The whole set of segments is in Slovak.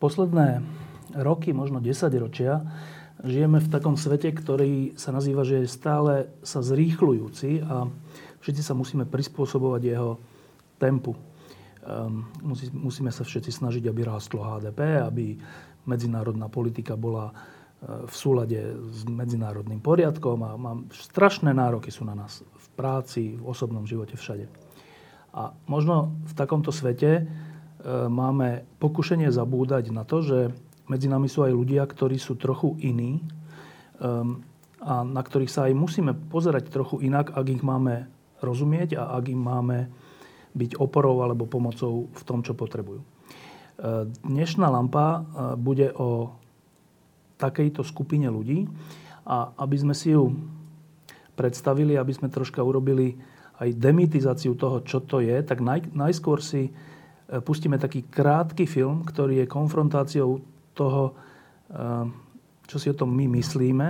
Posledné roky, možno 10 ročia, žijeme v takom svete, ktorý sa nazýva, že je stále sa zrýchľujúci a všetci sa musíme prispôsobovať jeho tempu. Musí, musíme sa všetci snažiť, aby rástlo HDP, aby medzinárodná politika bola e, v súlade s medzinárodným poriadkom a mám, strašné nároky sú na nás v práci, v osobnom živote, všade. A možno v takomto svete máme pokušenie zabúdať na to, že medzi nami sú aj ľudia, ktorí sú trochu iní a na ktorých sa aj musíme pozerať trochu inak, ak ich máme rozumieť a ak im máme byť oporou alebo pomocou v tom, čo potrebujú. E, dnešná lampa e, bude o takejto skupine ľudí a aby sme si ju predstavili, aby sme troška urobili aj demitizáciu toho, čo to je, tak naj, najskôr si pustíme taký krátky film, ktorý je konfrontáciou toho, eh, čo si o tom my myslíme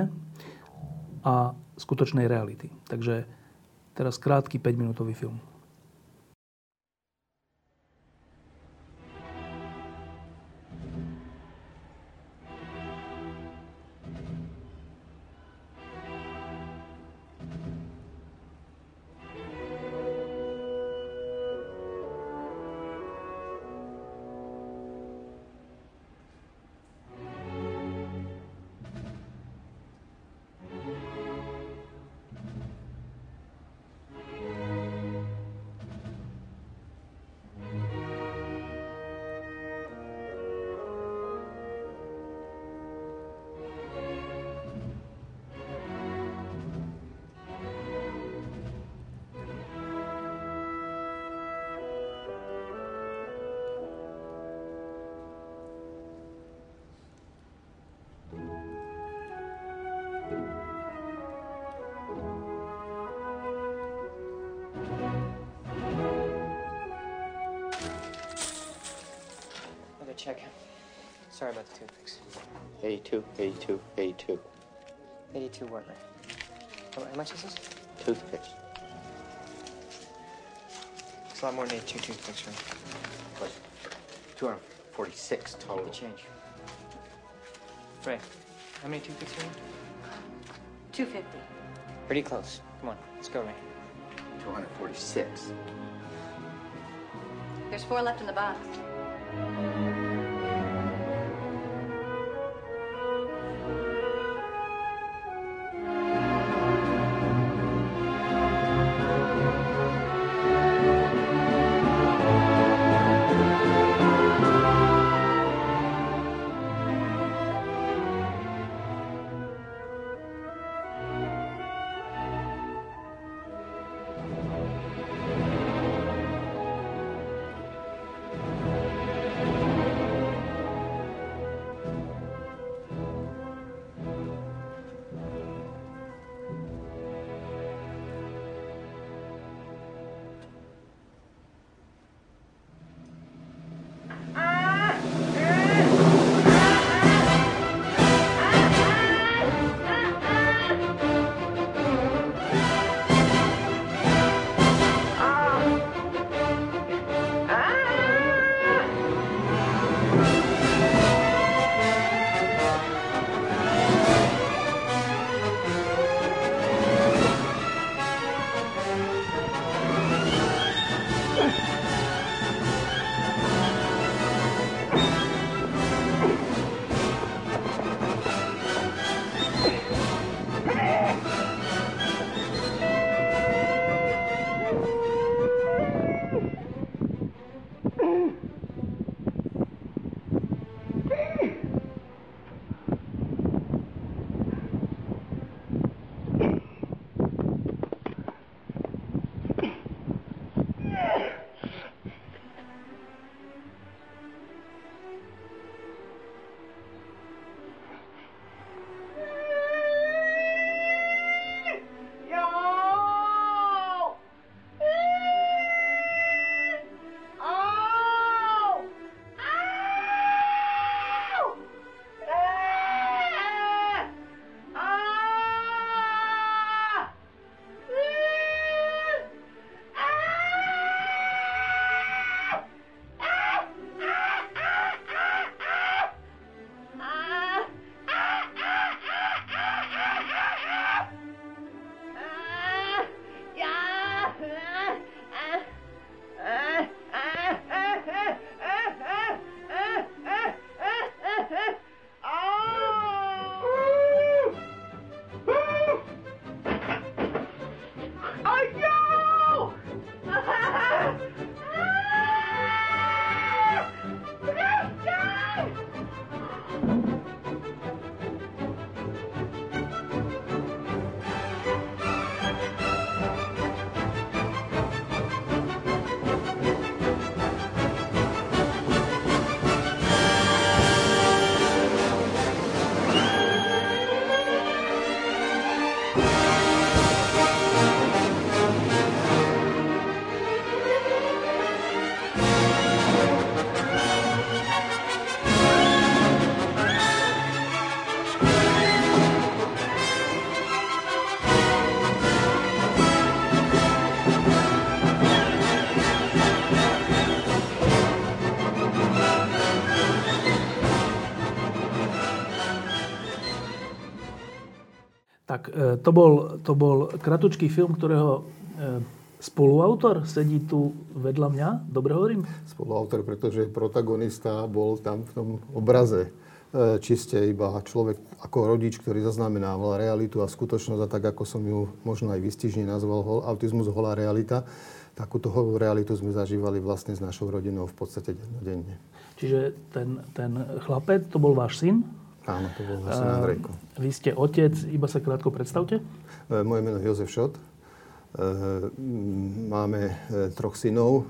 a skutočnej reality. Takže teraz krátky 5-minútový film. Toothpicks. 82, 82, 82. 82 what, right? How, how much is this? Toothpicks. It's a lot more than 82 toothpicks, right? What? 246 total. The change. Ray, how many toothpicks are you 250. Pretty close. Come on, let's go, Ray. 246. There's four left in the box. To bol, to bol kratučký film, ktorého e, spoluautor sedí tu vedľa mňa. Dobre hovorím? Spoluautor, pretože protagonista bol tam v tom obraze e, čiste iba človek ako rodič, ktorý zaznamenával realitu a skutočnosť a tak, ako som ju možno aj vystižne nazval autizmus holá realita, takúto holú realitu sme zažívali vlastne s našou rodinou v podstate dennodenne. Čiže ten, ten chlapec, to bol váš syn? Áno, to bol vlastne Andrejko. Vy ste otec, iba sa krátko predstavte. E, moje meno je Jozef Šot. E, máme e, troch synov,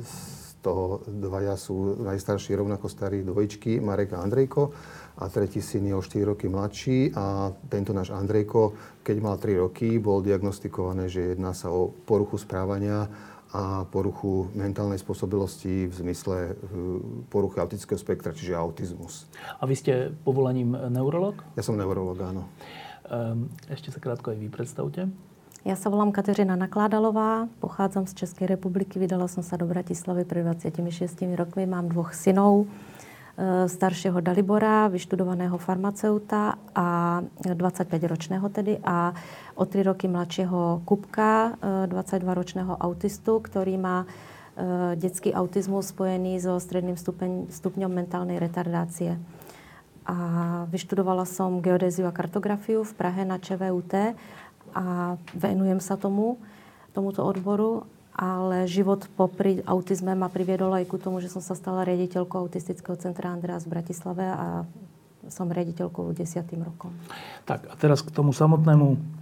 z toho dvaja sú najstarší, rovnako starí dvojčky, Marek a Andrejko. A tretí syn je o 4 roky mladší a tento náš Andrejko, keď mal 3 roky, bol diagnostikované, že jedná sa o poruchu správania a poruchu mentálnej spôsobilosti v zmysle e, poruchy autického spektra, čiže autizmus. A vy ste povolaním neurolog? Ja som neurolog, áno. Ehm, ešte sa krátko aj vy predstavte. Ja sa volám Kateřina Nakládalová, pochádzam z Českej republiky, vydala som sa do Bratislavy pred 26 rokmi, mám dvoch synov, e, staršieho Dalibora, vyštudovaného farmaceuta a 25-ročného tedy a o 3 roky mladšieho Kupka, 22-ročného e, autistu, ktorý má e, detský autizmus spojený so stredným stupeň, stupňom mentálnej retardácie. A vyštudovala som geodéziu a kartografiu v Prahe na ČVUT a venujem sa tomu, tomuto odboru, ale život popri autizme ma priviedol aj ku tomu, že som sa stala riaditeľkou autistického centra Andreas v Bratislave a som riaditeľkou desiatým rokom. Tak a teraz k tomu samotnému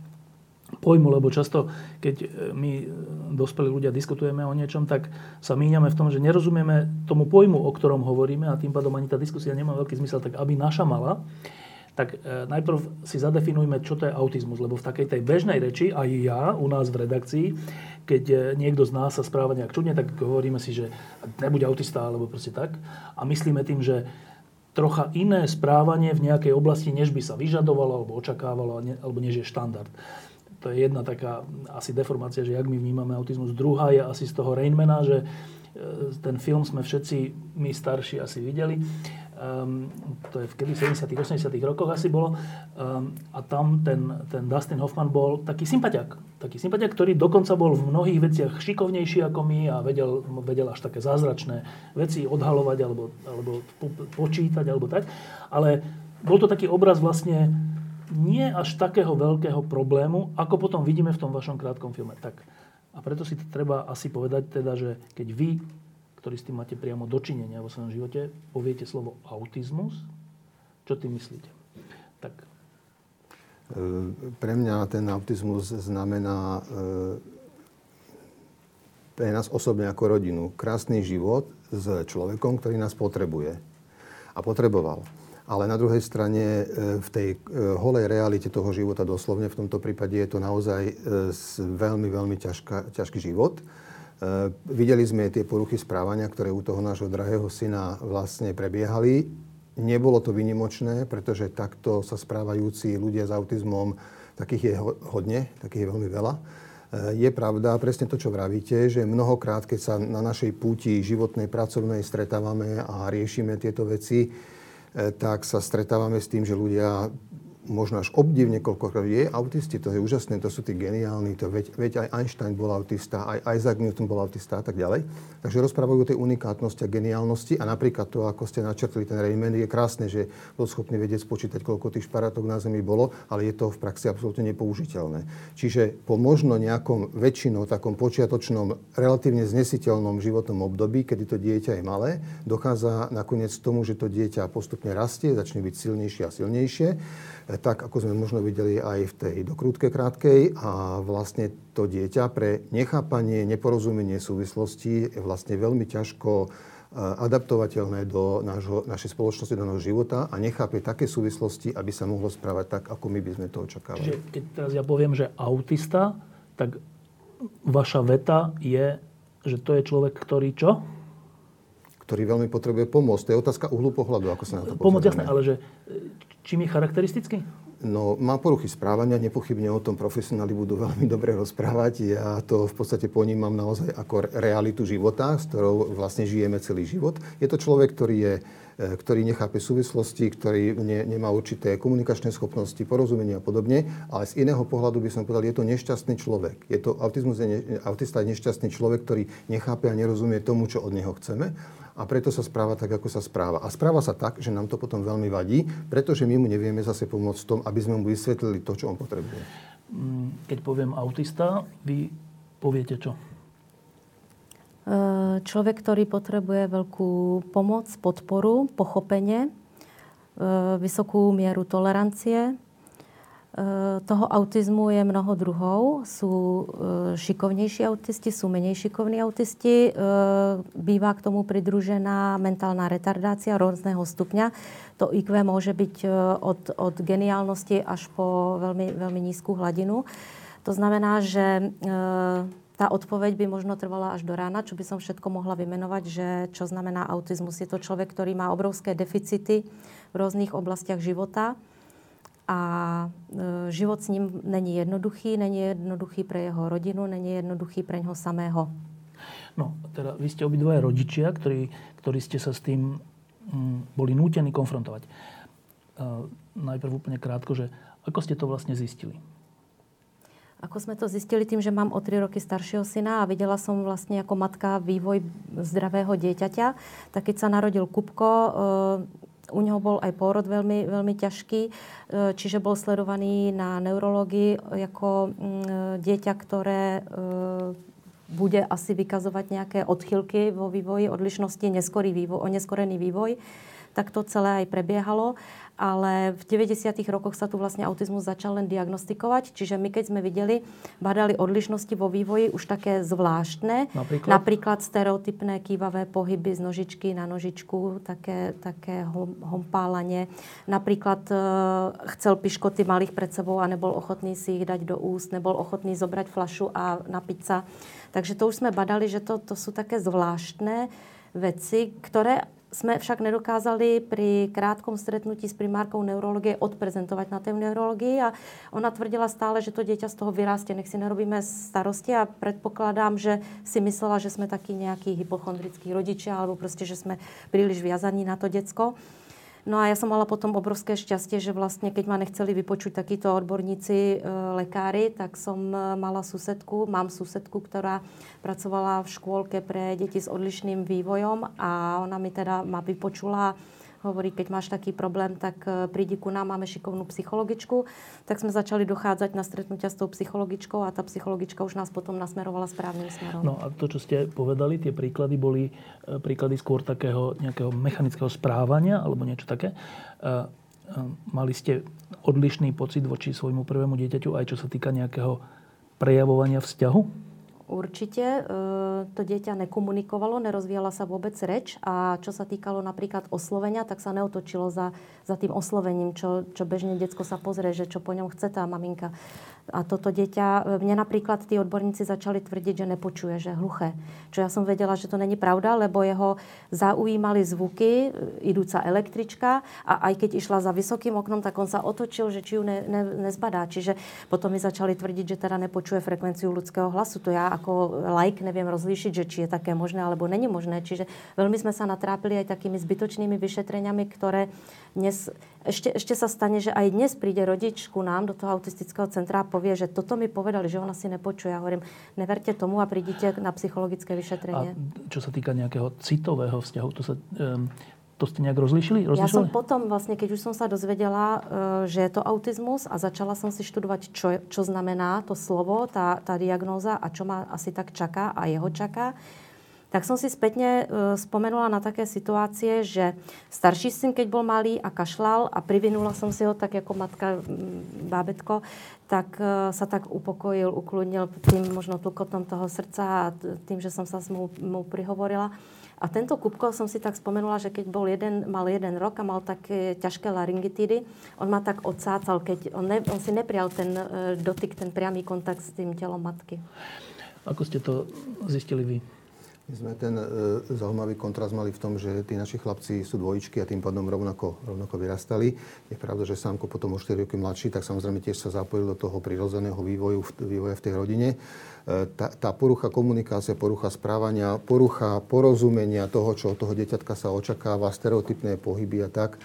pojmu, lebo často, keď e, my e, dospelí ľudia diskutujeme o niečom, tak sa míňame v tom, že nerozumieme tomu pojmu, o ktorom hovoríme a tým pádom ani tá diskusia nemá veľký zmysel. Tak aby naša mala, tak e, najprv si zadefinujme, čo to je autizmus, lebo v takej tej bežnej reči, aj ja u nás v redakcii, keď niekto z nás sa správa nejak čudne, tak hovoríme si, že nebuď autista, alebo proste tak. A myslíme tým, že trocha iné správanie v nejakej oblasti, než by sa vyžadovalo, alebo očakávalo, alebo než je štandard to je jedna taká asi deformácia, že jak my vnímame autizmus. Druhá je asi z toho Rainmana, že e, ten film sme všetci, my starší asi videli. Um, to je v kedy 70 80 rokoch asi bolo. Um, a tam ten, ten Dustin Hoffman bol taký sympatiak. Taký sympatiak, ktorý dokonca bol v mnohých veciach šikovnejší ako my a vedel, vedel až také zázračné veci odhalovať alebo, alebo počítať alebo tak. Ale bol to taký obraz vlastne nie až takého veľkého problému, ako potom vidíme v tom vašom krátkom filme. Tak. A preto si treba asi povedať teda, že keď vy, ktorí s tým máte priamo dočinenia vo svojom živote, poviete slovo autizmus, čo tým myslíte? Tak. E, pre mňa ten autizmus znamená e, pre nás osobne ako rodinu krásny život s človekom, ktorý nás potrebuje a potreboval. Ale na druhej strane e, v tej e, holej realite toho života doslovne, v tomto prípade je to naozaj e, veľmi, veľmi ťažká, ťažký život. Videli sme tie poruchy správania, ktoré u toho nášho drahého syna vlastne prebiehali. Nebolo to vynimočné, pretože takto sa správajúci ľudia s autizmom, takých je hodne, takých je veľmi veľa. Je pravda, presne to, čo vravíte, že mnohokrát, keď sa na našej púti životnej, pracovnej stretávame a riešime tieto veci, tak sa stretávame s tým, že ľudia možno až obdivne, koľkokrát je autisti, to je úžasné, to sú tí geniálni, to veď, veď aj Einstein bol autista, aj Isaac Newton bol autista a tak ďalej. Takže rozprávajú o tej unikátnosti a geniálnosti a napríklad to, ako ste načrtli ten Raymond, je krásne, že bol schopný vedieť spočítať, koľko tých šparátok na Zemi bolo, ale je to v praxi absolútne nepoužiteľné. Čiže po možno nejakom väčšinou takom počiatočnom, relatívne znesiteľnom životnom období, kedy to dieťa je malé, dochádza nakoniec k tomu, že to dieťa postupne rastie, začne byť silnejšie a silnejšie tak ako sme možno videli aj v tej dokrútke krátkej a vlastne to dieťa pre nechápanie, neporozumenie súvislosti je vlastne veľmi ťažko e, adaptovateľné do nášho, našej spoločnosti, do nášho života a nechápe také súvislosti, aby sa mohlo správať tak, ako my by sme to očakávali. Čiže keď teraz ja poviem, že autista, tak vaša veta je, že to je človek, ktorý čo? Ktorý veľmi potrebuje pomôcť. To je otázka uhlu pohľadu, ako sa na to Pomoc, jasné, ale že čím je charakteristický? No, má poruchy správania, nepochybne o tom profesionáli budú veľmi dobre rozprávať. Ja to v podstate ponímam naozaj ako realitu života, s ktorou vlastne žijeme celý život. Je to človek, ktorý je e, ktorý nechápe súvislosti, ktorý ne, nemá určité komunikačné schopnosti, porozumenie a podobne, ale z iného pohľadu by som povedal, je to nešťastný človek. Je to autizmus, autista je nešťastný človek, ktorý nechápe a nerozumie tomu, čo od neho chceme a preto sa správa tak, ako sa správa. A správa sa tak, že nám to potom veľmi vadí, pretože my mu nevieme zase pomôcť v tom, aby sme mu vysvetlili to, čo on potrebuje. Mm, keď poviem autista, vy poviete čo? Človek, ktorý potrebuje veľkú pomoc, podporu, pochopenie, vysokú mieru tolerancie, toho autizmu je mnoho druhov. Sú eh, šikovnejší autisti, sú menej šikovní autisti. Eh, býva k tomu pridružená mentálna retardácia rôzneho stupňa. To IQ môže byť od, od geniálnosti až po veľmi, veľmi nízku hladinu. To znamená, že tá odpoveď by možno trvala až do rána, čo by som všetko mohla vymenovať, že čo znamená autizmus. Je to človek, ktorý má obrovské deficity v rôznych oblastiach života a e, život s ním není jednoduchý, není jednoduchý pre jeho rodinu, není jednoduchý pre něho samého. No, teda vy ste obidvaja rodičia, ktorí, ktorí ste sa s tým mm, boli nútení konfrontovať. E, najprv úplne krátko, že ako ste to vlastne zistili? Ako sme to zistili tým, že mám o tri roky staršieho syna a videla som vlastne ako matka vývoj zdravého dieťaťa, tak keď sa narodil Kupko, e, u neho bol aj pôrod veľmi, veľmi ťažký, e, čiže bol sledovaný na neurológii ako mm, dieťa, ktoré e, bude asi vykazovať nejaké odchylky vo vývoji, odlišnosti, neskorý vývoj, oneskorený vývoj. Tak to celé aj prebiehalo ale v 90. rokoch sa tu vlastne autizmus začal len diagnostikovať. Čiže my, keď sme videli, badali odlišnosti vo vývoji už také zvláštne. Napríklad? Napríklad stereotypné kývavé pohyby z nožičky na nožičku, také, také hompálanie. Napríklad e, chcel piškoty malých pred sebou a nebol ochotný si ich dať do úst, nebol ochotný zobrať flašu a napiť sa. Takže to už sme badali, že to, to sú také zvláštne veci, ktoré sme však nedokázali pri krátkom stretnutí s primárkou neurologie odprezentovať na tej neurologii a ona tvrdila stále, že to dieťa z toho vyrástie, nech si nerobíme starosti a predpokladám, že si myslela, že sme takí nejakí hypochondrickí rodičia alebo proste, že sme príliš viazaní na to decko. No a ja som mala potom obrovské šťastie, že vlastne keď ma nechceli vypočuť takíto odborníci, e, lekári, tak som e, mala susedku, mám susedku, ktorá pracovala v škôlke pre deti s odlišným vývojom a ona mi teda ma vypočula hovorí, keď máš taký problém, tak e, prídi ku nám, máme šikovnú psychologičku. Tak sme začali dochádzať na stretnutia s tou psychologičkou a tá psychologička už nás potom nasmerovala správnym smerom. No a to, čo ste povedali, tie príklady boli e, príklady skôr takého nejakého mechanického správania alebo niečo také. E, mali ste odlišný pocit voči svojmu prvému dieťaťu aj čo sa týka nejakého prejavovania vzťahu? Určite e, to dieťa nekomunikovalo, nerozvíjala sa vôbec reč a čo sa týkalo napríklad oslovenia, tak sa neotočilo za, za tým oslovením, čo, čo bežne detsko sa pozrie, že čo po ňom chce tá maminka. A toto dieťa, mne napríklad tí odborníci začali tvrdiť, že nepočuje, že je hluché. Čo ja som vedela, že to není pravda, lebo jeho zaujímali zvuky, idúca električka a aj keď išla za vysokým oknom, tak on sa otočil, že či ju ne, ne, nezbadá. Čiže potom mi začali tvrdiť, že teda nepočuje frekvenciu ľudského hlasu. To ja ako like neviem rozlíšiť, že či je také možné alebo není možné. Čiže veľmi sme sa natrápili aj takými zbytočnými vyšetreniami, ktoré dnes, ešte, ešte sa stane, že aj dnes príde rodič ku nám do toho autistického centra a povie, že toto mi povedali, že ona si nepočuje. Ja hovorím, neverte tomu a prídite na psychologické vyšetrenie. A čo sa týka nejakého citového vzťahu, to sa, um, to ste nejak rozlišili? Ja som potom vlastne, keď už som sa dozvedela, e, že je to autizmus a začala som si študovať, čo, čo znamená to slovo, tá, tá diagnóza a čo ma asi tak čaká a jeho čaká, tak som si spätne e, spomenula na také situácie, že starší syn, keď bol malý a kašlal a privinula som si ho tak ako matka, bábetko, tak e, sa tak upokojil, ukludnil tým možno tlkotom toho srdca a tým, že som sa mu, mu prihovorila. A tento Kupko som si tak spomenula, že keď bol jeden, mal jeden rok a mal také ťažké laryngitidy, on ma tak odsácal, keď on, ne, on si neprial ten e, dotyk, ten priamy kontakt s tým telom matky. Ako ste to zistili vy? My sme ten e, zaujímavý kontrast mali v tom, že tí naši chlapci sú dvojičky a tým pádom rovnako, rovnako vyrastali. Je pravda, že Sámko potom o 4 roky mladší, tak samozrejme tiež sa zapojil do toho prirodzeného vývoju, vývoja v tej rodine. E, tá, tá porucha komunikácie, porucha správania, porucha porozumenia toho, čo od toho deťatka sa očakáva, stereotypné pohyby a tak,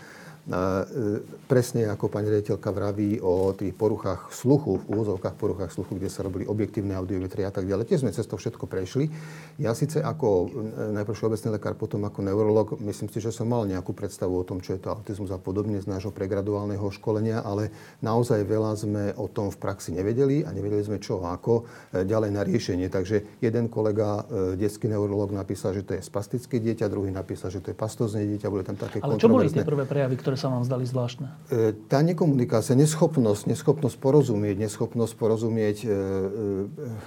a, e, presne ako pani riaditeľka vraví o tých poruchách sluchu, v úvozovkách poruchách sluchu, kde sa robili objektívne audiometrie a tak ďalej. Tiež sme cez to všetko prešli. Ja síce ako e, najprv všeobecný lekár, potom ako neurolog, myslím si, že som mal nejakú predstavu o tom, čo je to autizmus a podobne z nášho pregraduálneho školenia, ale naozaj veľa sme o tom v praxi nevedeli a nevedeli sme čo ako e, ďalej na riešenie. Takže jeden kolega, detský neurolog, napísal, že to je spastické dieťa, druhý napísal, že to je pastozne dieťa, boli tam také Ale čo boli tie prvé prejavy, ktoré ktoré sa vám zdali zvláštne? E, tá nekomunikácia, neschopnosť, neschopnosť porozumieť, neschopnosť porozumieť e, e,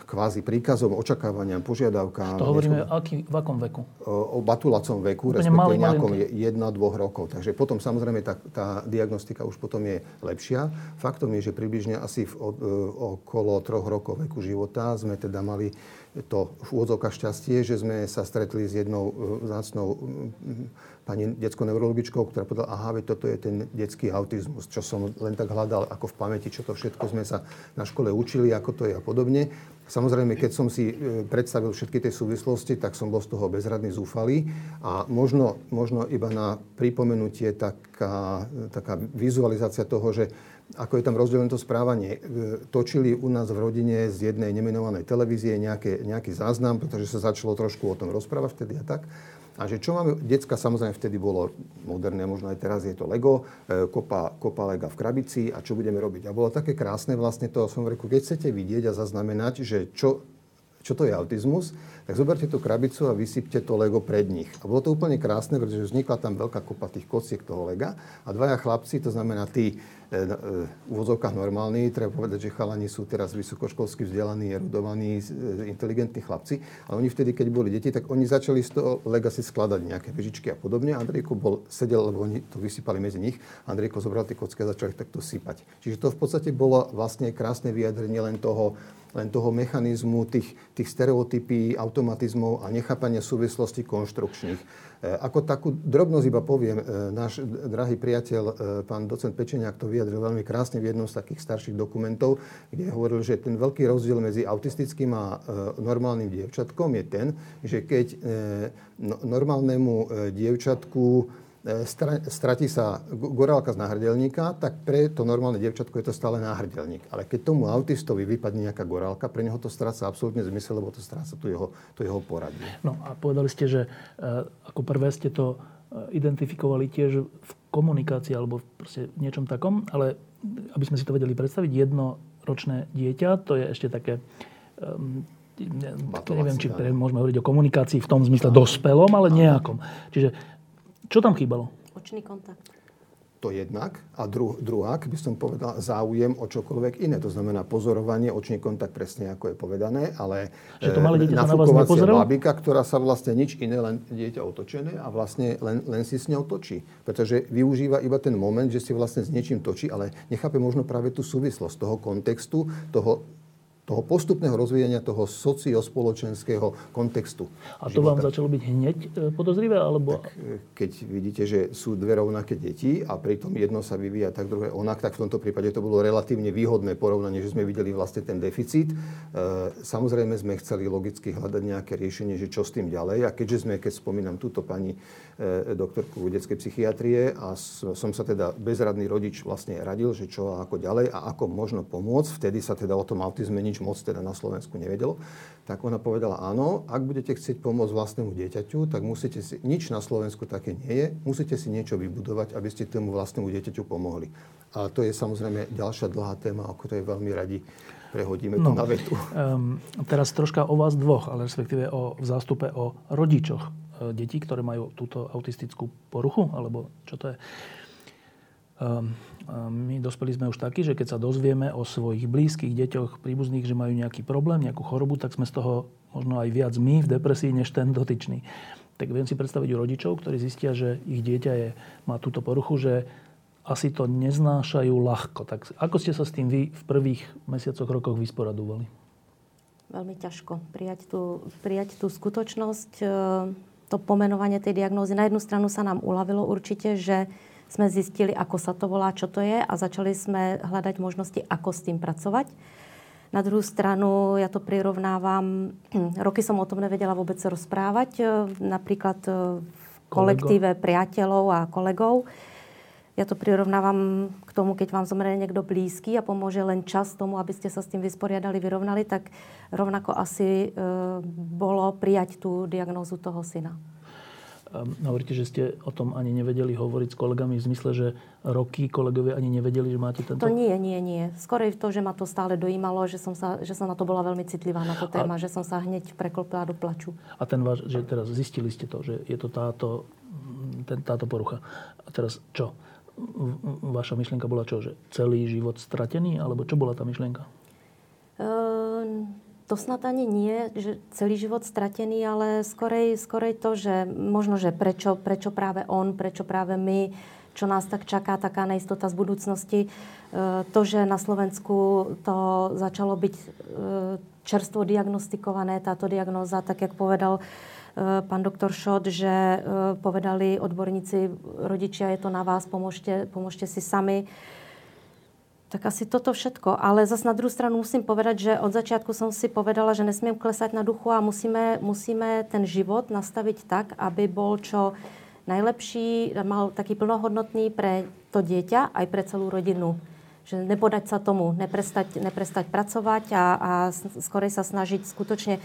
kvázi príkazom, očakávaniam, požiadavkám. To hovoríme aký, v akom veku? O, o batulacom veku, Úplne respektíve nejakom jedna, dvoch rokov. Takže potom samozrejme tá, tá diagnostika už potom je lepšia. Faktom je, že približne asi v, o, okolo troch rokov veku života sme teda mali to v úvodzovkách šťastie, že sme sa stretli s jednou vzácnou pani detskou neurologičkou, ktorá povedala, aha, veď toto je ten detský autizmus, čo som len tak hľadal ako v pamäti, čo to všetko sme sa na škole učili, ako to je a podobne. Samozrejme, keď som si e, predstavil všetky tie súvislosti, tak som bol z toho bezradný, zúfalý. A možno, možno iba na pripomenutie taká, taká vizualizácia toho, že ako je tam rozdelené to správanie. E, točili u nás v rodine z jednej nemenovanej televízie nejaké, nejaký záznam, pretože sa začalo trošku o tom rozprávať vtedy a tak. A že čo máme, decka samozrejme vtedy bolo moderné, možno aj teraz je to Lego, e, kopa, kopa Lega v krabici a čo budeme robiť. A bolo také krásne vlastne to, som reku, keď chcete vidieť a zaznamenať, že čo, čo to je autizmus, tak zoberte tú krabicu a vysypte to Lego pred nich. A bolo to úplne krásne, pretože vznikla tam veľká kopa tých kociek toho Lega a dvaja chlapci, to znamená tí E, e, v úvodzovkách normálni. Treba povedať, že chalani sú teraz vysokoškolsky vzdelaní, erudovaní, e, inteligentní chlapci. Ale oni vtedy, keď boli deti, tak oni začali z toho legacy skladať nejaké vežičky a podobne. Andrejko bol, sedel, lebo oni to vysypali medzi nich. Andrejko zobral tie kocky a začal ich takto sypať. Čiže to v podstate bolo vlastne krásne vyjadrenie len toho, len toho mechanizmu, tých, tých stereotypí, automatizmov a nechápania súvislostí konštrukčných. E, ako takú drobnosť iba poviem, e, náš drahý priateľ, e, pán docent Pečeniak to vyjadril veľmi krásne v jednom z takých starších dokumentov, kde hovoril, že ten veľký rozdiel medzi autistickým a normálnym dievčatkom je ten, že keď no, normálnemu dievčatku stratí sa gorálka z náhrdelníka, tak pre to normálne dievčatko je to stále náhrdelník. Ale keď tomu autistovi vypadne nejaká gorálka, pre neho to stráca absolútne zmysel, lebo to stráca tu jeho, tu jeho poradie. No a povedali ste, že e, ako prvé ste to e, identifikovali tiež v komunikácii alebo proste v niečom takom, ale aby sme si to vedeli predstaviť, jednoročné dieťa, to je ešte také um, neviem, či môžeme hovoriť o komunikácii v tom zmysle dospelom, ale nejakom. Čiže čo tam chýbalo? Očný kontakt. To jednak. A dru, druhá, by som povedal, záujem o čokoľvek iné. To znamená pozorovanie, očný kontakt presne ako je povedané, ale že to malé dieťa sa na babika, ktorá sa vlastne nič iné, len dieťa otočené a vlastne len, len si s ňou točí. Pretože využíva iba ten moment, že si vlastne s niečím točí, ale nechápe možno práve tú súvislosť toho kontextu, toho toho postupného rozvíjania toho sociospoločenského kontextu. A to života. vám začalo byť hneď e, podozrivé? Alebo... Tak, e, keď vidíte, že sú dve rovnaké deti a pritom jedno sa vyvíja tak, druhé onak, tak v tomto prípade to bolo relatívne výhodné porovnanie, že sme videli vlastne ten deficit. E, samozrejme sme chceli logicky hľadať nejaké riešenie, že čo s tým ďalej. A keďže sme, keď spomínam túto pani doktorku detskej psychiatrie a som sa teda bezradný rodič vlastne radil, že čo a ako ďalej a ako možno pomôcť, vtedy sa teda o tom autizme nič moc teda na Slovensku nevedelo, tak ona povedala, áno, ak budete chcieť pomôcť vlastnému dieťaťu, tak musíte si, nič na Slovensku také nie je, musíte si niečo vybudovať, aby ste tomu vlastnému dieťaťu pomohli. A to je samozrejme ďalšia dlhá téma, o ktorej veľmi radi prehodíme no, to na vetu. Um, teraz troška o vás dvoch, ale respektíve o, v zástupe o rodičoch e, detí, ktoré majú túto autistickú poruchu, alebo čo to je. Um, my dospeli sme už takí, že keď sa dozvieme o svojich blízkych deťoch, príbuzných, že majú nejaký problém, nejakú chorobu, tak sme z toho možno aj viac my v depresii, než ten dotyčný. Tak viem si predstaviť u rodičov, ktorí zistia, že ich dieťa je, má túto poruchu, že asi to neznášajú ľahko. Tak ako ste sa s tým vy v prvých mesiacoch, rokoch vysporadovali? Veľmi ťažko prijať tú, prijať tú skutočnosť, e, to pomenovanie tej diagnózy. Na jednu stranu sa nám uľavilo určite, že sme zistili, ako sa to volá, čo to je a začali sme hľadať možnosti, ako s tým pracovať. Na druhú stranu ja to prirovnávam, roky som o tom nevedela vôbec rozprávať, e, napríklad e, v kolektíve priateľov a kolegov. Ja to prirovnávam k tomu, keď vám zomrie niekto blízky a pomôže len čas tomu, aby ste sa s tým vysporiadali, vyrovnali, tak rovnako asi e, bolo prijať tú diagnózu toho syna. Hovoríte, že ste o tom ani nevedeli hovoriť s kolegami v zmysle, že roky kolegovia ani nevedeli, že máte tento... To nie, nie, nie. Skorej to, že ma to stále dojímalo, že som, sa, že som na to bola veľmi citlivá na to téma, a... že som sa hneď preklopila do plaču. A ten váš, že teraz zistili ste to, že je to táto, ten, táto porucha. A teraz čo? Vaša myšlienka bola čo? Že celý život stratený? Alebo čo bola tá myšlienka? Ehm to snad ani nie, že celý život stratený, ale skorej, skorej to, že možno, že prečo, prečo práve on, prečo práve my, čo nás tak čaká, taká neistota z budúcnosti. E, to, že na Slovensku to začalo byť e, čerstvo diagnostikované, táto diagnóza, tak jak povedal pán doktor Šot, že povedali odborníci, rodičia, je to na vás, pomôžte, pomôžte si sami tak asi toto všetko. Ale zase na druhú stranu musím povedať, že od začiatku som si povedala, že nesmiem klesať na duchu a musíme, musíme ten život nastaviť tak, aby bol čo najlepší, mal taký plnohodnotný pre to dieťa aj pre celú rodinu. Že nepodať sa tomu, neprestať, neprestať pracovať a, a skorej sa snažiť skutočne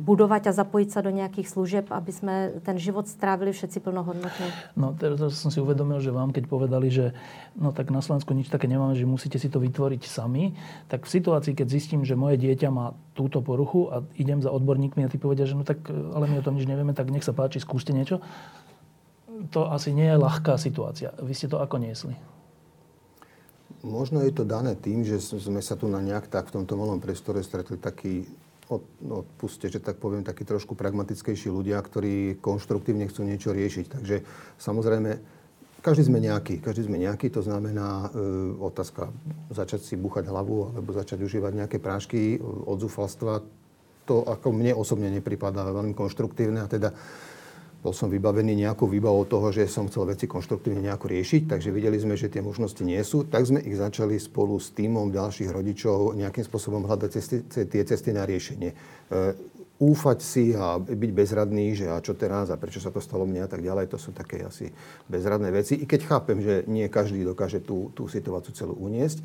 budovať a zapojiť sa do nejakých služieb, aby sme ten život strávili všetci plnohodnotne? No teraz som si uvedomil, že vám keď povedali, že no tak na Slovensku nič také nemáme, že musíte si to vytvoriť sami, tak v situácii, keď zistím, že moje dieťa má túto poruchu a idem za odborníkmi a tí povedia, že no tak ale my o tom nič nevieme, tak nech sa páči, skúste niečo. To asi nie je ľahká situácia. Vy ste to ako niesli? Možno je to dané tým, že sme sa tu na nejak tak v tomto malom priestore stretli taký odpuste, že tak poviem, takí trošku pragmatickejší ľudia, ktorí konštruktívne chcú niečo riešiť. Takže samozrejme, každý sme nejaký. Každý sme nejaký, to znamená e, otázka začať si buchať hlavu alebo začať užívať nejaké prášky od zúfalstva. To ako mne osobne nepripadá veľmi konštruktívne a teda bol som vybavený nejakou výbavou toho, že som chcel veci konštruktívne nejako riešiť, takže videli sme, že tie možnosti nie sú, tak sme ich začali spolu s týmom ďalších rodičov nejakým spôsobom hľadať cesty, tie cesty na riešenie. E, úfať si a byť bezradný, že a čo teraz a prečo sa to stalo mne a tak ďalej, to sú také asi bezradné veci. I keď chápem, že nie každý dokáže tú, tú situáciu celú uniesť, e,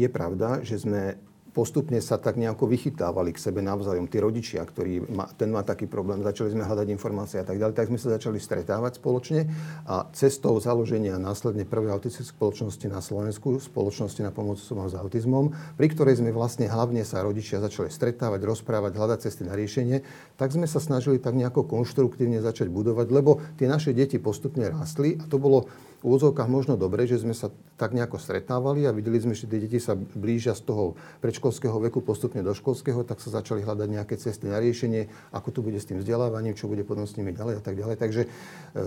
je pravda, že sme postupne sa tak nejako vychytávali k sebe navzájom. Tí rodičia, ktorí má, ten má taký problém, začali sme hľadať informácie a tak ďalej, tak sme sa začali stretávať spoločne a cestou založenia následne prvej autistickej spoločnosti na Slovensku, spoločnosti na pomoc osobom s autizmom, pri ktorej sme vlastne hlavne sa rodičia začali stretávať, rozprávať, hľadať cesty na riešenie, tak sme sa snažili tak nejako konštruktívne začať budovať, lebo tie naše deti postupne rástli a to bolo v úvodzovkách možno dobre, že sme sa tak nejako stretávali a videli sme, že tie deti sa blížia z toho predškolského veku postupne do školského, tak sa začali hľadať nejaké cesty na riešenie, ako to bude s tým vzdelávaním, čo bude potom s nimi ďalej a tak ďalej. Takže e,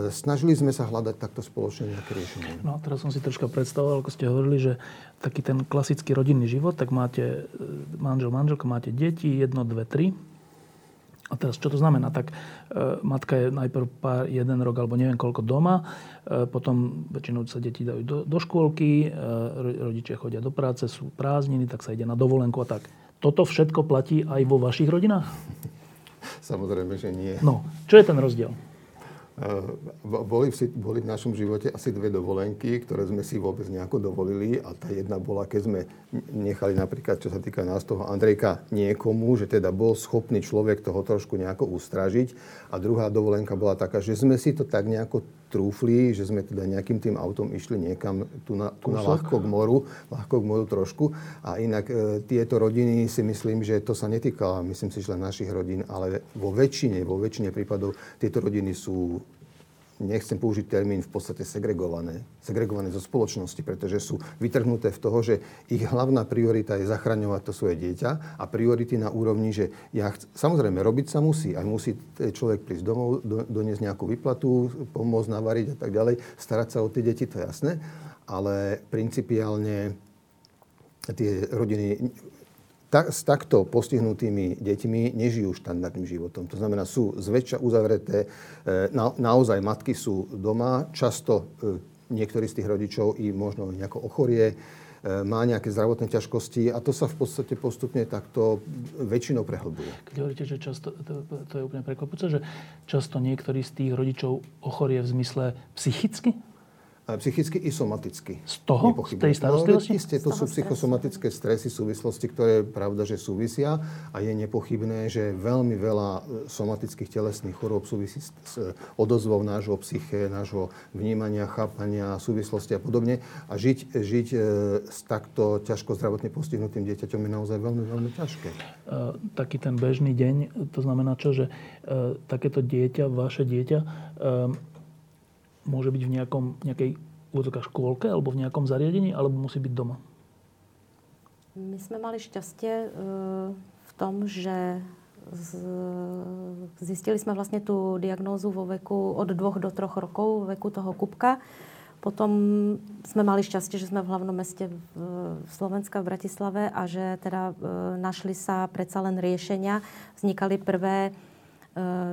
snažili sme sa hľadať takto spoločne nejaké riešenie. No teraz som si troška predstavoval, ako ste hovorili, že taký ten klasický rodinný život, tak máte e, manžel, manželka, máte deti, jedno, dve, tri a teraz, čo to znamená? Tak e, matka je najprv pár, jeden rok alebo neviem koľko doma, e, potom väčšinou sa deti dajú do, do škôlky, e, rodičia chodia do práce, sú prázdniny, tak sa ide na dovolenku a tak. Toto všetko platí aj vo vašich rodinách? Samozrejme, že nie. No, čo je ten rozdiel? Boli v, boli v našom živote asi dve dovolenky, ktoré sme si vôbec nejako dovolili a tá jedna bola, keď sme nechali napríklad, čo sa týka nás toho Andrejka, niekomu, že teda bol schopný človek toho trošku nejako ustražiť. A druhá dovolenka bola taká, že sme si to tak nejako trúfli, že sme teda nejakým tým autom išli niekam tu na, tu na ľahko k moru, ľahko k moru trošku. A inak e, tieto rodiny si myslím, že to sa netýka, myslím si, že len našich rodín, ale vo väčšine, vo väčšine prípadov tieto rodiny sú nechcem použiť termín v podstate segregované, segregované zo spoločnosti, pretože sú vytrhnuté v toho, že ich hlavná priorita je zachraňovať to svoje dieťa a priority na úrovni, že ja chc- samozrejme robiť sa musí, aj musí človek prísť domov, do, doniesť nejakú vyplatu, pomôcť navariť a tak ďalej, starať sa o tie deti, to je jasné, ale principiálne tie rodiny ta, s takto postihnutými deťmi nežijú štandardným životom. To znamená, sú zväčša uzavreté, e, na, naozaj matky sú doma, často e, niektorí z tých rodičov i možno nejako ochorie, má nejaké zdravotné ťažkosti a to sa v podstate postupne takto väčšinou prehlbuje. Keď hovoríte, že často, to, to je úplne prekvapujúce, že často niektorí z tých rodičov ochorie v zmysle psychicky? Psychicky i somaticky. Z toho? Z tej starostlivosti? No, isté, to sú psychosomatické stresy, súvislosti, ktoré pravda, že súvisia a je nepochybné, že veľmi veľa e, somatických telesných chorôb súvisí s e, odozvou nášho psyché, nášho vnímania, chápania, súvislosti a podobne. A žiť, žiť e, s takto ťažko zdravotne postihnutým dieťaťom je naozaj veľmi, veľmi ťažké. taký ten bežný deň, to znamená čo, že takéto dieťa, vaše dieťa, môže byť v nejakom, nejakej škôlke alebo v nejakom zariadení, alebo musí byť doma? My sme mali šťastie e, v tom, že zistili sme vlastne tú diagnózu vo veku od dvoch do troch rokov, veku toho Kupka. Potom sme mali šťastie, že sme v hlavnom meste Slovenska, v Bratislave a že teda e, našli sa predsa len riešenia. Vznikali prvé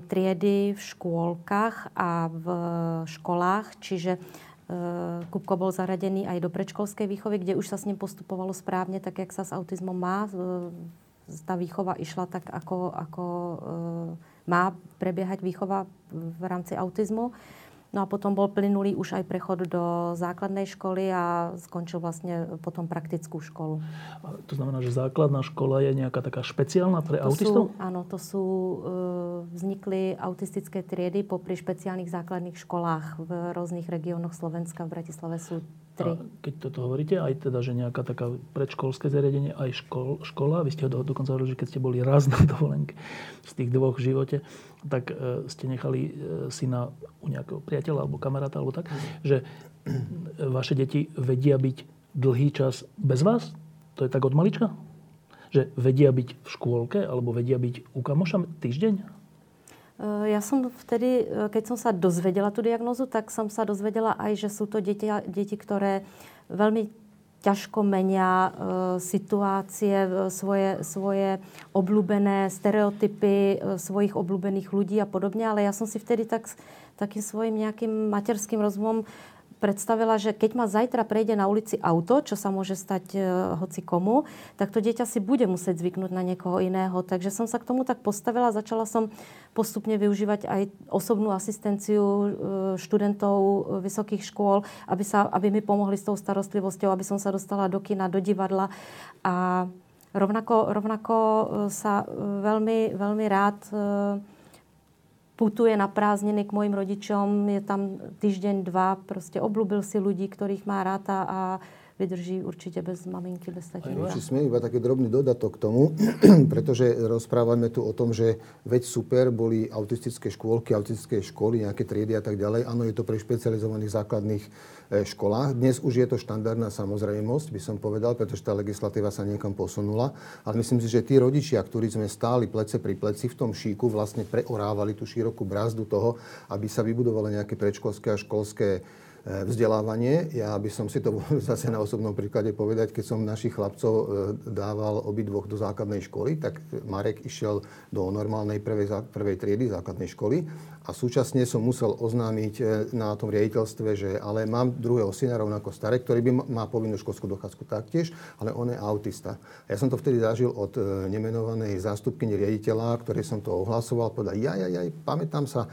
triedy v škôlkach a v školách, čiže e, Kupko bol zaradený aj do predškolskej výchovy, kde už sa s ním postupovalo správne, tak jak sa s autizmom má. Tá výchova išla tak, ako, ako má prebiehať výchova v rámci autizmu. No a potom bol plynulý už aj prechod do základnej školy a skončil vlastne potom praktickú školu. To znamená, že základná škola je nejaká taká špeciálna pre to autistov? Sú, áno, to sú, e, vznikli autistické triedy popri špeciálnych základných školách v rôznych regiónoch Slovenska. V Bratislave sú tri. A keď toto hovoríte, aj teda, že nejaká taká predškolské zariadenie, aj škol, škola, vy ste ho dokonca hovorili, že keď ste boli raz na dovolenke z tých dvoch v živote, tak e, ste nechali e, syna u nejakého priateľa alebo kamaráta alebo tak, že e, vaše deti vedia byť dlhý čas bez vás? To je tak od malička? Že vedia byť v škôlke alebo vedia byť u kamoša týždeň? Ja som vtedy, keď som sa dozvedela tú diagnozu, tak som sa dozvedela aj, že sú to deti, deti ktoré veľmi ťažko menia e, situácie, svoje, svoje obľúbené stereotypy e, svojich obľúbených ľudí a podobne, ale ja som si vtedy tak, takým svojim nejakým materským rozumom predstavila, že keď ma zajtra prejde na ulici auto, čo sa môže stať e, hoci komu, tak to dieťa si bude musieť zvyknúť na niekoho iného. Takže som sa k tomu tak postavila. Začala som postupne využívať aj osobnú asistenciu e, študentov vysokých škôl, aby, sa, aby mi pomohli s tou starostlivosťou, aby som sa dostala do kina, do divadla. A rovnako, rovnako e, sa veľmi, veľmi rád putuje na prázdniny k mojim rodičom, je tam týždeň, dva, proste oblúbil si ľudí, ktorých má ráta a vydrží určite bez maminky, bez tatínka. Či sme iba taký drobný dodatok k tomu, pretože rozprávame tu o tom, že veď super boli autistické škôlky, autistické školy, nejaké triedy a tak ďalej. Áno, je to pre špecializovaných základných E, školách. Dnes už je to štandardná samozrejmosť, by som povedal, pretože tá legislatíva sa niekam posunula. Ale myslím si, že tí rodičia, ktorí sme stáli plece pri pleci v tom šíku, vlastne preorávali tú širokú brázdu toho, aby sa vybudovalo nejaké predškolské a školské vzdelávanie. Ja by som si to zase na osobnom príklade povedať, keď som našich chlapcov e, dával obidvoch do základnej školy, tak Marek išiel do normálnej prvej, prvej triedy základnej školy a súčasne som musel oznámiť e, na tom riaditeľstve, že ale mám druhého syna rovnako staré, ktorý by má povinnú školskú dochádzku taktiež, ale on je autista. Ja som to vtedy zažil od nemenovanej zástupkyne riaditeľa, ktorej som to ohlasoval, povedal, ja, ja, ja, pamätám sa,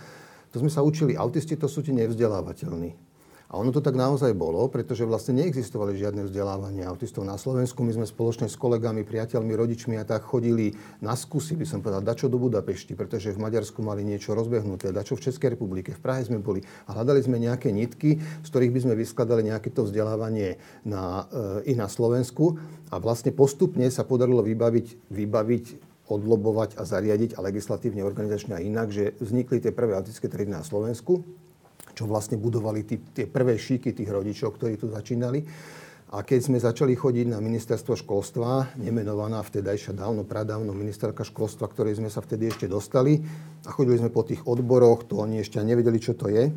to sme sa učili, autisti to sú ti nevzdelávateľní. A ono to tak naozaj bolo, pretože vlastne neexistovali žiadne vzdelávanie autistov na Slovensku. My sme spoločne s kolegami, priateľmi, rodičmi a tak chodili na skúsi, by som povedal, dačo do Budapešti, pretože v Maďarsku mali niečo rozbehnuté, dačo v Českej republike, v Prahe sme boli a hľadali sme nejaké nitky, z ktorých by sme vyskladali nejaké to vzdelávanie na, e, i na Slovensku. A vlastne postupne sa podarilo vybaviť, vybaviť odlobovať a zariadiť a legislatívne, organizačne a inak, že vznikli tie prvé autistické triedy na Slovensku čo vlastne budovali tí, tie prvé šíky tých rodičov, ktorí tu začínali. A keď sme začali chodiť na ministerstvo školstva, nemenovaná vtedajšia dávno, pradávno ministerka školstva, ktorej sme sa vtedy ešte dostali, a chodili sme po tých odboroch, to oni ešte nevedeli, čo to je.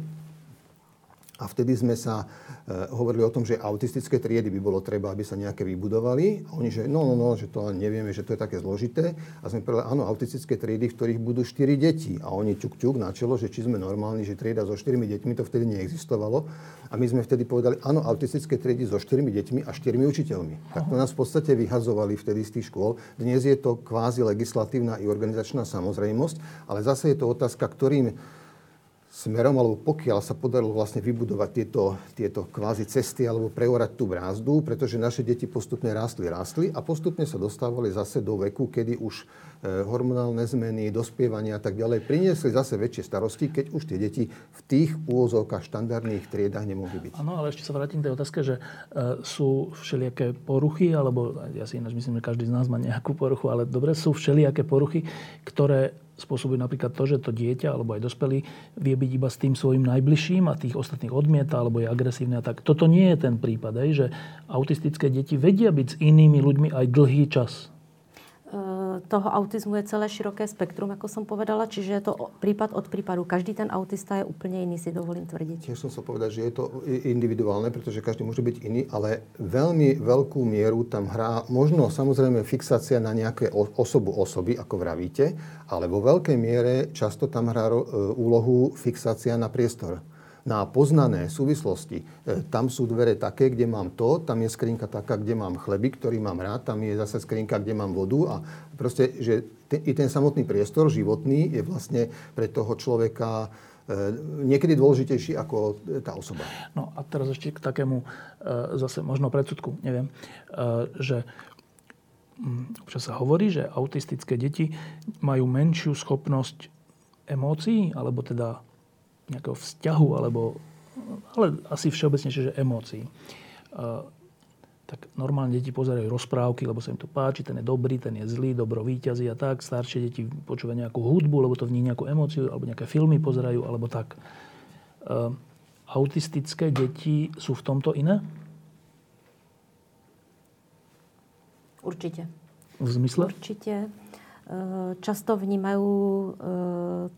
A vtedy sme sa e, hovorili o tom, že autistické triedy by bolo treba, aby sa nejaké vybudovali. A oni, že no, no, no, že to nevieme, že to je také zložité. A sme povedali, áno, autistické triedy, v ktorých budú 4 deti. A oni ťuk, ťuk na čelo, že či sme normálni, že trieda so 4 deťmi, to vtedy neexistovalo. A my sme vtedy povedali, áno, autistické triedy so 4 deťmi a 4 učiteľmi. Tak to nás v podstate vyhazovali vtedy z tých škôl. Dnes je to kvázi legislatívna i organizačná samozrejmosť, ale zase je to otázka, ktorým smerom, alebo pokiaľ sa podarilo vlastne vybudovať tieto, tieto kvázi cesty alebo preorať tú brázdu, pretože naše deti postupne rástli, rástli a postupne sa dostávali zase do veku, kedy už e, hormonálne zmeny, dospievania a tak ďalej priniesli zase väčšie starosti, keď už tie deti v tých úvozovkách štandardných triedách nemohli byť. Áno, ale ešte sa vrátim k tej otázke, že e, sú všelijaké poruchy, alebo ja si ináč myslím, že každý z nás má nejakú poruchu, ale dobre, sú všelijaké poruchy, ktoré spôsobuje napríklad to, že to dieťa alebo aj dospelý vie byť iba s tým svojim najbližším a tých ostatných odmieta alebo je agresívne a tak. Toto nie je ten prípad, že autistické deti vedia byť s inými ľuďmi aj dlhý čas toho autizmu je celé široké spektrum, ako som povedala, čiže je to prípad od prípadu. Každý ten autista je úplne iný, si dovolím tvrdiť. Tiež som sa povedať, že je to individuálne, pretože každý môže byť iný, ale veľmi veľkú mieru tam hrá možno samozrejme fixácia na nejaké osobu osoby, ako vravíte, ale vo veľkej miere často tam hrá e, úlohu fixácia na priestor na poznané súvislosti. E, tam sú dvere také, kde mám to, tam je skrinka taká, kde mám chleby, ktorý mám rád, tam je zase skrinka, kde mám vodu a proste, že ten, i ten samotný priestor životný je vlastne pre toho človeka e, niekedy dôležitejší ako tá osoba. No a teraz ešte k takému e, zase možno predsudku, neviem, že mm, občas sa hovorí, že autistické deti majú menšiu schopnosť emócií, alebo teda nejakého vzťahu, alebo, ale asi všeobecnejšie, že emócií. tak normálne deti pozerajú rozprávky, lebo sa im to páči, ten je dobrý, ten je zlý, dobro víťazí a tak. Staršie deti počúvajú nejakú hudbu, lebo to v nich nejakú emóciu, alebo nejaké filmy pozerajú, alebo tak. autistické deti sú v tomto iné? Určite. V zmysle? Určite. Eh, často vnímajú eh,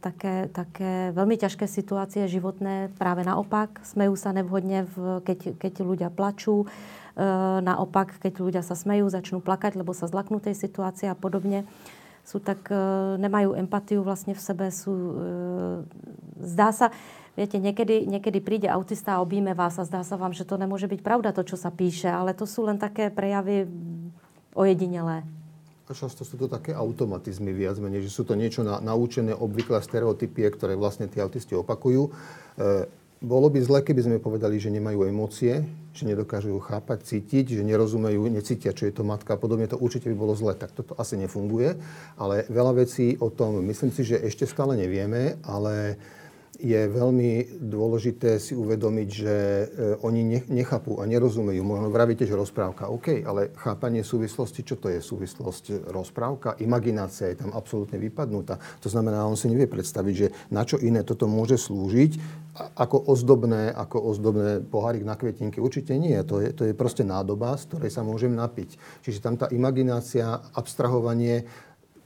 také, také veľmi ťažké situácie životné práve naopak. Smejú sa nevhodne, v, keď, keď ľudia plačú. Eh, naopak, keď ľudia sa smejú, začnú plakať, lebo sa zlaknú tej situácie a podobne. Sú tak, nemajú empatiu vlastne v sebe. Sú, zdá sa, viete, niekedy, niekedy príde autista a objíme vás a zdá sa vám, že to nemôže byť pravda, to, čo sa píše, ale to sú len také prejavy ojedinelé. A často sú to také automatizmy viac menej, že sú to niečo na, naučené obvyklé stereotypie, ktoré vlastne tí autisti opakujú. E, bolo by zle, keby sme povedali, že nemajú emócie, že nedokážu chápať, cítiť, že nerozumejú, necítia, čo je to matka a podobne. To určite by bolo zle. Tak toto asi nefunguje. Ale veľa vecí o tom, myslím si, že ešte stále nevieme, ale je veľmi dôležité si uvedomiť, že e, oni nechápu a nerozumejú. Možno vravíte, že rozprávka, OK, ale chápanie súvislosti, čo to je súvislosť rozprávka? Imaginácia je tam absolútne vypadnutá. To znamená, on si nevie predstaviť, že na čo iné toto môže slúžiť, ako ozdobné, ako ozdobné pohárik na kvetinke. Určite nie. To je, to je proste nádoba, z ktorej sa môžem napiť. Čiže tam tá imaginácia, abstrahovanie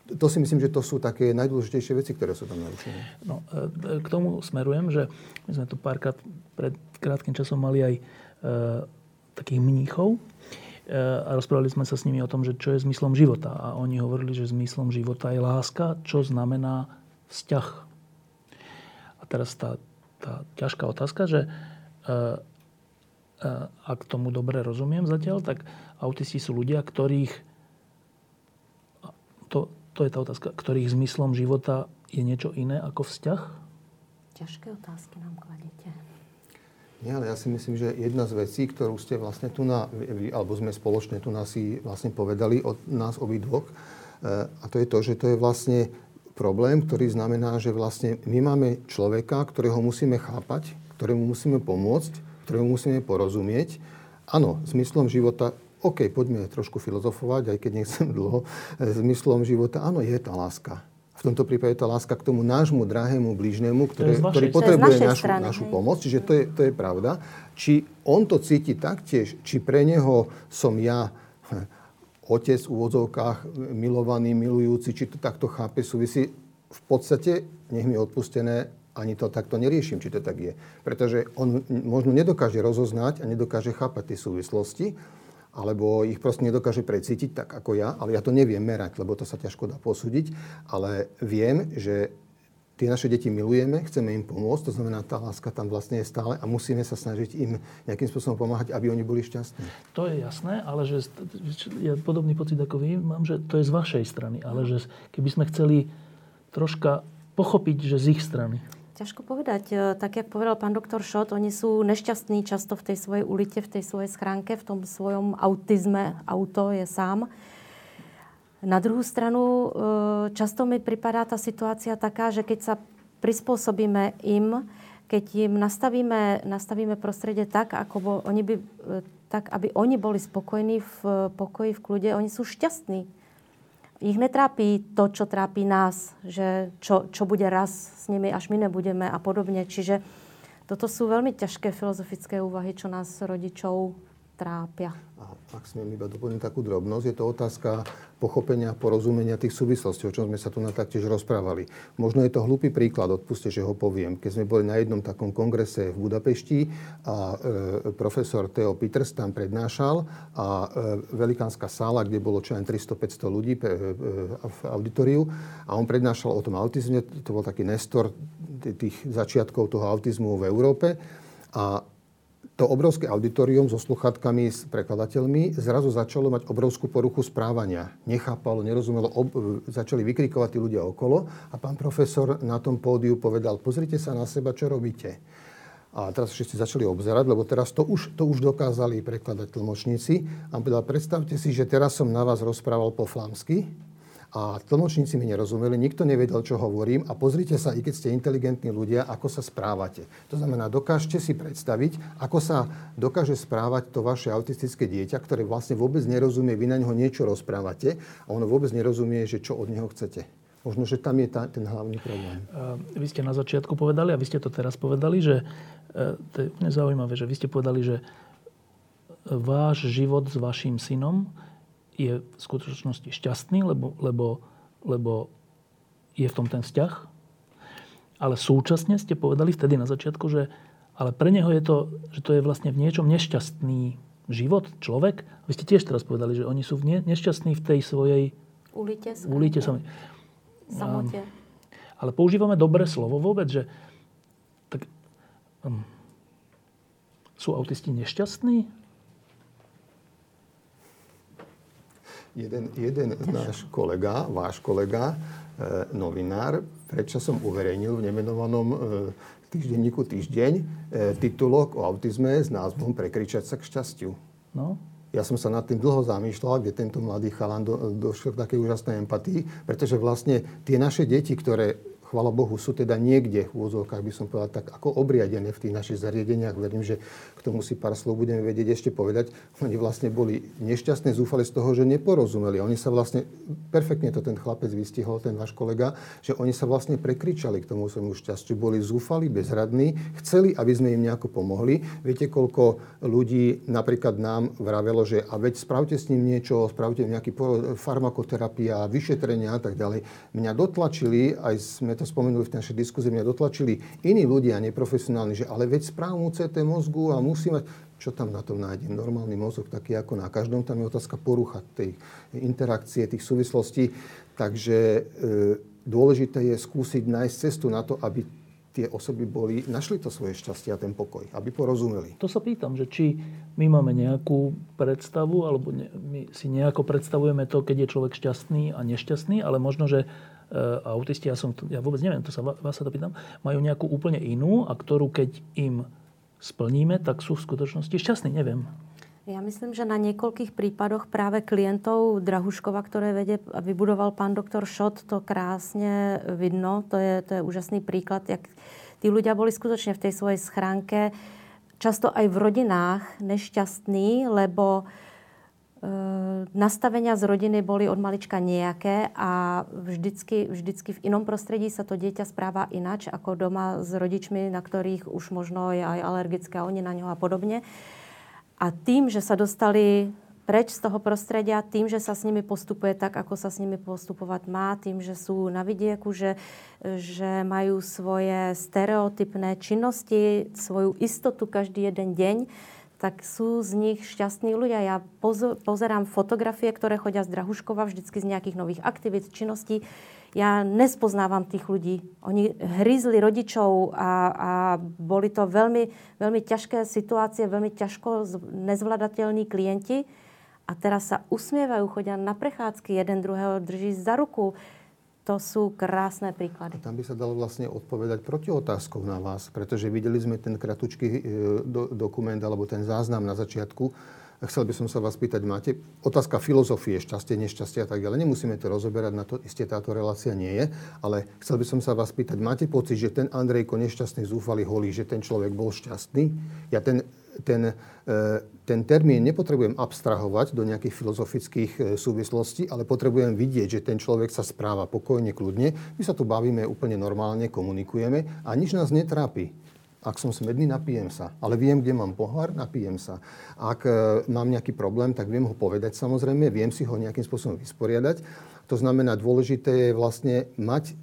to si myslím, že to sú také najdôležitejšie veci, ktoré sú tam narušené. No, e, k tomu smerujem, že my sme tu párkrát pred krátkým časom mali aj e, takých mníchov e, a rozprávali sme sa s nimi o tom, že čo je zmyslom života. A oni hovorili, že zmyslom života je láska, čo znamená vzťah. A teraz tá, tá ťažká otázka, že e, e, ak tomu dobre rozumiem zatiaľ, tak autisti sú ľudia, ktorých to, to je tá otázka, ktorých zmyslom života je niečo iné ako vzťah? Ťažké otázky nám kladete. Nie, ale ja si myslím, že jedna z vecí, ktorú ste vlastne tu na, alebo sme spoločne tu nás si vlastne povedali od nás obidvoch, eh, a to je to, že to je vlastne problém, ktorý znamená, že vlastne my máme človeka, ktorého musíme chápať, ktorému musíme pomôcť, ktorému musíme porozumieť. Áno, zmyslom života OK, poďme trošku filozofovať, aj keď nechcem dlho, zmyslom života. Áno, je tá láska. V tomto prípade tá láska k tomu nášmu drahému blížnemu, ktoré, ktorý potrebuje našu, strany, našu pomoc. Čiže to je, to je pravda. Či on to cíti taktiež, či pre neho som ja hm, otec v úvodzovkách milovaný, milujúci, či to takto chápe, súvisí v podstate, nech mi odpustené, ani to takto neriešim, či to tak je. Pretože on možno nedokáže rozoznať a nedokáže chápať tie súvislosti, alebo ich proste nedokáže precítiť tak ako ja, ale ja to neviem merať, lebo to sa ťažko dá posúdiť, ale viem, že tie naše deti milujeme, chceme im pomôcť, to znamená, tá láska tam vlastne je stále a musíme sa snažiť im nejakým spôsobom pomáhať, aby oni boli šťastní. To je jasné, ale že ja podobný pocit ako vy mám, že to je z vašej strany, ale že keby sme chceli troška pochopiť, že z ich strany. Ťažko povedať. E, tak, jak povedal pán doktor Šot, oni sú nešťastní často v tej svojej ulite, v tej svojej schránke, v tom svojom autizme. Auto je sám. Na druhú stranu, e, často mi pripadá tá situácia taká, že keď sa prispôsobíme im, keď im nastavíme, nastavíme prostredie tak, ako oni by, e, tak, aby oni boli spokojní v pokoji, v kľude, oni sú šťastní ich netrápi to, čo trápi nás, že čo, čo bude raz s nimi, až my nebudeme a podobne. Čiže toto sú veľmi ťažké filozofické úvahy, čo nás rodičov trápia. A ak smiem iba doplniť takú drobnosť, je to otázka pochopenia, porozumenia tých súvislostí, o čom sme sa tu na taktiež rozprávali. Možno je to hlupý príklad, odpuste, že ho poviem. Keď sme boli na jednom takom kongrese v Budapešti a e, profesor Theo Peters tam prednášal a e, velikánska sála, kde bolo čo len 300-500 ľudí e, e, v auditoriu a on prednášal o tom autizme, to bol taký nestor tých začiatkov toho autizmu v Európe a to obrovské auditorium so sluchatkami s prekladateľmi zrazu začalo mať obrovskú poruchu správania. Nechápalo, nerozumelo, ob, začali vykrikovať tí ľudia okolo a pán profesor na tom pódiu povedal, pozrite sa na seba, čo robíte. A teraz všetci začali obzerať, lebo teraz to už, to už dokázali prekladať tlmočníci. A povedal, predstavte si, že teraz som na vás rozprával po flamsky a tlmočníci mi nerozumeli, nikto nevedel, čo hovorím a pozrite sa, i keď ste inteligentní ľudia, ako sa správate. To znamená, dokážte si predstaviť, ako sa dokáže správať to vaše autistické dieťa, ktoré vlastne vôbec nerozumie, vy na neho niečo rozprávate a ono vôbec nerozumie, že čo od neho chcete. Možno, že tam je tá, ten hlavný problém. Vy ste na začiatku povedali, a vy ste to teraz povedali, že e, to je zaujímavé, že vy ste povedali, že váš život s vašim synom je v skutočnosti šťastný, lebo, lebo, lebo je v tom ten vzťah. Ale súčasne ste povedali vtedy na začiatku, že ale pre neho je to, že to je vlastne v niečom nešťastný život, človek. Vy ste tiež teraz povedali, že oni sú v ne, nešťastní v tej svojej ulite, ulite samote. ale používame dobré slovo vôbec, že tak, um, sú autisti nešťastní? Jeden, jeden náš kolega, váš kolega, e, novinár, predčasom uverejnil v nemenovanom e, týždenníku Týždeň e, titulok o autizme s názvom Prekričať sa k šťastiu. No. Ja som sa nad tým dlho zamýšľal, kde tento mladý chalan do, došiel k takej úžasnej empatii, pretože vlastne tie naše deti, ktoré chvala Bohu, sú teda niekde v úvodzovkách, by som povedal, tak ako obriadené v tých našich zariadeniach. Verím, že k tomu si pár slov budeme vedieť ešte povedať. Oni vlastne boli nešťastné, zúfali z toho, že neporozumeli. Oni sa vlastne, perfektne to ten chlapec vystihol, ten váš kolega, že oni sa vlastne prekričali k tomu svojmu šťastiu. Boli zúfali, bezradní, chceli, aby sme im nejako pomohli. Viete, koľko ľudí napríklad nám vravelo, že a veď spravte s ním niečo, spravte nejaký farmakoterapia, vyšetrenia a tak ďalej. Mňa dotlačili, aj sme to spomenuli v našej diskuzii, mňa dotlačili iní ľudia, neprofesionálni, že ale veď správnu CT mozgu a musí mať... Čo tam na tom nájdem? Normálny mozog, taký ako na každom, tam je otázka porucha tej interakcie, tých súvislostí. Takže e, dôležité je skúsiť nájsť cestu na to, aby tie osoby boli, našli to svoje šťastie a ten pokoj, aby porozumeli. To sa pýtam, že či my máme nejakú predstavu, alebo ne, my si nejako predstavujeme to, keď je človek šťastný a nešťastný, ale možno, že autisti, ja, som, ja vôbec neviem, to sa vás sa to pýtam, majú nejakú úplne inú a ktorú keď im splníme, tak sú v skutočnosti šťastní, neviem. Ja myslím, že na niekoľkých prípadoch práve klientov Drahuškova, ktoré vedie a vybudoval pán doktor Šot, to krásne vidno. To je, to je úžasný príklad, jak tí ľudia boli skutočne v tej svojej schránke často aj v rodinách nešťastní, lebo Ehm, nastavenia z rodiny boli od malička nejaké a vždycky, vždycky v inom prostredí sa to dieťa správa inač ako doma s rodičmi, na ktorých už možno je aj alergické a oni na ňo a podobne. A tým, že sa dostali preč z toho prostredia tým, že sa s nimi postupuje tak, ako sa s nimi postupovať má, tým, že sú na vidieku, že, že majú svoje stereotypné činnosti, svoju istotu každý jeden deň, tak sú z nich šťastní ľudia. Ja pozerám fotografie, ktoré chodia z Drahuškova vždycky z nejakých nových aktivít, činností. Ja nespoznávam tých ľudí. Oni hryzli rodičov a, a boli to veľmi, veľmi ťažké situácie, veľmi ťažko nezvladateľní klienti a teraz sa usmievajú, chodia na prechádzky, jeden druhého drží za ruku. To sú krásne príklady. Tam by sa dalo vlastne odpovedať proti otázkou na vás, pretože videli sme ten kratučký e, do, dokument alebo ten záznam na začiatku. Chcel by som sa vás pýtať, máte otázka filozofie, šťastie, nešťastie a tak ďalej. Nemusíme to rozoberať, na to isté táto relácia nie je, ale chcel by som sa vás pýtať, máte pocit, že ten Andrejko nešťastný, zúfalý, holý, že ten človek bol šťastný? Ja ten ten, e, ten termín nepotrebujem abstrahovať do nejakých filozofických e, súvislostí, ale potrebujem vidieť, že ten človek sa správa pokojne, kľudne. My sa tu bavíme úplne normálne, komunikujeme a nič nás netrápi. Ak som smedný, napijem sa. Ale viem, kde mám pohár, napijem sa. Ak e, mám nejaký problém, tak viem ho povedať samozrejme, viem si ho nejakým spôsobom vysporiadať. To znamená, dôležité je vlastne mať,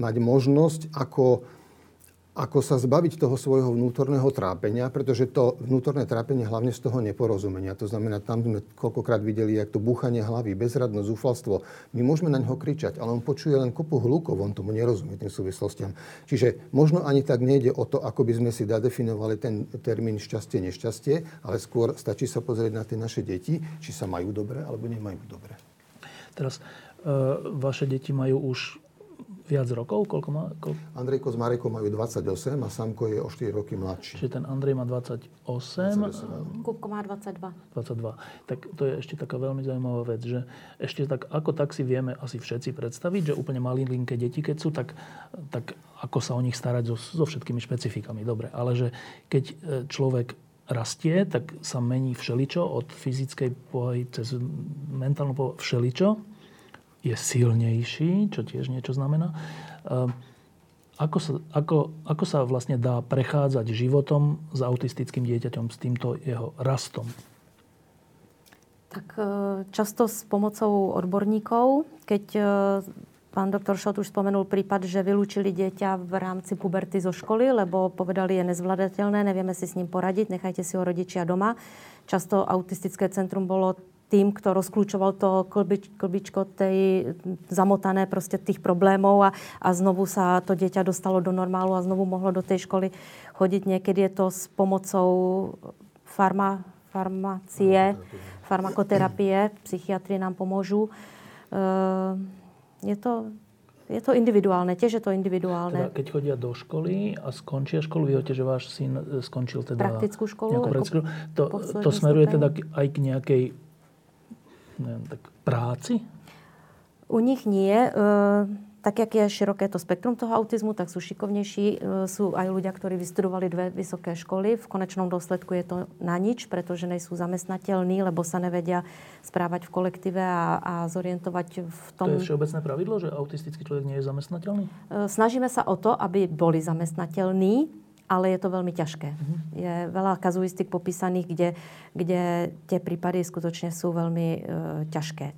mať možnosť, ako ako sa zbaviť toho svojho vnútorného trápenia, pretože to vnútorné trápenie hlavne z toho neporozumenia. To znamená, tam sme koľkokrát videli, jak to búchanie hlavy, bezradnosť, zúfalstvo. My môžeme na ňo kričať, ale on počuje len kopu hlukov, on tomu nerozumie tým súvislostiam. Čiže možno ani tak nejde o to, ako by sme si zadefinovali ten termín šťastie, nešťastie, ale skôr stačí sa pozrieť na tie naše deti, či sa majú dobre alebo nemajú dobre. Teraz, e, vaše deti majú už viac rokov? Koľko má? Koľko? Andrejko s Marekom majú 28 a Samko je o 4 roky mladší. Čiže ten Andrej má 28. 28 Kupko má 22. 22. Tak to je ešte taká veľmi zaujímavá vec, že ešte tak, ako tak si vieme asi všetci predstaviť, že úplne malinké deti, keď sú, tak, tak ako sa o nich starať so, so všetkými špecifikami. Dobre, ale že keď e, človek rastie, tak sa mení všeličo od fyzickej pohy cez mentálnu pohy všeličo je silnejší, čo tiež niečo znamená. Ehm, ako sa, ako, ako sa vlastne dá prechádzať životom s autistickým dieťaťom, s týmto jeho rastom? Tak e, často s pomocou odborníkov, keď e, pán doktor Šot už spomenul prípad, že vylúčili dieťa v rámci puberty zo školy, lebo povedali, je nezvladateľné, nevieme si s ním poradiť, nechajte si ho rodičia doma. Často autistické centrum bolo tým, kto rozklúčoval to klbič, klbičko tej zamotané proste tých problémov a, a znovu sa to dieťa dostalo do normálu a znovu mohlo do tej školy chodiť. Niekedy je to s pomocou farma, farmácie, farmakoterapie, psychiatri nám pomôžu. E, je to, je to individuálne, tiež je to individuálne. Teda, keď chodia do školy a skončia školu, viete, že váš syn skončil teda... Praktickú školu. Praktickú, to, to smeruje teda aj k nejakej neviem, tak práci? U nich nie. E, tak, jak je široké to spektrum toho autizmu, tak sú šikovnejší. E, sú aj ľudia, ktorí vystudovali dve vysoké školy. V konečnom dôsledku je to na nič, pretože nejsú zamestnateľní, lebo sa nevedia správať v kolektíve a, a zorientovať v tom... To je všeobecné pravidlo, že autistický človek nie je zamestnateľný? E, snažíme sa o to, aby boli zamestnateľní, ale je to veľmi ťažké. Mm-hmm. Je veľa kazuistik popísaných, kde, kde tie prípady skutočne sú veľmi e, ťažké.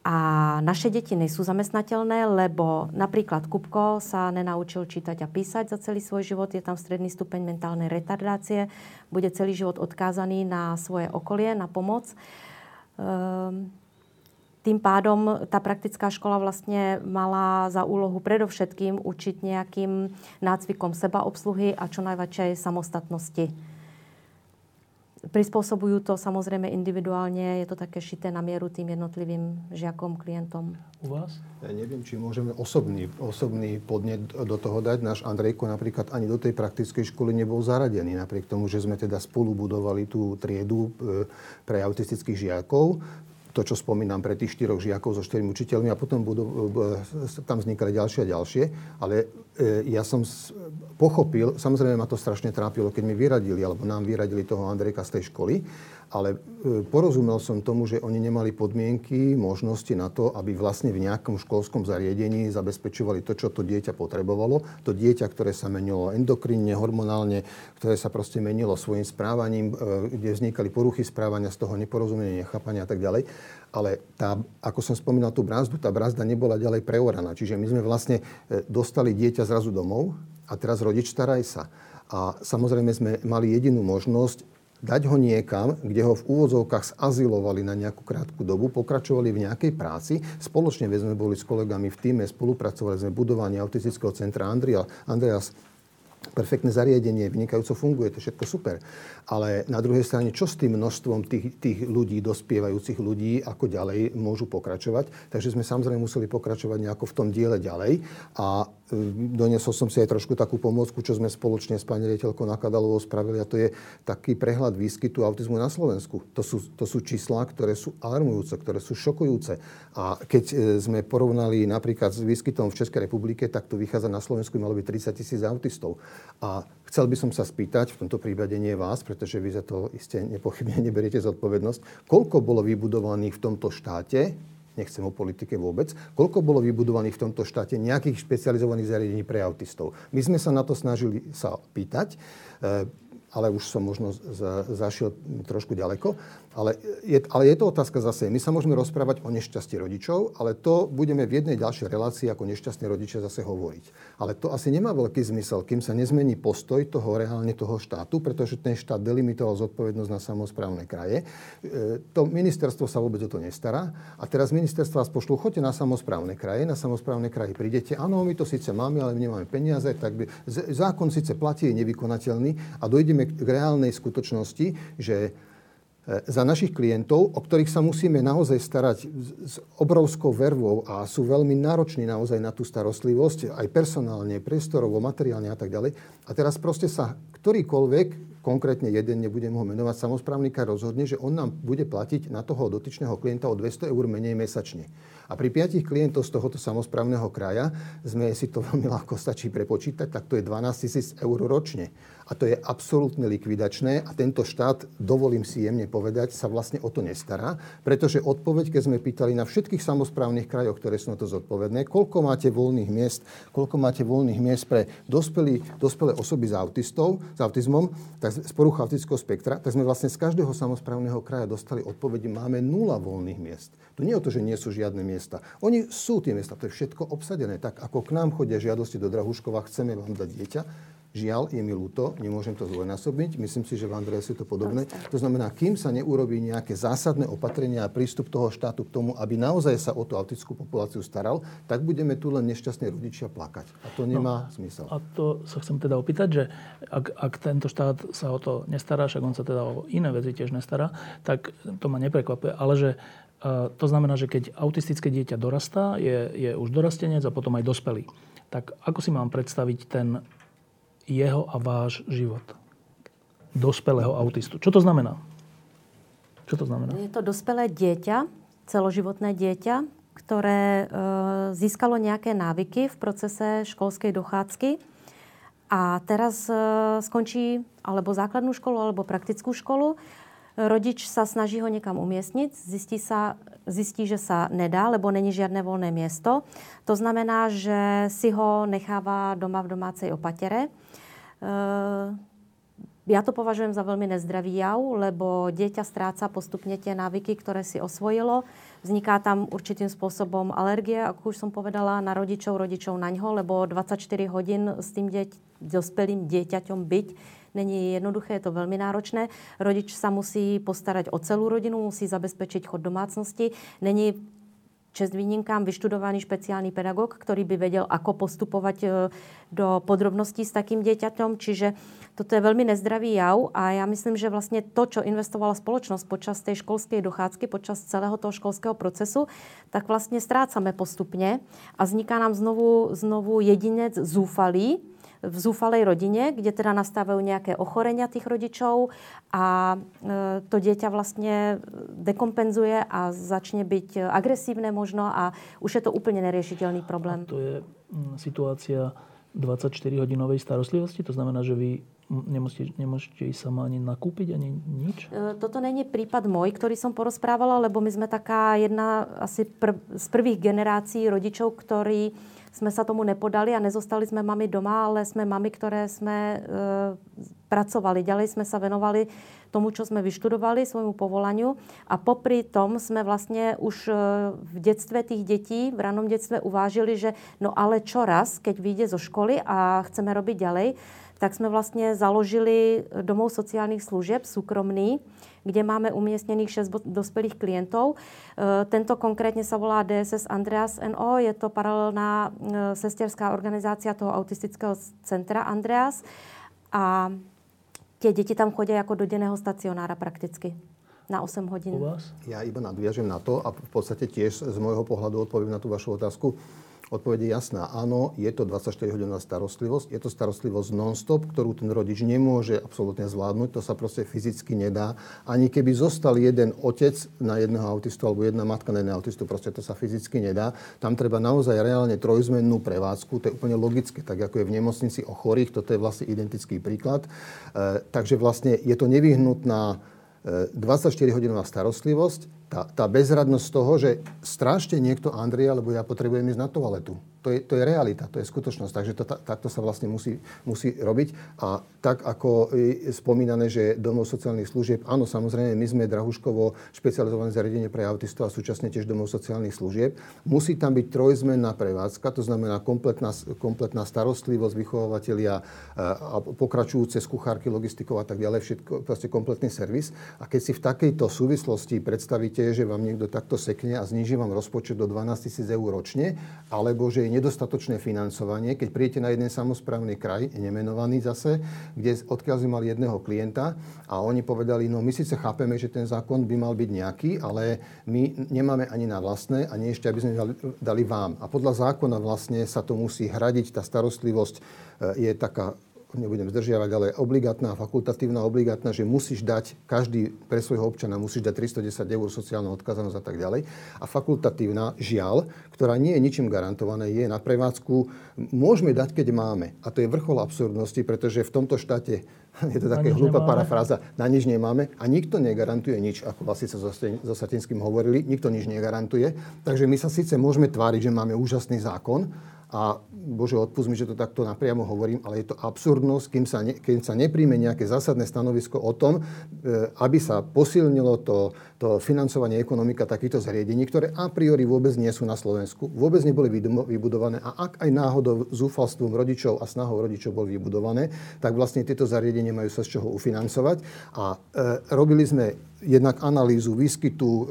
A naše deti nejsú zamestnateľné, lebo napríklad Kupko sa nenaučil čítať a písať za celý svoj život. Je tam stredný stupeň mentálnej retardácie. Bude celý život odkázaný na svoje okolie, na pomoc. Ehm, tým pádom tá praktická škola vlastne mala za úlohu predovšetkým učiť nejakým nácvikom seba obsluhy a čo najväčšej samostatnosti. Prispôsobujú to samozrejme individuálne, je to také šité na mieru tým jednotlivým žiakom, klientom. U vás? Ja neviem, či môžeme osobný, osobný podnet do toho dať. Náš Andrejko napríklad ani do tej praktickej školy nebol zaradený, napriek tomu, že sme teda spolu budovali tú triedu e, pre autistických žiakov to, čo spomínam pre tých štyroch žiakov so štyrmi učiteľmi a potom budú, tam vznikali ďalšie a ďalšie. Ale e, ja som pochopil, samozrejme ma to strašne trápilo, keď mi vyradili, alebo nám vyradili toho Andrejka z tej školy, ale e, porozumel som tomu, že oni nemali podmienky, možnosti na to, aby vlastne v nejakom školskom zariadení zabezpečovali to, čo to dieťa potrebovalo. To dieťa, ktoré sa menilo endokrinne, hormonálne, ktoré sa proste menilo svojim správaním, e, kde vznikali poruchy správania, z toho neporozumenie, nechápania a tak ďalej. Ale tá, ako som spomínal tú brázdu, tá brázda nebola ďalej preoraná. Čiže my sme vlastne e, dostali dieťa zrazu domov a teraz rodič staraj sa. A samozrejme sme mali jedinú možnosť dať ho niekam, kde ho v úvodzovkách zazilovali na nejakú krátku dobu, pokračovali v nejakej práci. Spoločne sme boli s kolegami v týme, spolupracovali sme v budovaní autistického centra Andrea, Andreas perfektné zariadenie, vynikajúco funguje, to je všetko super. Ale na druhej strane, čo s tým množstvom tých, tých ľudí, dospievajúcich ľudí, ako ďalej môžu pokračovať. Takže sme samozrejme museli pokračovať nejako v tom diele ďalej. A Ehm, doniesol som si aj trošku takú pomôcku, čo sme spoločne s pani riaditeľkou Nakadalovou spravili a to je taký prehľad výskytu autizmu na Slovensku. To sú, to sú čísla, ktoré sú alarmujúce, ktoré sú šokujúce. A keď e, sme porovnali napríklad s výskytom v Českej republike, tak tu vychádza na Slovensku malo byť 30 tisíc autistov. A chcel by som sa spýtať, v tomto prípade nie vás, pretože vy za to iste nepochybne neberiete zodpovednosť, koľko bolo vybudovaných v tomto štáte nechcem o politike vôbec, koľko bolo vybudovaných v tomto štáte nejakých špecializovaných zariadení pre autistov. My sme sa na to snažili sa pýtať, e, ale už som možno zašiel trošku ďaleko. Ale je, ale je to otázka zase. My sa môžeme rozprávať o nešťastí rodičov, ale to budeme v jednej ďalšej relácii ako nešťastní rodičia zase hovoriť. Ale to asi nemá veľký zmysel, kým sa nezmení postoj toho reálne toho štátu, pretože ten štát delimitoval zodpovednosť na samozprávne kraje. E, to ministerstvo sa vôbec o to nestará. A teraz ministerstvo vás pošlú, choďte na samozprávne kraje, na samozprávne kraje prídete. Áno, my to síce máme, ale my nemáme peniaze, tak by, zákon síce platí, je nevykonateľný a dojdeme k reálnej skutočnosti, že za našich klientov, o ktorých sa musíme naozaj starať s obrovskou vervou a sú veľmi nároční naozaj na tú starostlivosť, aj personálne, priestorovo, materiálne a tak ďalej. A teraz proste sa ktorýkoľvek, konkrétne jeden, nebudem ho menovať, samozprávny kraj rozhodne, že on nám bude platiť na toho dotyčného klienta o 200 eur menej mesačne. A pri piatich klientov z tohoto samozprávneho kraja sme si to veľmi ľahko stačí prepočítať, tak to je 12 tisíc eur ročne a to je absolútne likvidačné a tento štát, dovolím si jemne povedať, sa vlastne o to nestará, pretože odpoveď, keď sme pýtali na všetkých samozprávnych krajoch, ktoré sú na to zodpovedné, koľko máte voľných miest, koľko máte voľných miest pre dospelí, dospelé osoby s, autistov, s autizmom, tak z poruchou autistického spektra, tak sme vlastne z každého samozprávneho kraja dostali odpoveď, máme nula voľných miest. To nie je o to, že nie sú žiadne miesta. Oni sú tie miesta, to je všetko obsadené. Tak ako k nám chodia žiadosti do Drahuškova, chceme vám dať dieťa, Žiaľ, je mi ľúto, nemôžem to zdvojnásobiť. Myslím si, že v Andreas je to podobné. To znamená, kým sa neurobí nejaké zásadné opatrenia a prístup toho štátu k tomu, aby naozaj sa o tú autickú populáciu staral, tak budeme tu len nešťastní rodičia plakať. A to nemá no, zmysel. A to sa chcem teda opýtať, že ak, ak tento štát sa o to nestará, však on sa teda o iné veci tiež nestará, tak to ma neprekvapuje. Ale že uh, to znamená, že keď autistické dieťa dorastá, je, je už dorastenec a potom aj dospelý. Tak ako si mám predstaviť ten jeho a váš život. Dospelého autistu. Čo to znamená? Čo to znamená? Je to dospelé dieťa, celoživotné dieťa, ktoré e, získalo nejaké návyky v procese školskej dochádzky a teraz e, skončí alebo základnú školu, alebo praktickú školu. Rodič sa snaží ho niekam umiestniť, zistí, sa, zistí, že sa nedá, lebo není žiadne voľné miesto. To znamená, že si ho necháva doma v domácej opatere Eh, ja to považujem za veľmi nezdravý jav, lebo dieťa stráca postupne tie návyky, ktoré si osvojilo. Vzniká tam určitým spôsobom alergie, ako už som povedala, na rodičov, rodičov na ňo, lebo 24 hodín s tým dieť, dospelým dieťaťom byť není jednoduché, je to veľmi náročné. Rodič sa musí postarať o celú rodinu, musí zabezpečiť chod domácnosti. Není čest výnimkám vyštudovaný špeciálny pedagóg, ktorý by vedel, ako postupovať e, do podrobností s takým dieťaťom. Čiže toto je veľmi nezdravý jav a ja myslím, že vlastne to, čo investovala spoločnosť počas tej školskej dochádzky, počas celého toho školského procesu, tak vlastne strácame postupne a vzniká nám znovu, znovu jedinec zúfalý, v zúfalej rodine, kde teda nastávajú nejaké ochorenia tých rodičov a e, to dieťa vlastne dekompenzuje a začne byť agresívne možno a už je to úplne neriešiteľný problém. A to je mm, situácia 24-hodinovej starostlivosti? To znamená, že vy nemôžete, nemôžete ísť sama ani nakúpiť, ani nič? E, toto není prípad môj, ktorý som porozprávala, lebo my sme taká jedna asi prv, z prvých generácií rodičov, ktorí sme sa tomu nepodali a nezostali sme mami doma, ale sme mami, ktoré sme e, pracovali. Ďalej sme sa venovali tomu, čo sme vyštudovali, svojmu povolaniu. A popri tom sme vlastne už e, v detstve tých detí, v ranom detstve uvážili, že no ale čo raz, keď vyjde zo školy a chceme robiť ďalej, tak sme vlastne založili domov sociálnych služieb, súkromný, kde máme umiestnených 6 dospelých klientov. E, tento konkrétne sa volá DSS Andreas NO. Je to paralelná e, sesterská organizácia toho autistického centra Andreas. A tie deti tam chodia ako do denného stacionára prakticky na 8 hodín. U vás? Ja iba nadviažem na to a v podstate tiež z môjho pohľadu odpoviem na tú vašu otázku. Odpoveď je jasná. Áno, je to 24-hodinová starostlivosť. Je to starostlivosť non-stop, ktorú ten rodič nemôže absolútne zvládnuť. To sa proste fyzicky nedá. Ani keby zostal jeden otec na jedného autistu alebo jedna matka na jedného autistu, proste to sa fyzicky nedá. Tam treba naozaj reálne trojzmennú prevádzku. To je úplne logické, tak ako je v nemocnici o chorých. Toto je vlastne identický príklad. E, takže vlastne je to nevyhnutná 24-hodinová e, starostlivosť tá, tá bezradnosť toho, že strážte niekto Andria, lebo ja potrebujem ísť na toaletu. To je, to je realita, to je skutočnosť. Takže to, takto sa vlastne musí, musí robiť. A tak ako je spomínané, že domov sociálnych služieb, áno, samozrejme, my sme Drahuškovo špecializované zariadenie pre autistov a súčasne tiež domov sociálnych služieb. Musí tam byť trojzmenná prevádzka, to znamená kompletná, kompletná starostlivosť, vychovateľia a pokračujúce z kuchárky, logistikov a tak ďalej, všetko, proste kompletný servis. A keď si v takejto súvislosti predstavíte, že vám niekto takto sekne a zniží vám rozpočet do 12 000 eur ročne, alebo že nedostatočné financovanie. Keď príjete na jeden samozprávny kraj, nemenovaný zase, kde odkiaľ sme mali jedného klienta a oni povedali, no my síce chápeme, že ten zákon by mal byť nejaký, ale my nemáme ani na vlastné a nie ešte, aby sme dali, dali vám. A podľa zákona vlastne sa to musí hradiť, tá starostlivosť e, je taká nebudem zdržiavať, ale obligátna, fakultatívna, obligátna, že musíš dať, každý pre svojho občana musíš dať 310 eur sociálnu odkazanosť a tak ďalej. A fakultatívna, žiaľ, ktorá nie je ničím garantované, je na prevádzku, môžeme dať, keď máme. A to je vrchol absurdnosti, pretože v tomto štáte je to také hlúpa parafráza, na nič nemáme a nikto negarantuje nič, ako vlastne sa so Satinským hovorili, nikto nič negarantuje. Takže my sa síce môžeme tváriť, že máme úžasný zákon, a Bože, odpust mi, že to takto napriamo hovorím, ale je to absurdnosť, kým sa, ne, kým sa nepríjme nejaké zásadné stanovisko o tom, e, aby sa posilnilo to, to financovanie ekonomika takýchto zariadení, ktoré a priori vôbec nie sú na Slovensku, vôbec neboli vybudované a ak aj náhodou zúfalstvom rodičov a snahou rodičov boli vybudované, tak vlastne tieto zariadenia majú sa z čoho ufinancovať. A e, robili sme jednak analýzu výskytu, e,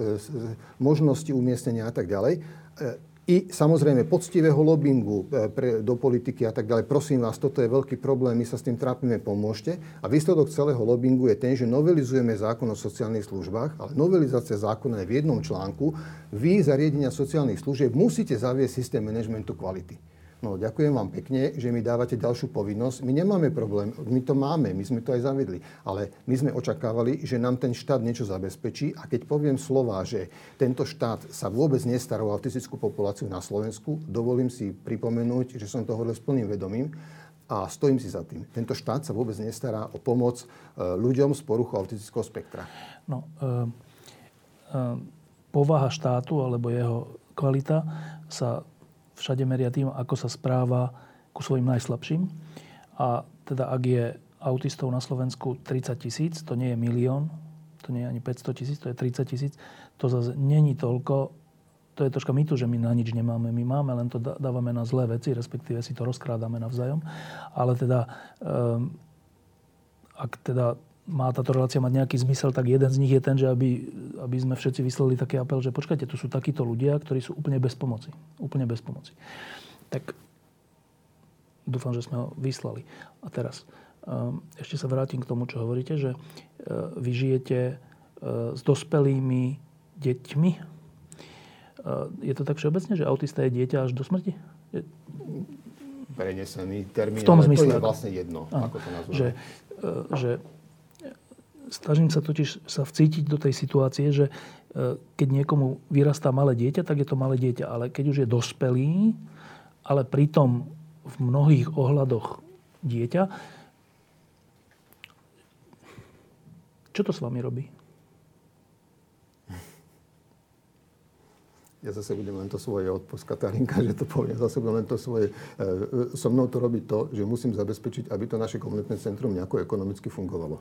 možnosti umiestnenia a tak ďalej. E, i samozrejme poctivého lobbingu e, pre, do politiky a tak ďalej. Prosím vás, toto je veľký problém, my sa s tým trápime, pomôžte. A výsledok celého lobbingu je ten, že novelizujeme zákon o sociálnych službách, ale novelizácia zákona je v jednom článku. Vy, zariadenia sociálnych služieb, musíte zaviesť systém manažmentu kvality. No, ďakujem vám pekne, že mi dávate ďalšiu povinnosť. My nemáme problém, my to máme, my sme to aj zavedli. Ale my sme očakávali, že nám ten štát niečo zabezpečí a keď poviem slova, že tento štát sa vôbec nestará o autistickú populáciu na Slovensku, dovolím si pripomenúť, že som to hovoril s plným vedomím a stojím si za tým. Tento štát sa vôbec nestará o pomoc e, ľuďom z poruchu autistického spektra. No, e, e, povaha štátu alebo jeho kvalita sa všade meria tým, ako sa správa ku svojim najslabším. A teda ak je autistov na Slovensku 30 tisíc, to nie je milión, to nie je ani 500 tisíc, to je 30 tisíc, to zase není toľko, to je troška mýtu, že my na nič nemáme. My máme, len to dávame na zlé veci, respektíve si to rozkrádame navzájom. Ale teda, um, ak teda má táto relácia mať nejaký zmysel, tak jeden z nich je ten, že aby, aby sme všetci vyslali taký apel, že počkajte, tu sú takíto ľudia, ktorí sú úplne bez pomoci. Úplne bez pomoci. Tak dúfam, že sme ho vyslali. A teraz, um, ešte sa vrátim k tomu, čo hovoríte, že uh, vy žijete uh, s dospelými deťmi. Uh, je to tak všeobecne, že autista je dieťa až do smrti? Prenesený termín, v tom ale zmysle, to je vlastne jedno, ako to nazveme. Že, že snažím sa totiž sa vcítiť do tej situácie, že e, keď niekomu vyrastá malé dieťa, tak je to malé dieťa. Ale keď už je dospelý, ale pritom v mnohých ohľadoch dieťa. Čo to s vami robí? Ja zase budem len to svoje odpust Katarinka, že to poviem. Zase budem len to svoje. E, e, so mnou to robí to, že musím zabezpečiť, aby to naše komunitné centrum nejako ekonomicky fungovalo.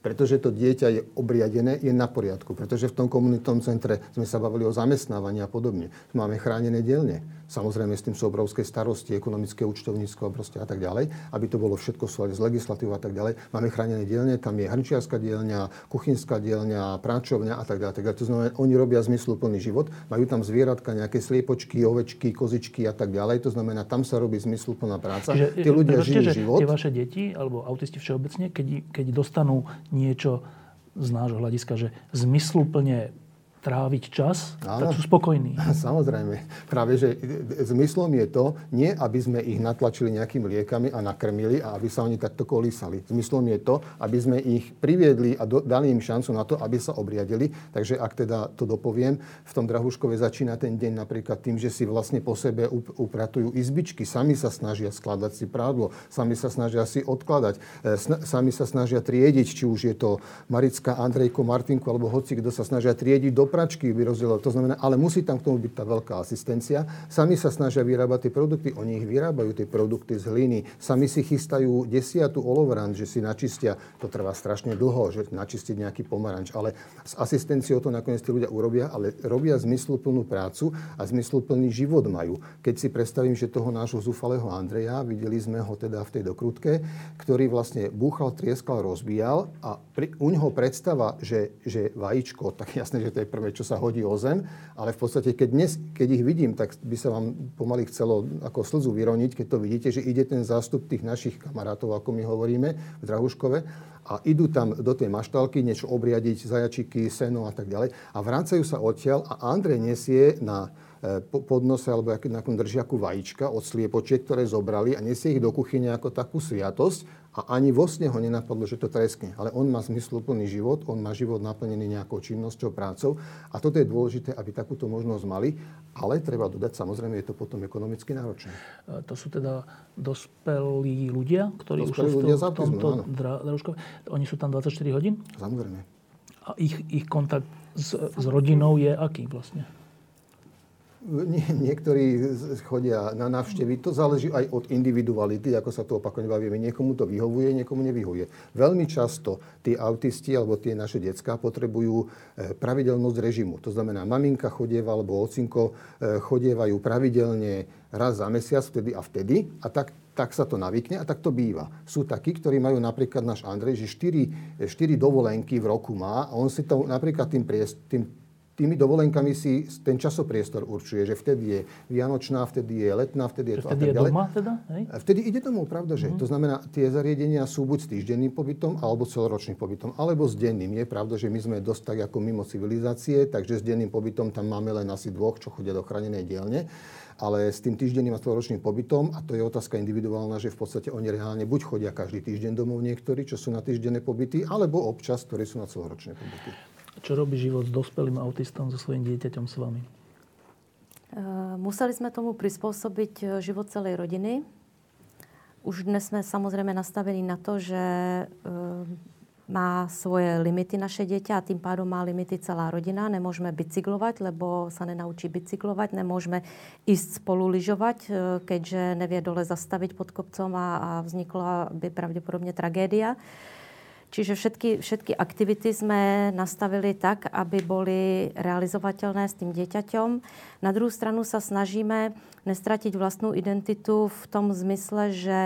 Pretože to dieťa je obriadené, je na poriadku. Pretože v tom komunitnom centre sme sa bavili o zamestnávaní a podobne. Máme chránené dielne. Samozrejme, s tým sú obrovské starosti, ekonomické účtovníctvo a, tak ďalej, aby to bolo všetko v s legislatívou a tak ďalej. Máme chránené dielne, tam je hrnčiarská dielňa, kuchynská dielňa, práčovňa a tak ďalej. To znamená, oni robia zmysluplný život, majú tam zvieratka, nejaké sliepočky, ovečky, kozičky a tak ďalej. To znamená, tam sa robí zmysluplná práca. Čiže, Tí ľudia prebačte, žijú život. Tie vaše deti, alebo autisti všeobecne, keď, keď dostanú niečo z nášho hľadiska, že zmysluplne tráviť čas, Áno. tak sú spokojní. Samozrejme. Práve, že zmyslom je to, nie aby sme ich natlačili nejakými liekami a nakrmili a aby sa oni takto kolísali. Zmyslom je to, aby sme ich priviedli a do, dali im šancu na to, aby sa obriadili. Takže ak teda to dopoviem, v tom Drahuškove začína ten deň napríklad tým, že si vlastne po sebe upratujú izbičky, sami sa snažia skladať si prádlo, sami sa snažia si odkladať, e, sami sa snažia triediť, či už je to Marická, Andrejko, Martinku alebo hoci, kto sa snažia triediť do pračky by rozdielal. To znamená, ale musí tam k tomu byť tá veľká asistencia. Sami sa snažia vyrábať tie produkty, oni ich vyrábajú, tie produkty z hliny. Sami si chystajú desiatu olovrant, že si načistia. To trvá strašne dlho, že načistiť nejaký pomaranč. Ale s asistenciou to nakoniec tí ľudia urobia, ale robia zmysluplnú prácu a zmysluplný život majú. Keď si predstavím, že toho nášho zúfalého Andreja, videli sme ho teda v tej dokrutke, ktorý vlastne búchal, trieskal, rozbíjal a pri, u neho predstava, že, že vajíčko, tak jasné, že to je prvé, čo sa hodí o zem, ale v podstate, keď, dnes, keď ich vidím, tak by sa vám pomaly chcelo ako slzu vyroniť, keď to vidíte, že ide ten zástup tých našich kamarátov, ako my hovoríme v Drahuškove, a idú tam do tej maštalky niečo obriadiť, zajačiky, seno a tak ďalej a vracajú sa odtiaľ a Andrej nesie na e, podnose alebo na držiaku vajíčka od sliepočiek, ktoré zobrali a nesie ich do kuchyne ako takú sviatosť a ani vo sne ho nenapadlo, že to treskne. Ale on má zmysluplný život, on má život naplnený nejakou činnosťou, prácou. A toto je dôležité, aby takúto možnosť mali. Ale treba dodať, samozrejme, je to potom ekonomicky náročné. E, to sú teda dospelí ľudia, ktorí dospelí už sú ľudia v tomto družkove. Oni sú tam 24 hodín? Samozrejme. A ich, ich kontakt s, s rodinou je aký vlastne? Nie, niektorí chodia na návštevy. To záleží aj od individuality, ako sa to opakovane bavíme. Niekomu to vyhovuje, niekomu nevyhovuje. Veľmi často tí autisti alebo tie naše detská potrebujú e, pravidelnosť režimu. To znamená, maminka chodieva alebo ocinko e, chodievajú pravidelne raz za mesiac, vtedy a vtedy. A tak tak sa to navykne a tak to býva. Sú takí, ktorí majú napríklad náš Andrej, že 4, 4 dovolenky v roku má a on si to napríklad tým, priest, tým tými dovolenkami si ten časopriestor určuje, že vtedy je vianočná, vtedy je letná, vtedy je to vtedy a tak ďalej. je doma teda? Hej? Vtedy ide domov, pravda, že? Mm-hmm. To znamená, tie zariadenia sú buď s týždenným pobytom, alebo celoročným pobytom, alebo s denným. Je pravda, že my sme dosť tak ako mimo civilizácie, takže s denným pobytom tam máme len asi dvoch, čo chodia do chránenej dielne ale s tým týždenným a celoročným pobytom, a to je otázka individuálna, že v podstate oni reálne buď chodia každý týždeň domov niektorí, čo sú na týždenné pobyty, alebo občas, ktorí sú na celoročné pobyty. Čo robí život s dospelým autistom, so svojím dieťaťom s vami? E, museli sme tomu prispôsobiť e, život celej rodiny. Už dnes sme samozrejme nastavení na to, že e, má svoje limity naše dieťa a tým pádom má limity celá rodina. Nemôžeme bicyklovať, lebo sa nenaučí bicyklovať. Nemôžeme ísť spolu lyžovať, keďže nevie dole zastaviť pod kopcom a, a vznikla by pravdepodobne tragédia. Čiže všetky, všetky aktivity sme nastavili tak, aby boli realizovateľné s tým dieťaťom. Na druhú stranu sa snažíme nestratiť vlastnú identitu v tom zmysle, že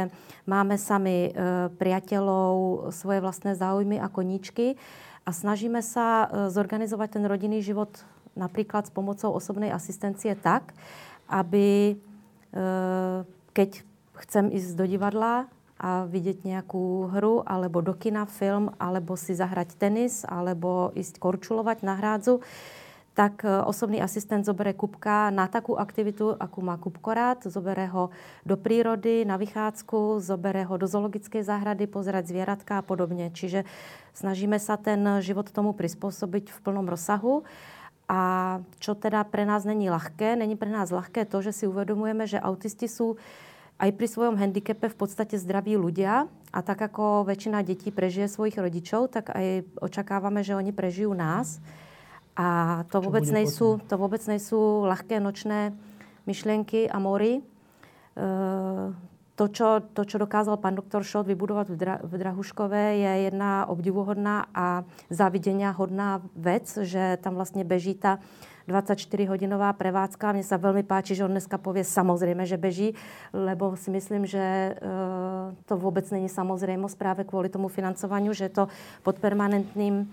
máme sami e, priateľov, svoje vlastné záujmy a koníčky a snažíme sa e, zorganizovať ten rodinný život napríklad s pomocou osobnej asistencie tak, aby e, keď chcem ísť do divadla, a vidieť nejakú hru, alebo do kina film, alebo si zahrať tenis, alebo ísť korčulovať na hrádzu, tak e, osobný asistent zobere Kupka na takú aktivitu, akú má Kupko rád. Zobere ho do prírody, na vychádzku, zobere ho do zoologickej záhrady, pozerať zvieratka a podobne. Čiže snažíme sa ten život tomu prispôsobiť v plnom rozsahu. A čo teda pre nás není ľahké, není pre nás ľahké to, že si uvedomujeme, že autisti sú aj pri svojom handicape v podstate zdraví ľudia a tak ako väčšina detí prežije svojich rodičov, tak aj očakávame, že oni prežijú nás. A to Čo vôbec, nejsú, to vôbec nejsú ľahké nočné myšlienky a mory. E, to čo, to, čo dokázal pán doktor Šot vybudovať v, Dra- v Drahuškové, je jedna obdivuhodná a závidenia hodná vec, že tam vlastne beží tá 24-hodinová prevádzka. Mne sa veľmi páči, že on dneska povie samozrejme, že beží, lebo si myslím, že e, to vôbec není samozrejmosť práve kvôli tomu financovaniu, že je to pod permanentným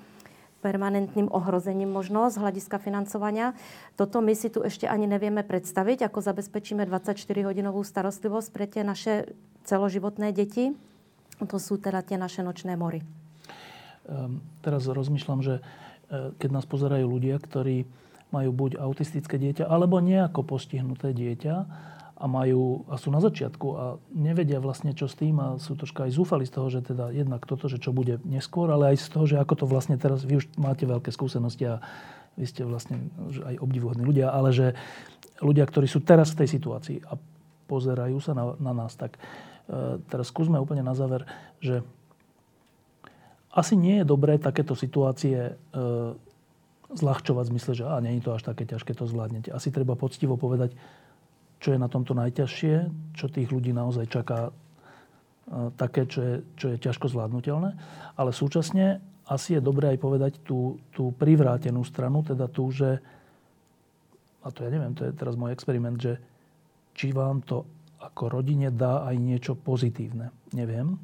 permanentným ohrozením možno z hľadiska financovania. Toto my si tu ešte ani nevieme predstaviť, ako zabezpečíme 24-hodinovú starostlivosť pre tie naše celoživotné deti. To sú teda tie naše nočné mory. Um, teraz rozmýšľam, že uh, keď nás pozerajú ľudia, ktorí majú buď autistické dieťa, alebo nejako postihnuté dieťa, a majú, a sú na začiatku a nevedia vlastne čo s tým a sú troška aj zúfali z toho, že teda jednak toto, že čo bude neskôr, ale aj z toho, že ako to vlastne teraz, vy už máte veľké skúsenosti a vy ste vlastne aj obdivuhodní ľudia, ale že ľudia, ktorí sú teraz v tej situácii a pozerajú sa na, na nás, tak e, teraz skúsme úplne na záver, že asi nie je dobré takéto situácie e, zľahčovať v zmysle, že a nie je to až také ťažké, to zvládnete. Asi treba poctivo povedať, čo je na tomto najťažšie, čo tých ľudí naozaj čaká také, čo je, čo je ťažko zvládnutelné. Ale súčasne asi je dobré aj povedať tú, tú privrátenú stranu, teda tú, že, a to ja neviem, to je teraz môj experiment, že či vám to ako rodine dá aj niečo pozitívne. Neviem.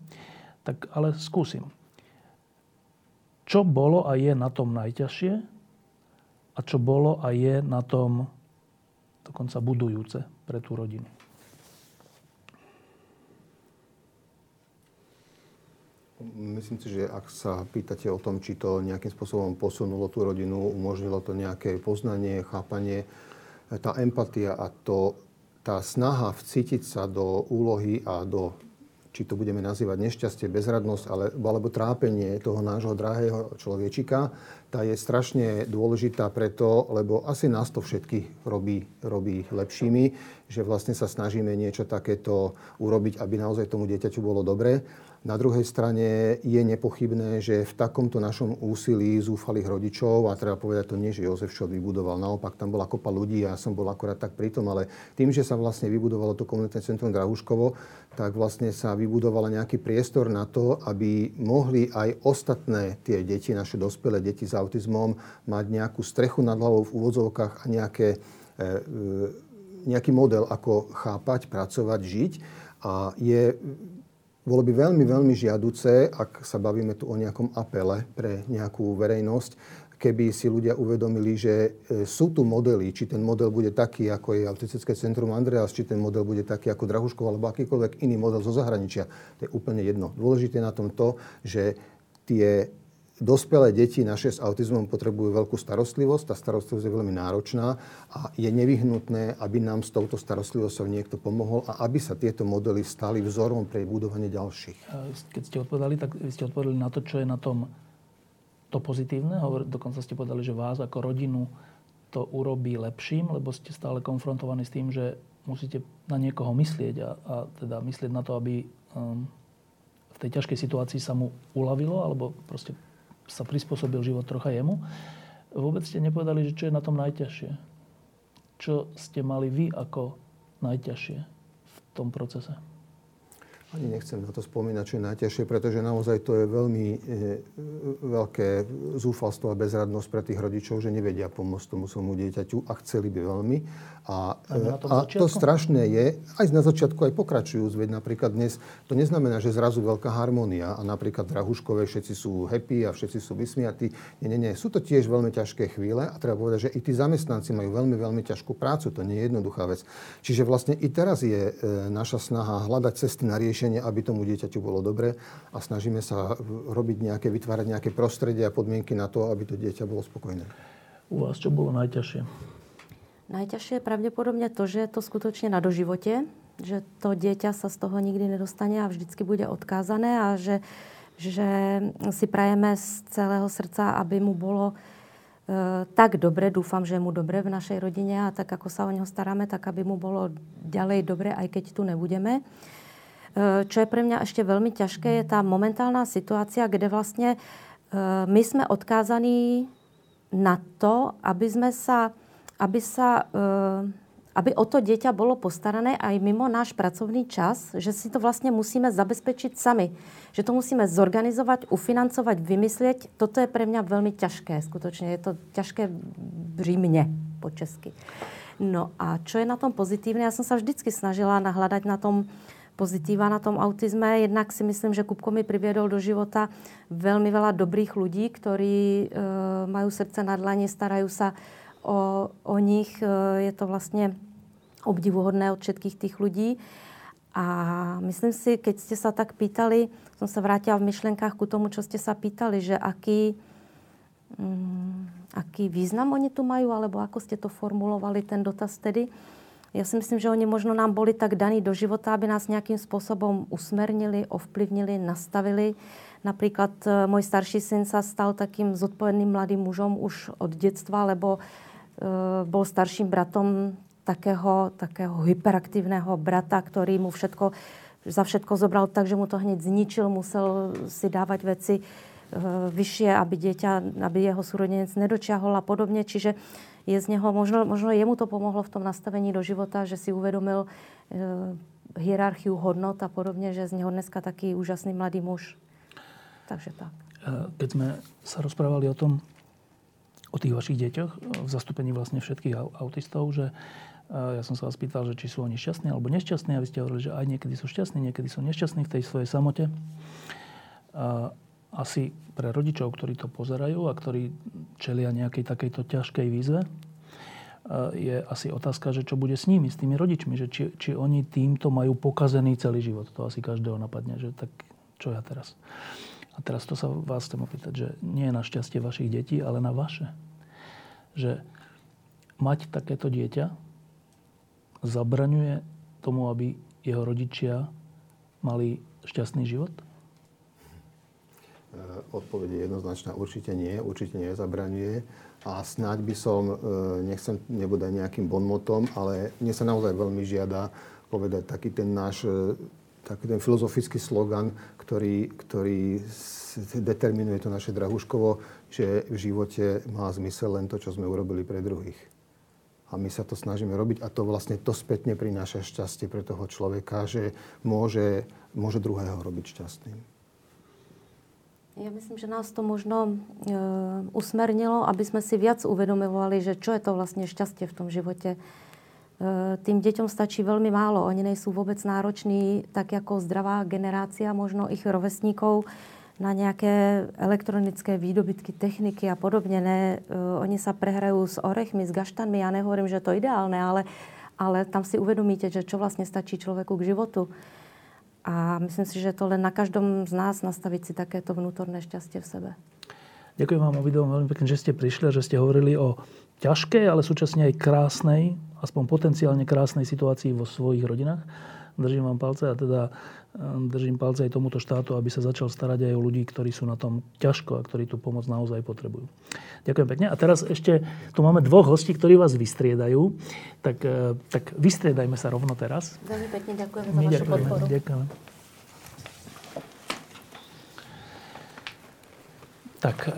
Tak ale skúsim. Čo bolo a je na tom najťažšie a čo bolo a je na tom dokonca budujúce pre tú rodinu. Myslím si, že ak sa pýtate o tom, či to nejakým spôsobom posunulo tú rodinu, umožnilo to nejaké poznanie, chápanie, tá empatia a to, tá snaha vcítiť sa do úlohy a do či to budeme nazývať nešťastie, bezradnosť ale, alebo trápenie toho nášho drahého človečika, tá je strašne dôležitá preto, lebo asi nás to všetky robí, robí lepšími, že vlastne sa snažíme niečo takéto urobiť, aby naozaj tomu dieťaťu bolo dobre. Na druhej strane je nepochybné, že v takomto našom úsilí zúfalých rodičov, a treba povedať to nie, že Jozef Šot vybudoval, naopak tam bola kopa ľudí a ja som bol akorát tak pritom, ale tým, že sa vlastne vybudovalo to komunitné centrum Drahuškovo, tak vlastne sa vybudovala nejaký priestor na to, aby mohli aj ostatné tie deti, naše dospelé deti s autizmom, mať nejakú strechu nad hlavou v úvodzovkách a nejaké, e, e, nejaký model, ako chápať, pracovať, žiť. A je bolo by veľmi, veľmi žiaduce, ak sa bavíme tu o nejakom apele pre nejakú verejnosť, keby si ľudia uvedomili, že e, sú tu modely, či ten model bude taký, ako je Autistické centrum Andreas, či ten model bude taký ako Drahuškov, alebo akýkoľvek iný model zo zahraničia. To je úplne jedno. Dôležité na tom to, že tie dospelé deti naše s autizmom potrebujú veľkú starostlivosť. Tá starostlivosť je veľmi náročná a je nevyhnutné, aby nám s touto starostlivosťou niekto pomohol a aby sa tieto modely stali vzorom pre budovanie ďalších. Keď ste odpovedali, tak vy ste odpovedali na to, čo je na tom to pozitívne. Dokonca ste povedali, že vás ako rodinu to urobí lepším, lebo ste stále konfrontovaní s tým, že musíte na niekoho myslieť a, a teda myslieť na to, aby um, v tej ťažkej situácii sa mu uľavilo alebo proste sa prispôsobil život trocha jemu. Vôbec ste nepovedali, že čo je na tom najťažšie. Čo ste mali vy ako najťažšie v tom procese? Ani nechcem na to spomínať, čo je najťažšie, pretože naozaj to je veľmi e, veľké zúfalstvo a bezradnosť pre tých rodičov, že nevedia pomôcť tomu svojmu dieťaťu a chceli by veľmi. A, a to strašné je, aj na začiatku aj pokračujú, veď napríklad dnes, to neznamená, že zrazu veľká harmónia a napríklad Drahuškové všetci sú happy a všetci sú vysmiatí. Nie, nie, nie. Sú to tiež veľmi ťažké chvíle a treba povedať, že i tí zamestnanci majú veľmi, veľmi ťažkú prácu. To nie je jednoduchá vec. Čiže vlastne i teraz je e, naša snaha hľadať cesty na riešenie, aby tomu dieťaťu bolo dobre a snažíme sa robiť nejaké, vytvárať nejaké prostredie a podmienky na to, aby to dieťa bolo spokojné. U vás čo bolo najťažšie? Najťažšie je pravdepodobne to, že je to skutočne na doživote, že to dieťa sa z toho nikdy nedostane a vždycky bude odkázané a že, že si prajeme z celého srdca, aby mu bolo tak dobre, dúfam, že je mu dobre v našej rodine a tak, ako sa o neho staráme, tak aby mu bolo ďalej dobre, aj keď tu nebudeme. E, čo je pre mňa ešte veľmi ťažké, je tá momentálna situácia, kde vlastne my sme odkázaní na to, aby sme sa, aby sa aby o to dieťa bolo postarané aj mimo náš pracovný čas, že si to vlastne musíme zabezpečiť sami. Že to musíme zorganizovať, ufinancovať, vymyslieť. Toto je pre mňa veľmi ťažké, skutočne. Je to ťažké břímne po česky. No a čo je na tom pozitívne? Ja som sa vždycky snažila nahľadať na tom pozitíva na tom autizme. Jednak si myslím, že Kupko mi priviedol do života veľmi veľa dobrých ľudí, ktorí e, majú srdce na dlani, starajú sa o, o nich. E, je to vlastne obdivuhodné od všetkých tých ľudí. A myslím si, keď ste sa tak pýtali, som sa vrátila v myšlenkách ku tomu, čo ste sa pýtali, že aký, um, aký význam oni tu majú, alebo ako ste to formulovali, ten dotaz tedy. Ja si myslím, že oni možno nám boli tak daní do života, aby nás nejakým spôsobom usmernili, ovplyvnili, nastavili. Napríklad e, môj starší syn sa stal takým zodpovedným mladým mužom už od detstva, lebo e, bol starším bratom takého, takého hyperaktívneho brata, ktorý mu všetko, za všetko zobral tak, že mu to hneď zničil, musel si dávať veci e, vyššie, aby dieťa, aby jeho súrodenec nedočiahol a podobne. Čiže je z neho, možno, možno jemu to pomohlo v tom nastavení do života, že si uvedomil e, hierarchiu hodnot a podobne, že z neho dneska taký úžasný mladý muž. Takže tak. E, keď sme sa rozprávali o tom, o tých vašich deťoch, v zastúpení vlastne všetkých autistov, že ja som sa vás pýtal, že či sú oni šťastní alebo nešťastní a vy ste hovorili, že aj niekedy sú šťastní, niekedy sú nešťastní v tej svojej samote. Asi pre rodičov, ktorí to pozerajú a ktorí čelia nejakej takejto ťažkej výzve, je asi otázka, že čo bude s nimi, s tými rodičmi, že či, či oni týmto majú pokazený celý život. To asi každého napadne, že tak čo ja teraz. A teraz to sa vás chcem opýtať, že nie na šťastie vašich detí, ale na vaše. Že mať takéto dieťa, zabraňuje tomu, aby jeho rodičia mali šťastný život? E, odpoveď je jednoznačná. Určite nie. Určite nezabraňuje. A snáď by som, e, nechcem nebude nejakým bonmotom, ale mne sa naozaj veľmi žiada povedať taký ten náš e, taký ten filozofický slogan, ktorý, ktorý determinuje to naše Drahuškovo, že v živote má zmysel len to, čo sme urobili pre druhých. A my sa to snažíme robiť a to vlastne to spätne prináša šťastie pre toho človeka, že môže, môže druhého robiť šťastným. Ja myslím, že nás to možno e, usmernilo, aby sme si viac uvedomovali, že čo je to vlastne šťastie v tom živote. E, tým deťom stačí veľmi málo. Oni nejsú vôbec nároční, tak ako zdravá generácia možno ich rovesníkov na nejaké elektronické výdobytky, techniky a podobne. Ne, uh, oni sa prehrajú s orechmi, s gaštanmi. Ja nehovorím, že to je ideálne, ale, ale tam si uvedomíte, že čo vlastne stačí človeku k životu. A myslím si, že to len na každom z nás nastaviť si takéto vnútorné šťastie v sebe. Ďakujem vám obidvom veľmi pekne, že ste prišli a že ste hovorili o ťažkej, ale súčasne aj krásnej, aspoň potenciálne krásnej situácii vo svojich rodinách. Držím vám palce a teda Ehm, držím palce aj tomuto štátu, aby sa začal starať aj o ľudí, ktorí sú na tom ťažko a ktorí tú pomoc naozaj potrebujú. Ďakujem pekne. A teraz ešte tu máme dvoch hostí, ktorí vás vystriedajú. Tak, eh, tak vystriedajme sa rovno teraz. Veľmi pekne ďakujem za vašu ďakujeme, podporu. Ďakujem. Tak, e,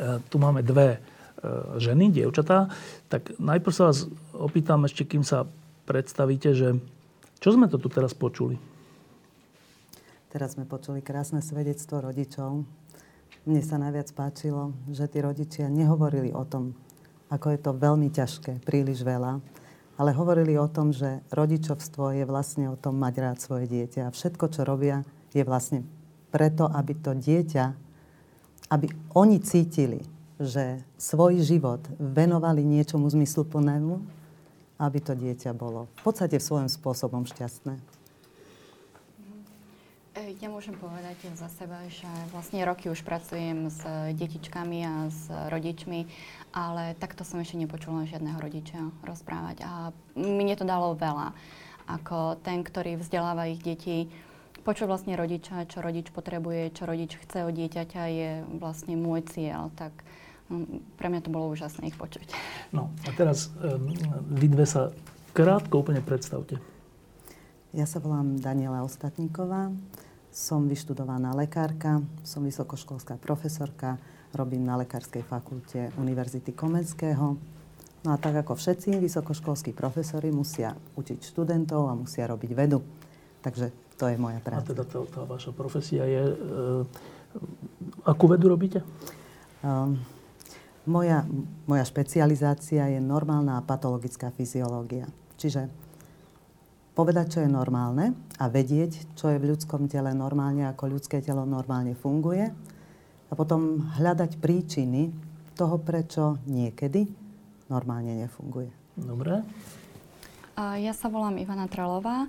e, tu máme dve ženy, dievčatá. Tak najprv sa vás opýtam ešte, kým sa predstavíte, že čo sme to tu teraz počuli? Teraz sme počuli krásne svedectvo rodičov. Mne sa najviac páčilo, že tí rodičia nehovorili o tom, ako je to veľmi ťažké, príliš veľa, ale hovorili o tom, že rodičovstvo je vlastne o tom mať rád svoje dieťa. A všetko, čo robia, je vlastne preto, aby to dieťa, aby oni cítili, že svoj život venovali niečomu zmysluplnému, aby to dieťa bolo v podstate svojom spôsobom šťastné. E, ja môžem povedať za seba, že vlastne roky už pracujem s detičkami a s rodičmi, ale takto som ešte nepočula žiadneho rodiča rozprávať. A mne to dalo veľa. Ako ten, ktorý vzdeláva ich deti, počuť vlastne rodiča, čo rodič potrebuje, čo rodič chce od dieťaťa je vlastne môj cieľ. Tak pre mňa to bolo úžasné ich počuť. No a teraz um, vy dve sa krátko úplne predstavte. Ja sa volám Daniela Ostatníková, som vyštudovaná lekárka, som vysokoškolská profesorka, robím na Lekárskej fakulte Univerzity Komenského. No a tak ako všetci vysokoškolskí profesori musia učiť študentov a musia robiť vedu. Takže to je moja práca. A teda tá, tá vaša profesia je... E, akú vedu robíte? Um, moja, moja špecializácia je normálna patologická fyziológia. Čiže povedať, čo je normálne a vedieť, čo je v ľudskom tele normálne, ako ľudské telo normálne funguje a potom hľadať príčiny toho, prečo niekedy normálne nefunguje. Dobre. Ja sa volám Ivana Tralová.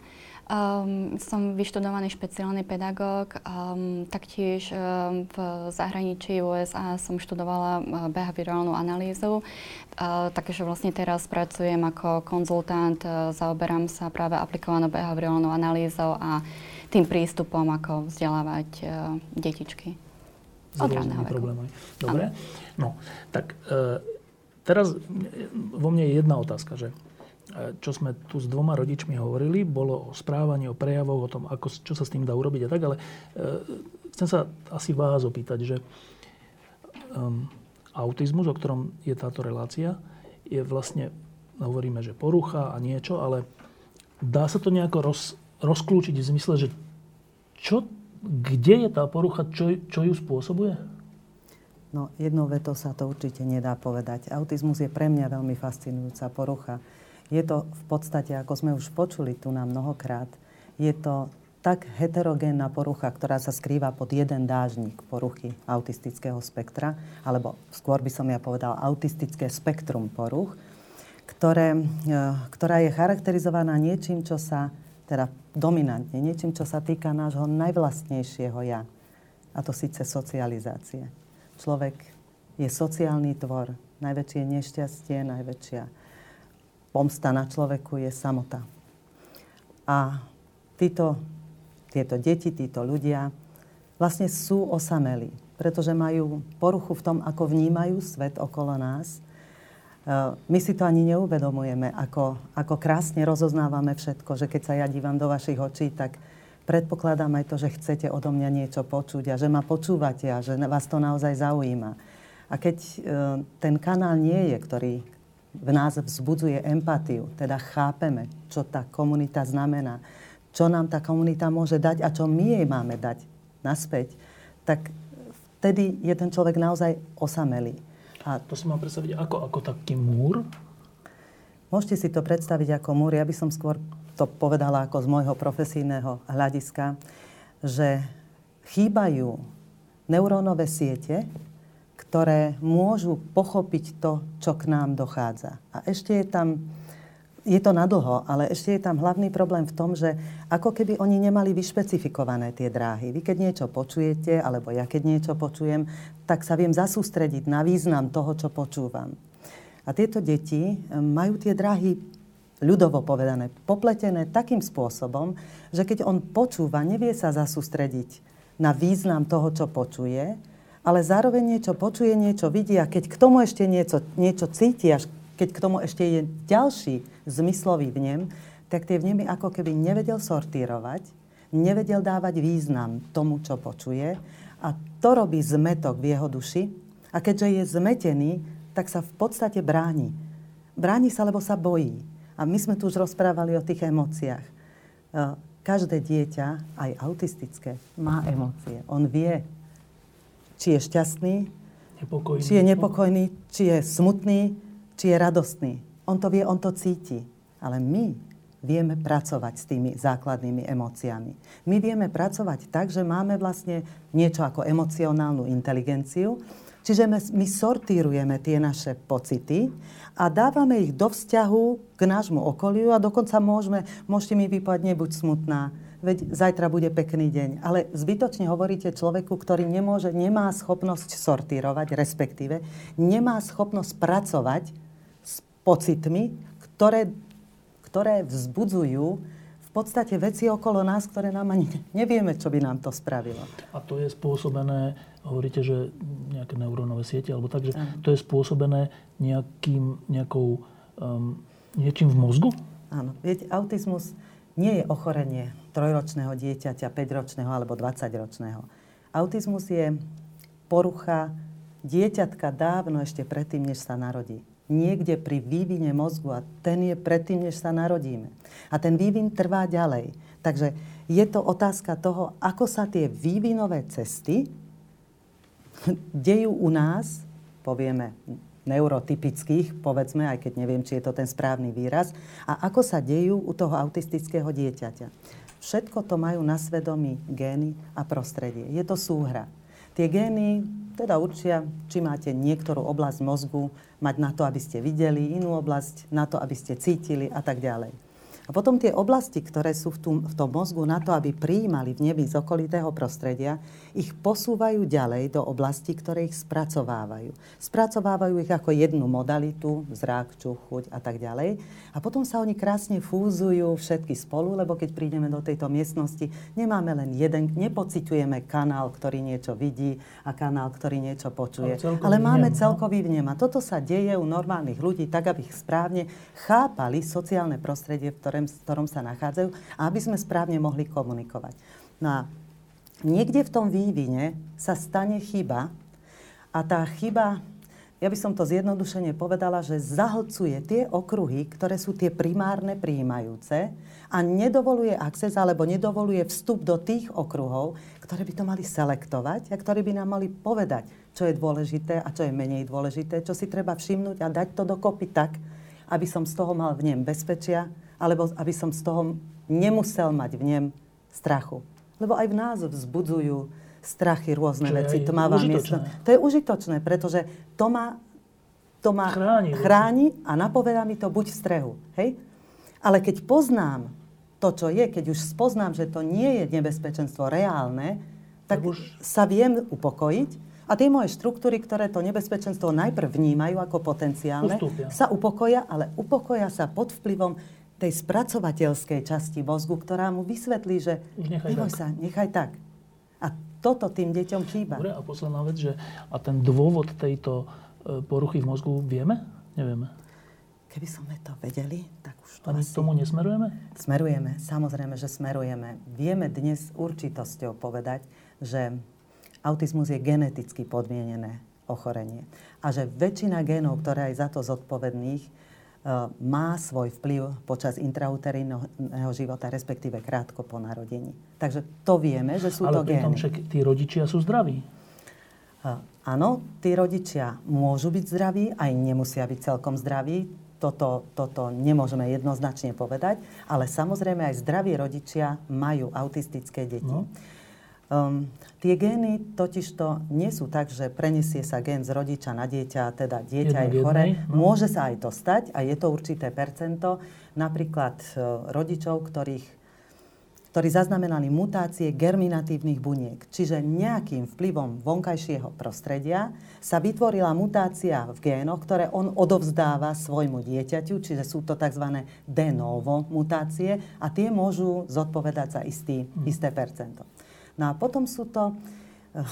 Um, som vyštudovaný špeciálny pedagóg, um, taktiež um, v zahraničí USA som študovala uh, behaviorálnu analýzu, uh, takže vlastne teraz pracujem ako konzultant, uh, zaoberám sa práve aplikovanou behaviorálnou analýzou a tým prístupom, ako vzdelávať uh, detičky. S rôznymi problémami. Dobre. No, tak uh, teraz vo mne je jedna otázka, že čo sme tu s dvoma rodičmi hovorili, bolo o správaní, o prejavoch, o tom, ako, čo sa s tým dá urobiť a tak, ale e, chcem sa asi vás opýtať, že um, autizmus, o ktorom je táto relácia, je vlastne, hovoríme, že porucha a niečo, ale dá sa to nejako roz, rozklúčiť v zmysle, že čo, kde je tá porucha, čo, čo ju spôsobuje? No, jednou vetou sa to určite nedá povedať. Autizmus je pre mňa veľmi fascinujúca porucha je to v podstate, ako sme už počuli tu na mnohokrát, je to tak heterogénna porucha, ktorá sa skrýva pod jeden dážnik poruchy autistického spektra, alebo skôr by som ja povedal autistické spektrum poruch, ktoré, e, ktorá je charakterizovaná niečím, čo sa, teda dominantne, niečím, čo sa týka nášho najvlastnejšieho ja. A to síce socializácie. Človek je sociálny tvor. Najväčšie nešťastie, najväčšia pomsta na človeku je samota. A títo, tieto deti, títo ľudia vlastne sú osamelí, pretože majú poruchu v tom, ako vnímajú svet okolo nás. E, my si to ani neuvedomujeme, ako, ako krásne rozoznávame všetko, že keď sa ja dívam do vašich očí, tak predpokladám aj to, že chcete odo mňa niečo počuť a že ma počúvate a že vás to naozaj zaujíma. A keď e, ten kanál nie je, ktorý, v nás vzbudzuje empatiu, teda chápeme, čo tá komunita znamená, čo nám tá komunita môže dať a čo my jej máme dať naspäť, tak vtedy je ten človek naozaj osamelý. A to si mám predstaviť ako, ako taký múr? Môžete si to predstaviť ako múr. Ja by som skôr to povedala ako z môjho profesijného hľadiska, že chýbajú neurónové siete, ktoré môžu pochopiť to, čo k nám dochádza. A ešte je tam, je to nadlho, ale ešte je tam hlavný problém v tom, že ako keby oni nemali vyšpecifikované tie dráhy. Vy keď niečo počujete, alebo ja keď niečo počujem, tak sa viem zasústrediť na význam toho, čo počúvam. A tieto deti majú tie dráhy ľudovo povedané, popletené takým spôsobom, že keď on počúva, nevie sa zasústrediť na význam toho, čo počuje, ale zároveň niečo počuje, niečo vidí a keď k tomu ešte niečo, niečo cíti, až keď k tomu ešte je ďalší zmyslový vnem, tak tie vnemy ako keby nevedel sortírovať, nevedel dávať význam tomu, čo počuje a to robí zmetok v jeho duši a keďže je zmetený, tak sa v podstate bráni. Bráni sa, lebo sa bojí. A my sme tu už rozprávali o tých emóciách. E, každé dieťa, aj autistické, má emócie. On vie, či je šťastný, nepokojný. či je nepokojný, či je smutný, či je radostný. On to vie, on to cíti. Ale my vieme pracovať s tými základnými emóciami. My vieme pracovať tak, že máme vlastne niečo ako emocionálnu inteligenciu, čiže my, sortírujeme tie naše pocity a dávame ich do vzťahu k nášmu okoliu a dokonca môžeme, môžete mi vypadne buď smutná, veď zajtra bude pekný deň. Ale zbytočne hovoríte človeku, ktorý nemôže, nemá schopnosť sortírovať, respektíve nemá schopnosť pracovať s pocitmi, ktoré, ktoré vzbudzujú v podstate veci okolo nás, ktoré nám ani nevieme, čo by nám to spravilo. A to je spôsobené, hovoríte, že nejaké neurónové siete, alebo tak, že to je spôsobené nejakým, nejakou, um, niečím v mozgu? Áno. Viete, autizmus nie je ochorenie trojročného dieťaťa, 5-ročného alebo 20-ročného. Autizmus je porucha dieťatka dávno ešte predtým, než sa narodí niekde pri vývine mozgu a ten je predtým, než sa narodíme. A ten vývin trvá ďalej. Takže je to otázka toho, ako sa tie vývinové cesty dejú u nás, povieme neurotypických, povedzme, aj keď neviem, či je to ten správny výraz, a ako sa dejú u toho autistického dieťaťa. Všetko to majú na svedomí gény a prostredie. Je to súhra. Tie gény teda určia, či máte niektorú oblasť mozgu mať na to, aby ste videli, inú oblasť na to, aby ste cítili a tak ďalej. A potom tie oblasti, ktoré sú v tom, v tom mozgu na to, aby prijímali v nebi z okolitého prostredia, ich posúvajú ďalej do oblasti, ktoré ich spracovávajú. Spracovávajú ich ako jednu modalitu, zrak, čuch, chuť a tak ďalej. A potom sa oni krásne fúzujú všetky spolu, lebo keď prídeme do tejto miestnosti, nemáme len jeden, nepociťujeme kanál, ktorý niečo vidí a kanál, ktorý niečo počuje. Ale, ale máme vnem, no? celkový vnem. A toto sa deje u normálnych ľudí tak, aby ich správne chápali sociálne prostredie, v ktorom, v ktorom sa nachádzajú a aby sme správne mohli komunikovať. No a niekde v tom vývine sa stane chyba a tá chyba, ja by som to zjednodušene povedala, že zahlcuje tie okruhy, ktoré sú tie primárne príjmajúce a nedovoluje akces alebo nedovoluje vstup do tých okruhov, ktoré by to mali selektovať a ktoré by nám mali povedať, čo je dôležité a čo je menej dôležité, čo si treba všimnúť a dať to dokopy tak, aby som z toho mal v nem bezpečia alebo aby som z toho nemusel mať v nem strachu. Lebo aj v nás vzbudzujú strachy rôzne Čo veci. Vám miesto. To je užitočné, pretože to má, to má chráni, chráni a napovedá mi to buď v strehu. Hej? Ale keď poznám to, čo je, keď už spoznám, že to nie je nebezpečenstvo reálne, tak, tak už... sa viem upokojiť a tie moje štruktúry, ktoré to nebezpečenstvo najprv vnímajú ako potenciálne, Ustúpia. sa upokoja, ale upokoja sa pod vplyvom tej spracovateľskej časti mozgu, ktorá mu vysvetlí, že Už nechaj tak. sa, nechaj tak. A toto tým deťom chýba. Dobre, a posledná vec, že a ten dôvod tejto e, poruchy v mozgu vieme? Nevieme. Keby sme to vedeli, tak už to Ani asi... tomu nesmerujeme? Smerujeme, samozrejme, že smerujeme. Vieme dnes určitosťou povedať, že autizmus je geneticky podmienené ochorenie. A že väčšina génov, ktoré aj za to zodpovedných, má svoj vplyv počas intrauterinného života, respektíve krátko po narodení. Takže to vieme, že sú Ale to gény. Ale však tí rodičia sú zdraví. Uh, áno, tí rodičia môžu byť zdraví, aj nemusia byť celkom zdraví. Toto, toto nemôžeme jednoznačne povedať, ale samozrejme aj zdraví rodičia majú autistické deti. No. Um, tie gény totižto nie sú tak, že prenesie sa gén z rodiča na dieťa, teda dieťa Jedno, je chore. No. Môže sa aj to stať a je to určité percento. Napríklad uh, rodičov, ktorých, ktorí zaznamenali mutácie germinatívnych buniek. Čiže nejakým vplyvom vonkajšieho prostredia sa vytvorila mutácia v génoch, ktoré on odovzdáva svojmu dieťaťu, čiže sú to tzv. de novo mutácie a tie môžu zodpovedať za istý, mm. isté percento. No a potom sú to, eh,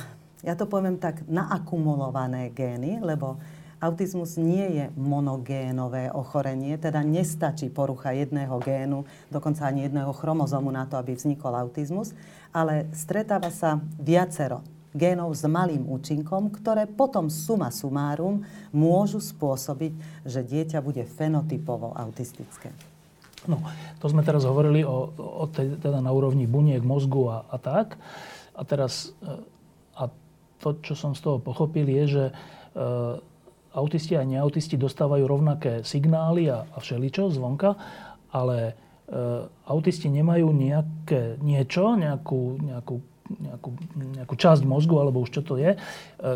ja to poviem tak, naakumulované gény, lebo autizmus nie je monogénové ochorenie, teda nestačí porucha jedného génu, dokonca ani jedného chromozomu na to, aby vznikol autizmus, ale stretáva sa viacero génov s malým účinkom, ktoré potom suma sumárum môžu spôsobiť, že dieťa bude fenotypovo autistické. No, to sme teraz hovorili o, o tej, teda na úrovni buniek, mozgu a, a tak. A teraz, e, a to, čo som z toho pochopil, je, že e, autisti a neautisti dostávajú rovnaké signály a, a všeličo zvonka, ale e, autisti nemajú nejaké niečo, nejakú, nejakú nejakú, nejakú časť mozgu, alebo už čo to je, e,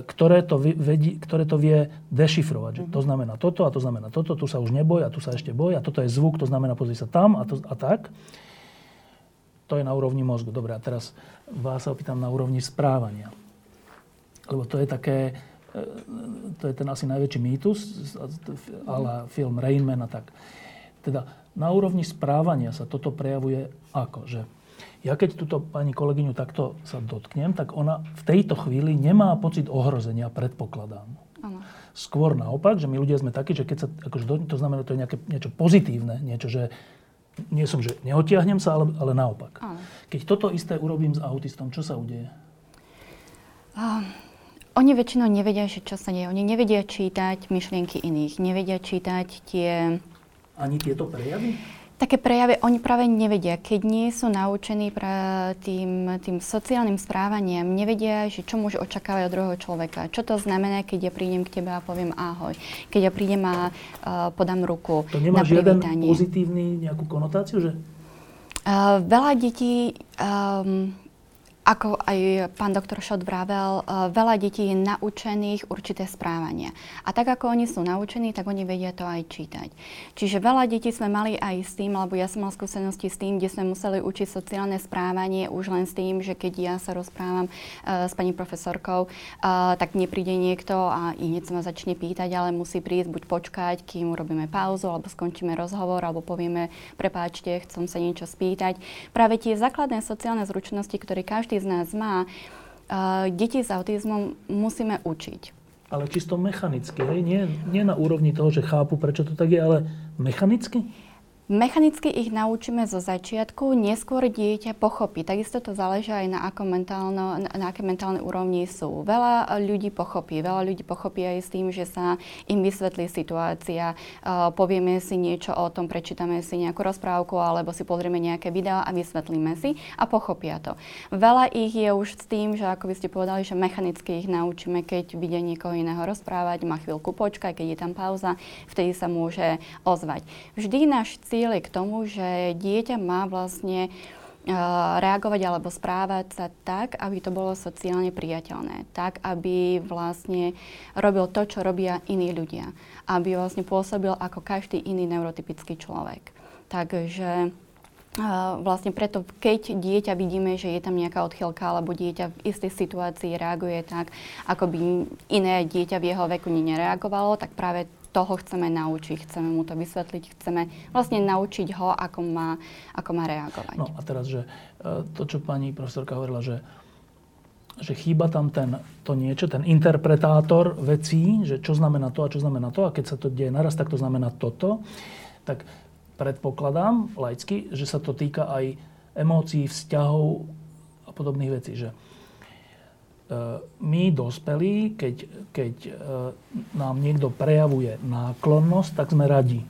ktoré to, vedí, ktoré to vie dešifrovať. Že to mhm. znamená toto a to znamená toto, tu sa už neboj a tu sa ešte boj a toto je zvuk, to znamená pozri sa tam a, to, a tak. To je na úrovni mozgu. Dobre, a teraz vás sa opýtam na úrovni správania. Lebo to je také, e, to je ten asi najväčší mýtus, ale film Rain Man a tak. Teda na úrovni správania sa toto prejavuje ako? Že ja keď túto pani kolegyňu takto sa dotknem, tak ona v tejto chvíli nemá pocit ohrozenia, predpokladám. Áno. Skôr naopak, že my ľudia sme takí, že keď sa, akože to, to znamená, to je nejaké, niečo pozitívne, niečo, že nie som, že neotiahnem sa, ale, ale naopak. Áno. Keď toto isté urobím s autistom, čo sa udeje? Um, oni väčšinou nevedia, že čo sa deje. Oni nevedia čítať myšlienky iných, nevedia čítať tie... Ani tieto prejavy? Také prejavy oni práve nevedia. Keď nie sú naučení pra tým, tým sociálnym správaním, nevedia, že čo môžu očakávať od druhého človeka. Čo to znamená, keď ja prídem k tebe a poviem ahoj. Keď ja prídem a uh, podám ruku To nemá na žiaden pozitívny nejakú konotáciu, že Uh, veľa detí, um, ako aj pán doktor Šot vravel, uh, veľa detí je naučených určité správanie. A tak ako oni sú naučení, tak oni vedia to aj čítať. Čiže veľa detí sme mali aj s tým, alebo ja som mal skúsenosti s tým, kde sme museli učiť sociálne správanie už len s tým, že keď ja sa rozprávam uh, s pani profesorkou, uh, tak nepríde niekto a hneď sa ma začne pýtať, ale musí prísť buď počkať, kým urobíme pauzu, alebo skončíme rozhovor, alebo povieme, prepáčte, chcem sa niečo spýtať. Práve tie základné sociálne zručnosti, ktoré každý z nás má, uh, deti s autizmom musíme učiť. ale čisto mechanicky, hej? Nie, nie na úrovni toho, že chápu, prečo to tak je, ale mechanicky? Mechanicky ich naučíme zo začiatku, neskôr dieťa pochopí. Takisto to záleží aj na, ako mentálno, na, aké mentálne úrovni sú. Veľa ľudí pochopí. Veľa ľudí pochopí aj s tým, že sa im vysvetlí situácia. Uh, povieme si niečo o tom, prečítame si nejakú rozprávku alebo si pozrieme nejaké video a vysvetlíme si a pochopia to. Veľa ich je už s tým, že ako by ste povedali, že mechanicky ich naučíme, keď vidia niekoho iného rozprávať, má chvíľku počkať, keď je tam pauza, vtedy sa môže ozvať. Vždy náš cieľ je k tomu, že dieťa má vlastne uh, reagovať alebo správať sa tak, aby to bolo sociálne priateľné. Tak, aby vlastne robil to, čo robia iní ľudia. Aby vlastne pôsobil ako každý iný neurotypický človek. Takže Uh, vlastne preto, keď dieťa vidíme, že je tam nejaká odchylka alebo dieťa v istej situácii reaguje tak, ako by iné dieťa v jeho veku nereagovalo, tak práve toho chceme naučiť, chceme mu to vysvetliť, chceme vlastne naučiť ho, ako má, ako má reagovať. No a teraz, že e, to, čo pani profesorka hovorila, že, že chýba tam ten, to niečo, ten interpretátor vecí, že čo znamená to a čo znamená to a keď sa to deje naraz, tak to znamená toto, tak predpokladám laicky, že sa to týka aj emócií, vzťahov a podobných vecí, že my dospelí, keď, keď e, nám niekto prejavuje náklonnosť, tak sme radi.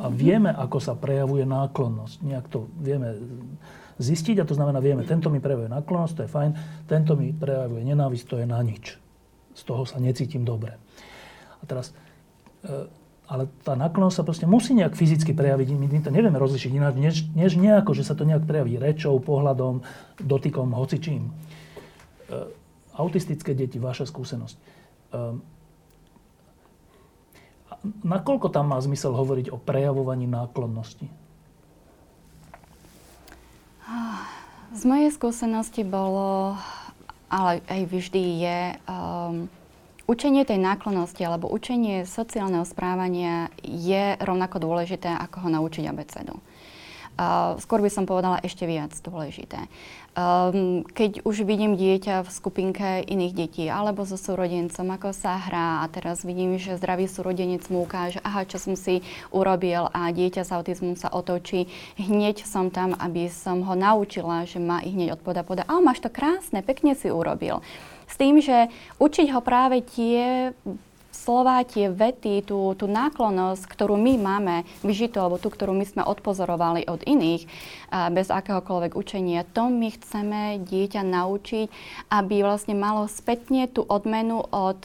A vieme, ako sa prejavuje náklonnosť. Nejak to vieme zistiť a to znamená, vieme, tento mi prejavuje náklonnosť, to je fajn, tento mi prejavuje nenávisť, to je na nič. Z toho sa necítim dobre. A teraz, e, ale tá náklonnosť sa proste musí nejak fyzicky prejaviť. My to nevieme rozlišiť ináč, než, než nejako, že sa to nejak prejaví rečou, pohľadom, dotykom, hocičím. Autistické deti, vaša skúsenosť. Um, nakoľko tam má zmysel hovoriť o prejavovaní náklonnosti? Z mojej skúsenosti bolo, ale aj vždy je, um, učenie tej náklonnosti alebo učenie sociálneho správania je rovnako dôležité, ako ho naučiť abecedu. Uh, skôr by som povedala ešte viac dôležité. Um, keď už vidím dieťa v skupinke iných detí alebo so súrodencom, ako sa hrá a teraz vidím, že zdravý súrodenec mu ukáže, aha, čo som si urobil a dieťa s autizmom sa otočí, hneď som tam, aby som ho naučila, že má i hneď odpovedať, povedať, a máš to krásne, pekne si urobil. S tým, že učiť ho práve tie slova, tie vety, tú, tú náklonnosť, ktorú my máme vyžitú, alebo tú, ktorú my sme odpozorovali od iných, bez akéhokoľvek učenia, to my chceme dieťa naučiť, aby vlastne malo spätne tú odmenu od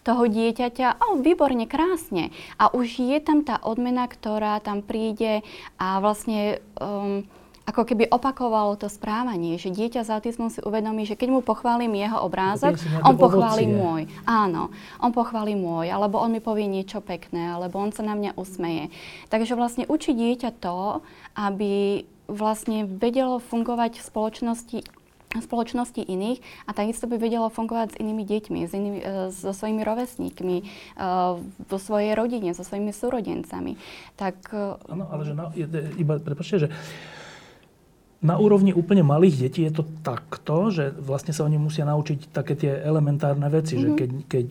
toho dieťaťa, o, výborne, krásne. A už je tam tá odmena, ktorá tam príde a vlastne um, ako keby opakovalo to správanie, že dieťa s autizmom si uvedomí, že keď mu pochválim jeho obrázok, on pochváli ovocie. môj. Áno, on pochváli môj, alebo on mi povie niečo pekné, alebo on sa na mňa usmeje. Takže vlastne učí dieťa to, aby vlastne vedelo fungovať v spoločnosti spoločnosti iných a takisto by vedelo fungovať s inými deťmi, s inými, e, so svojimi rovesníkmi, e, vo svojej rodine, so svojimi súrodencami. Tak... Áno, ale že na, iba, prepáčte, že na úrovni úplne malých detí je to takto, že vlastne sa oni musia naučiť také tie elementárne veci, mm-hmm. že Mhm. keď, keď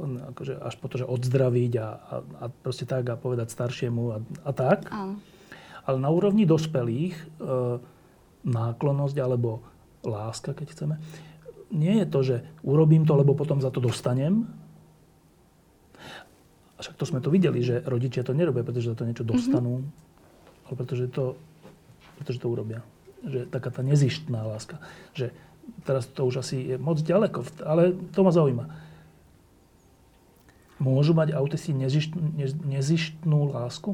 on, akože až po to, že odzdraviť a, a, a proste tak a povedať staršiemu a, a tak. Áno. Ale na úrovni dospelých e, náklonnosť alebo láska, keď chceme, nie je to, že urobím to, lebo potom za to dostanem. A však to sme to videli, že rodičia to nerobia, pretože za to niečo dostanú, mm-hmm. ale pretože to, pretože to urobia. Že taká tá nezištná láska. Že teraz to už asi je moc ďaleko, ale to ma zaujíma. Môžu mať autisti nezištnú, nezištnú lásku?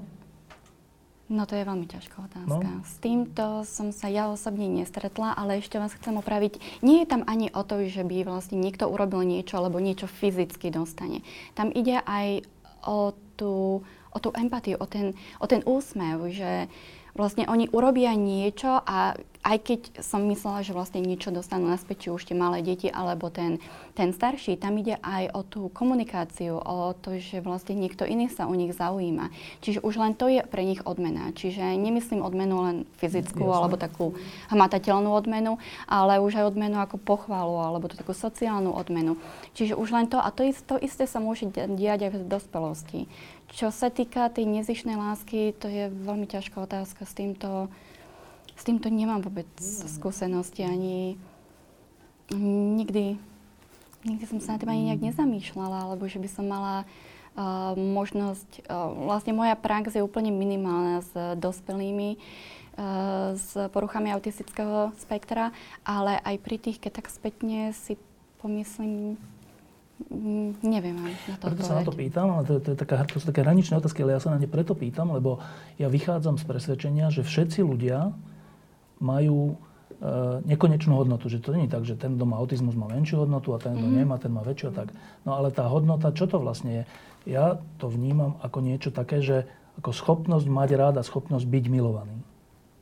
No to je veľmi ťažká otázka. No. S týmto som sa ja osobne nestretla, ale ešte vás chcem opraviť. Nie je tam ani o to, že by vlastne niekto urobil niečo, alebo niečo fyzicky dostane. Tam ide aj o tú, o tú empatiu, o ten, o ten úsmev, že vlastne oni urobia niečo a aj keď som myslela, že vlastne niečo dostanú naspäť, či už tie malé deti alebo ten, ten starší, tam ide aj o tú komunikáciu, o to, že vlastne niekto iný sa o nich zaujíma. Čiže už len to je pre nich odmena. Čiže nemyslím odmenu len fyzickú Jasne. alebo takú hmatateľnú odmenu, ale už aj odmenu ako pochvalu alebo takú sociálnu odmenu. Čiže už len to, a to, to isté sa môže diať aj v dospelosti. Čo sa týka tej nezišnej lásky, to je veľmi ťažká otázka. S týmto s týmto nemám vôbec skúsenosti ani nikdy, nikdy som sa na tým ani nejak nezamýšľala, alebo že by som mala uh, možnosť, uh, vlastne moja prax je úplne minimálna s dospelými, uh, s poruchami autistického spektra, ale aj pri tých, keď tak spätne si pomyslím, mm, neviem na to Preto sa na to pýtam, ale to, to, je taká, to sú také hraničné otázky, ale ja sa na ne preto pýtam, lebo ja vychádzam z presvedčenia, že všetci ľudia majú e, nekonečnú hodnotu. Že to nie je tak, že ten, kto má autizmus, má menšiu hodnotu a ten, kto mm. nemá, ten má väčšiu a tak. No ale tá hodnota, čo to vlastne je? Ja to vnímam ako niečo také, že ako schopnosť mať rád a schopnosť byť milovaný.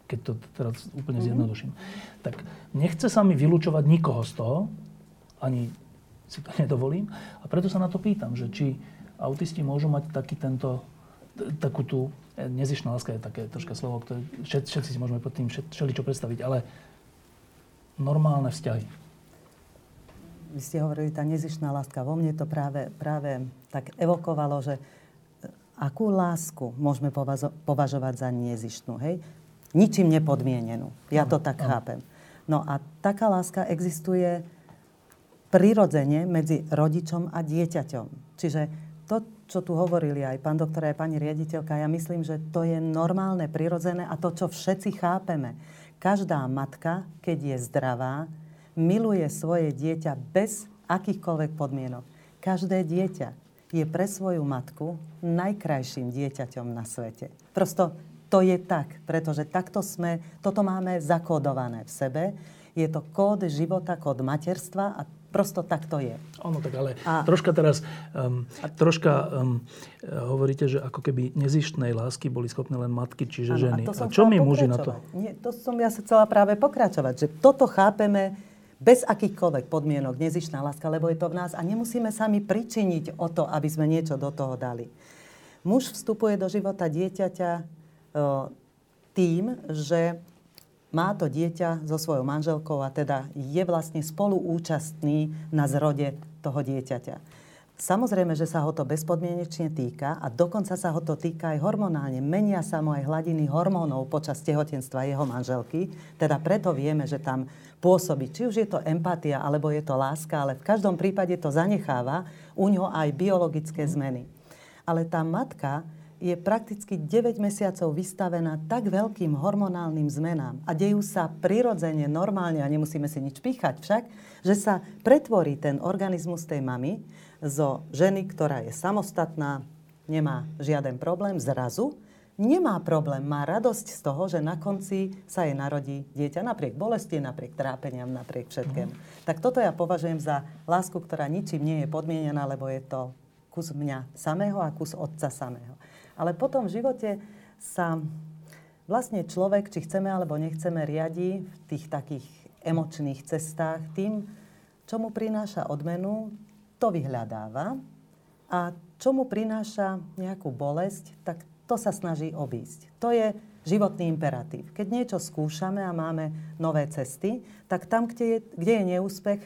Keď to teraz úplne mm. zjednoduším. Tak nechce sa mi vylúčovať nikoho z toho, ani si to nedovolím. A preto sa na to pýtam, že či autisti môžu mať taký tento, takú tú Nezišná láska je také troška slovo, ktoré všet, všetci si môžeme pod tým všeličo predstaviť, ale normálne vzťahy. Vy ste hovorili, tá nezišná láska. Vo mne to práve, práve tak evokovalo, že e, akú lásku môžeme považovať za nezištnú, hej? Ničím nepodmienenú. Ja to tak chápem. No a taká láska existuje prirodzene medzi rodičom a dieťaťom. Čiže to, čo tu hovorili aj pán doktor, aj pani riaditeľka, ja myslím, že to je normálne, prirodzené a to, čo všetci chápeme. Každá matka, keď je zdravá, miluje svoje dieťa bez akýchkoľvek podmienok. Každé dieťa je pre svoju matku najkrajším dieťaťom na svete. Prosto to je tak, pretože takto sme, toto máme zakódované v sebe. Je to kód života, kód materstva a Prosto tak to je. Ono tak, ale a... troška teraz, um, troška um, hovoríte, že ako keby nezištnej lásky boli schopné len matky, čiže ano, ženy. A, a čo my muži na to? Nie, to som ja sa chcela práve pokračovať, že toto chápeme bez akýchkoľvek podmienok, nezištná láska, lebo je to v nás a nemusíme sami pričiniť o to, aby sme niečo do toho dali. Muž vstupuje do života dieťaťa tým, že má to dieťa so svojou manželkou a teda je vlastne spoluúčastný na zrode toho dieťaťa. Samozrejme, že sa ho to bezpodmienečne týka a dokonca sa ho to týka aj hormonálne. Menia sa mu aj hladiny hormónov počas tehotenstva jeho manželky. Teda preto vieme, že tam pôsobí, či už je to empatia, alebo je to láska, ale v každom prípade to zanecháva u ňoho aj biologické zmeny. Ale tá matka je prakticky 9 mesiacov vystavená tak veľkým hormonálnym zmenám a dejú sa prirodzene, normálne a nemusíme si nič pýchať však, že sa pretvorí ten organizmus tej mamy zo ženy, ktorá je samostatná, nemá žiaden problém, zrazu nemá problém, má radosť z toho, že na konci sa jej narodí dieťa napriek bolesti, napriek trápeniam, napriek všetkému. Mm. Tak toto ja považujem za lásku, ktorá ničím nie je podmienená, lebo je to kus mňa samého a kus otca samého. Ale potom v živote sa vlastne človek, či chceme alebo nechceme, riadi v tých takých emočných cestách, tým, čo mu prináša odmenu, to vyhľadáva a čo mu prináša nejakú bolesť, tak to sa snaží obísť. To je životný imperatív. Keď niečo skúšame a máme nové cesty, tak tam, kde je, kde je neúspech,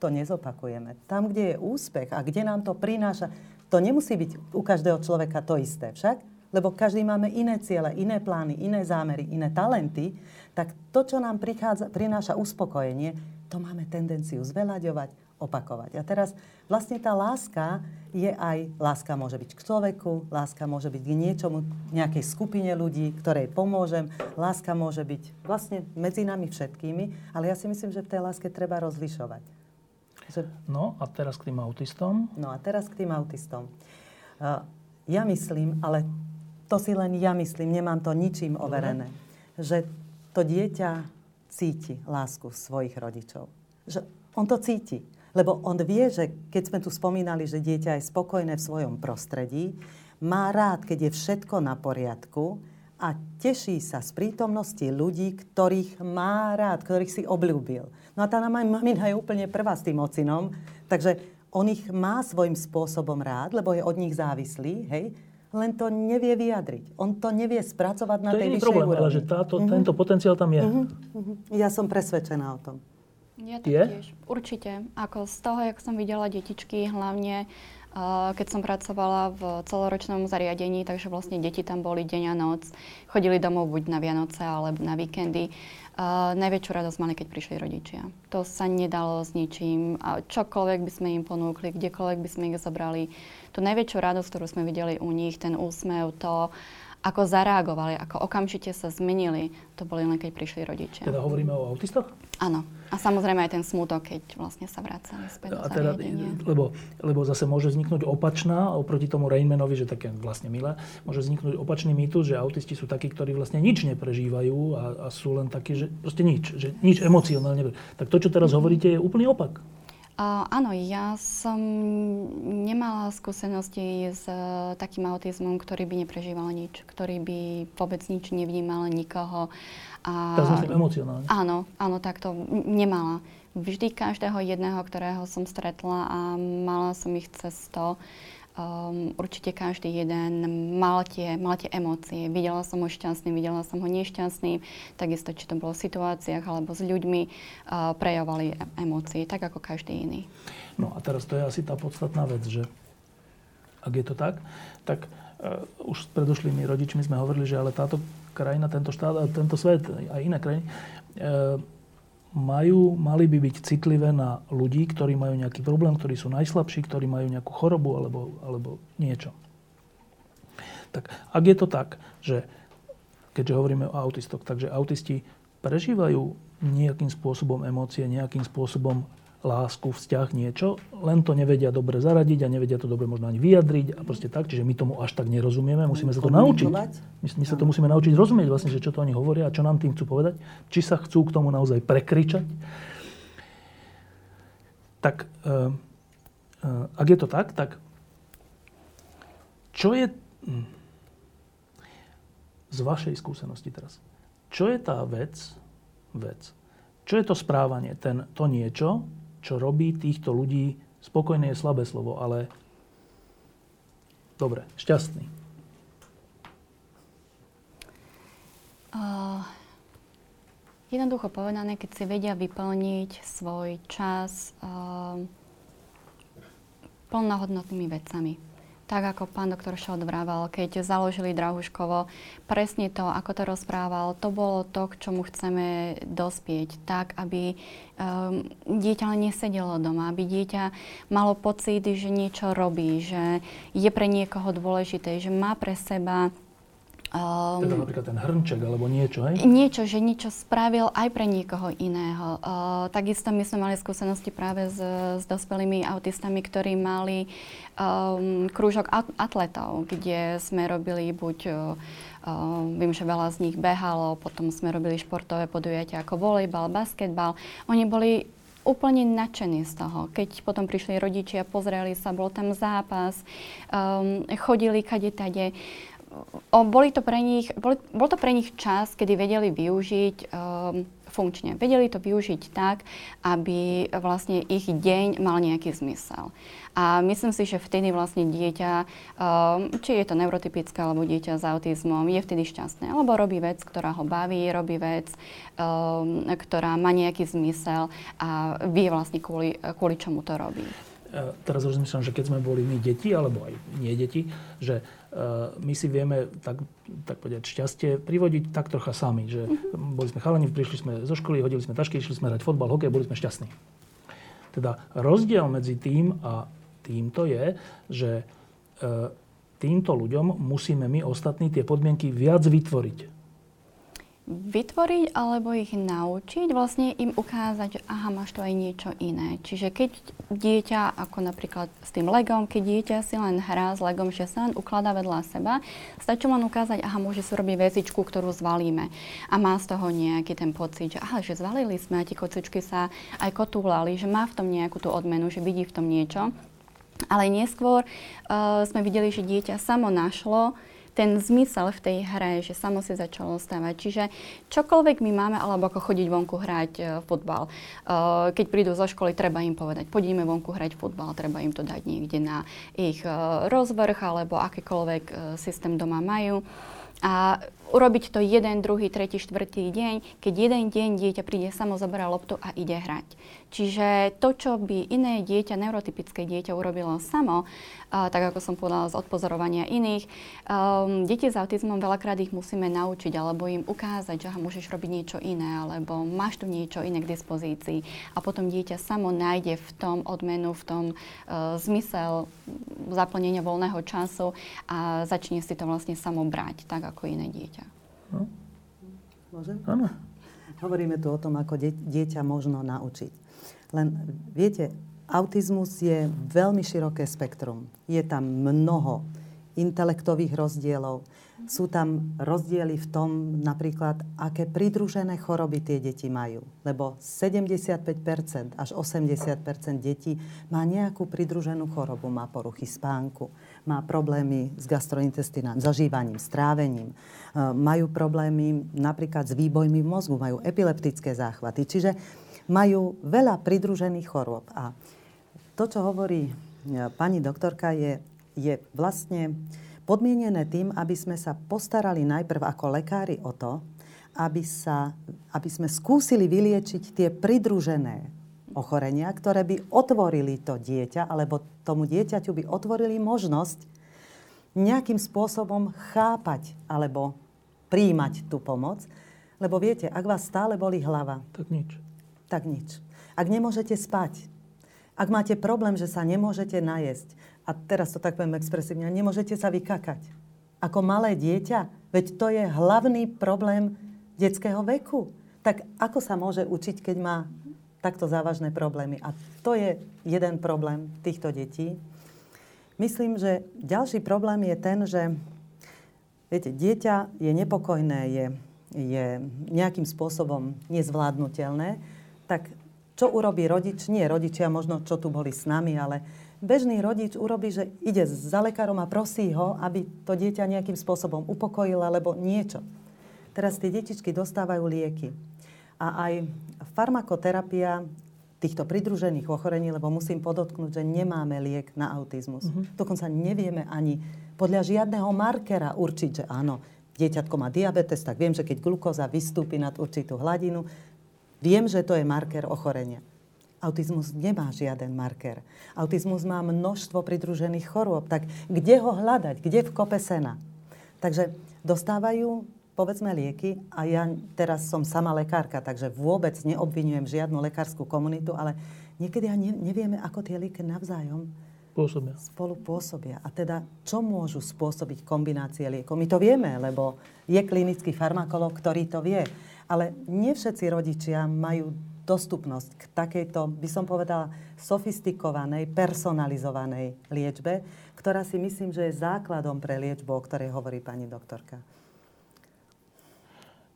to nezopakujeme. Tam, kde je úspech a kde nám to prináša, to nemusí byť u každého človeka to isté však, lebo každý máme iné ciele, iné plány, iné zámery, iné talenty, tak to, čo nám prichádza, prináša uspokojenie, to máme tendenciu zveľaďovať, opakovať. A teraz vlastne tá láska je aj, láska môže byť k človeku, láska môže byť k niečomu, nejakej skupine ľudí, ktorej pomôžem, láska môže byť vlastne medzi nami všetkými, ale ja si myslím, že v tej láske treba rozlišovať. No a teraz k tým autistom. No a teraz k tým autistom. Uh, ja myslím, ale to si len ja myslím, nemám to ničím overené, Dobre. že to dieťa cíti lásku svojich rodičov. Že on to cíti. Lebo on vie, že keď sme tu spomínali, že dieťa je spokojné v svojom prostredí, má rád, keď je všetko na poriadku a teší sa z prítomnosti ľudí, ktorých má rád, ktorých si obľúbil. No a tá mamina je úplne prvá s tým ocinom, takže on ich má svojím spôsobom rád, lebo je od nich závislý, hej, len to nevie vyjadriť. On to nevie spracovať na to tej vyššej problém, úrovni. ale že táto, mm-hmm. tento potenciál tam je. Mm-hmm. Ja som presvedčená o tom. Ja taktiež. Určite. Ako z toho, jak som videla detičky, hlavne keď som pracovala v celoročnom zariadení, takže vlastne deti tam boli deň a noc. Chodili domov buď na Vianoce alebo na víkendy. Uh, najväčšiu radosť mali, keď prišli rodičia. To sa nedalo s ničím. A čokoľvek by sme im ponúkli, kdekoľvek by sme ich zobrali. Tu najväčšiu radosť, ktorú sme videli u nich, ten úsmev, to, ako zareagovali, ako okamžite sa zmenili, to boli len keď prišli rodičia. Teda hovoríme o autistoch? Áno. A samozrejme aj ten smutok, keď vlastne sa vracali späť a teda, lebo, lebo zase môže vzniknúť opačná, oproti tomu Rainmanovi, že také vlastne milé, môže vzniknúť opačný mýtus, že autisti sú takí, ktorí vlastne nič neprežívajú a, a sú len takí, že proste nič, že nič emocionálne. Tak to, čo teraz mm-hmm. hovoríte, je úplný opak. Uh, áno, ja som nemala skúsenosti s uh, takým autizmom, ktorý by neprežíval nič, ktorý by vôbec nič nevnímal nikoho. A, Teraz myslím emocionálne. Áno, áno, tak to nemala. Vždy každého jedného, ktorého som stretla a mala som ich cez to, um, určite každý jeden mal tie, mal tie emócie. Videla som ho šťastný, videla som ho nešťastný. Takisto, či to bolo v situáciách alebo s ľuďmi, uh, prejavovali emócie, tak ako každý iný. No a teraz to je asi tá podstatná vec, že ak je to tak, tak uh, už s predošlými rodičmi sme hovorili, že ale táto krajina, tento štát, tento svet, aj iné krajiny, uh, majú, mali by byť citlivé na ľudí, ktorí majú nejaký problém, ktorí sú najslabší, ktorí majú nejakú chorobu alebo, alebo niečo. Tak ak je to tak, že keďže hovoríme o autistoch, takže autisti prežívajú nejakým spôsobom emócie, nejakým spôsobom lásku, vzťah, niečo, len to nevedia dobre zaradiť a nevedia to dobre možno ani vyjadriť a proste tak, čiže my tomu až tak nerozumieme, musíme sa to naučiť. My, my sa to musíme naučiť rozumieť vlastne, že čo to oni hovoria a čo nám tým chcú povedať, či sa chcú k tomu naozaj prekričať. Tak, uh, uh, ak je to tak, tak čo je hm, z vašej skúsenosti teraz, čo je tá vec, vec, čo je to správanie, ten, to niečo, čo robí týchto ľudí, spokojné je slabé slovo, ale dobre, šťastný. Uh, jednoducho povedané, keď si vedia vyplniť svoj čas uh, plnohodnotnými vecami tak ako pán doktor Šot vravel, keď založili Drahuškovo, presne to, ako to rozprával, to bolo to, k čomu chceme dospieť, tak, aby um, dieťa len nesedelo doma, aby dieťa malo pocit, že niečo robí, že je pre niekoho dôležité, že má pre seba Um, teda napríklad ten hrnček alebo niečo, hej? Niečo, že niečo spravil aj pre niekoho iného. Uh, takisto my sme mali skúsenosti práve s, s dospelými autistami, ktorí mali um, krúžok atletov, kde sme robili buď Uh, viem, že veľa z nich behalo, potom sme robili športové podujatia ako volejbal, basketbal. Oni boli úplne nadšení z toho. Keď potom prišli rodičia, pozreli sa, bol tam zápas, um, chodili kade tade boli to pre nich, boli, bol to pre nich čas, kedy vedeli využiť um, funkčne. Vedeli to využiť tak, aby vlastne ich deň mal nejaký zmysel. A myslím si, že vtedy vlastne dieťa, um, či je to neurotypické alebo dieťa s autizmom, je vtedy šťastné. Lebo robí vec, ktorá ho baví, robí vec, um, ktorá má nejaký zmysel a vie vlastne kvôli, kvôli čomu to robí. E, teraz rozmýšľam, že keď sme boli my deti, alebo aj nie deti, že my si vieme, tak, tak povedať, šťastie privodiť tak trocha sami. Že mm-hmm. boli sme chalani, prišli sme zo školy, hodili sme tašky, išli sme hrať fotbal, hokej, boli sme šťastní. Teda rozdiel medzi tým a týmto je, že uh, týmto ľuďom musíme my ostatní tie podmienky viac vytvoriť vytvoriť alebo ich naučiť, vlastne im ukázať, že aha, máš to aj niečo iné. Čiže keď dieťa, ako napríklad s tým legom, keď dieťa si len hrá s legom, že sa len ukladá vedľa seba, stačí len ukázať, aha, môže si robiť vecičku, ktorú zvalíme. A má z toho nejaký ten pocit, že aha, že zvalili sme a tie kocičky sa aj kotúlali, že má v tom nejakú tú odmenu, že vidí v tom niečo. Ale neskôr uh, sme videli, že dieťa samo našlo ten zmysel v tej hre, že samo si začalo stávať. Čiže čokoľvek my máme, alebo ako chodiť vonku hrať uh, futbal. Uh, keď prídu zo školy, treba im povedať, poďme vonku hrať futbal, treba im to dať niekde na ich uh, rozvrh, alebo akýkoľvek uh, systém doma majú. A urobiť to jeden, druhý, tretí, štvrtý deň, keď jeden deň dieťa príde samo, zoberá loptu a ide hrať. Čiže to, čo by iné dieťa, neurotypické dieťa urobilo samo, uh, tak ako som povedala z odpozorovania iných, um, deti s autizmom veľakrát ich musíme naučiť alebo im ukázať, že môžeš robiť niečo iné alebo máš tu niečo iné k dispozícii a potom dieťa samo nájde v tom odmenu, v tom uh, zmysel zaplnenia voľného času a začne si to vlastne samo brať, tak ako iné dieťa. No. Môžem? Áno. Hovoríme tu o tom, ako dieťa možno naučiť. Len viete, autizmus je veľmi široké spektrum. Je tam mnoho intelektových rozdielov. Sú tam rozdiely v tom napríklad, aké pridružené choroby tie deti majú. Lebo 75% až 80% detí má nejakú pridruženú chorobu. Má poruchy spánku, má problémy s gastrointestinálnym zažívaním, strávením. E, majú problémy napríklad s výbojmi v mozgu, majú epileptické záchvaty. Čiže majú veľa pridružených chorôb. A to, čo hovorí e, pani doktorka, je, je vlastne podmienené tým, aby sme sa postarali najprv ako lekári o to, aby, sa, aby sme skúsili vyliečiť tie pridružené ochorenia, ktoré by otvorili to dieťa, alebo tomu dieťaťu by otvorili možnosť nejakým spôsobom chápať alebo príjmať tú pomoc. Lebo viete, ak vás stále boli hlava, tak nič. Tak nič. Ak nemôžete spať, ak máte problém, že sa nemôžete najesť, a teraz to tak poviem expresívne, nemôžete sa vykakať. Ako malé dieťa, veď to je hlavný problém detského veku. Tak ako sa môže učiť, keď má takto závažné problémy? A to je jeden problém týchto detí. Myslím, že ďalší problém je ten, že viete, dieťa je nepokojné, je, je nejakým spôsobom nezvládnutelné, tak čo urobí rodič? Nie rodičia možno, čo tu boli s nami, ale bežný rodič urobí, že ide za lekárom a prosí ho, aby to dieťa nejakým spôsobom upokojil alebo niečo. Teraz tie detičky dostávajú lieky. A aj farmakoterapia týchto pridružených ochorení, lebo musím podotknúť, že nemáme liek na autizmus. Mm-hmm. Dokonca nevieme ani podľa žiadneho markera určiť, že áno, dieťatko má diabetes, tak viem, že keď glukóza vystúpi nad určitú hladinu, viem, že to je marker ochorenia. Autizmus nemá žiaden marker. Autizmus má množstvo pridružených chorôb. Tak kde ho hľadať? Kde v kope sena? Takže dostávajú povedzme lieky a ja teraz som sama lekárka, takže vôbec neobvinujem žiadnu lekárskú komunitu, ale niekedy ani nevieme, ako tie lieky navzájom pôsobia. spolu pôsobia. A teda, čo môžu spôsobiť kombinácie liekov? My to vieme, lebo je klinický farmakolog, ktorý to vie. Ale nie všetci rodičia majú dostupnosť k takejto, by som povedala, sofistikovanej, personalizovanej liečbe, ktorá si myslím, že je základom pre liečbu, o ktorej hovorí pani doktorka.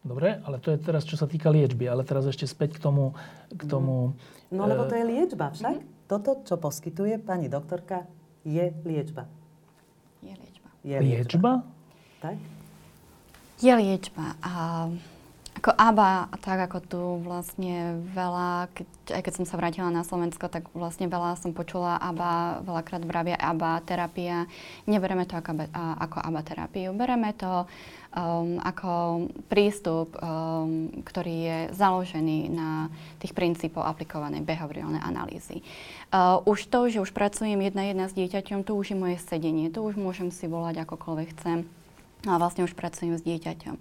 Dobre, ale to je teraz, čo sa týka liečby. Ale teraz ešte späť k tomu... K tomu no lebo to je liečba však. Mm-hmm. Toto, čo poskytuje pani doktorka, je liečba. Je liečba. Je liečba? Tak? Je liečba. A Ako ABA, tak ako tu vlastne veľa, keď, aj keď som sa vrátila na Slovensko, tak vlastne veľa som počula ABA, veľakrát vravia ABA terapia. Nebereme to ako, ako ABA terapiu, bereme to um, ako prístup, um, ktorý je založený na tých princípoch aplikovanej behaviorálnej analýzy. Uh, už to, že už pracujem jedna jedna s dieťaťom, to už je moje sedenie, to už môžem si volať akokoľvek chcem a vlastne už pracujem s dieťaťom.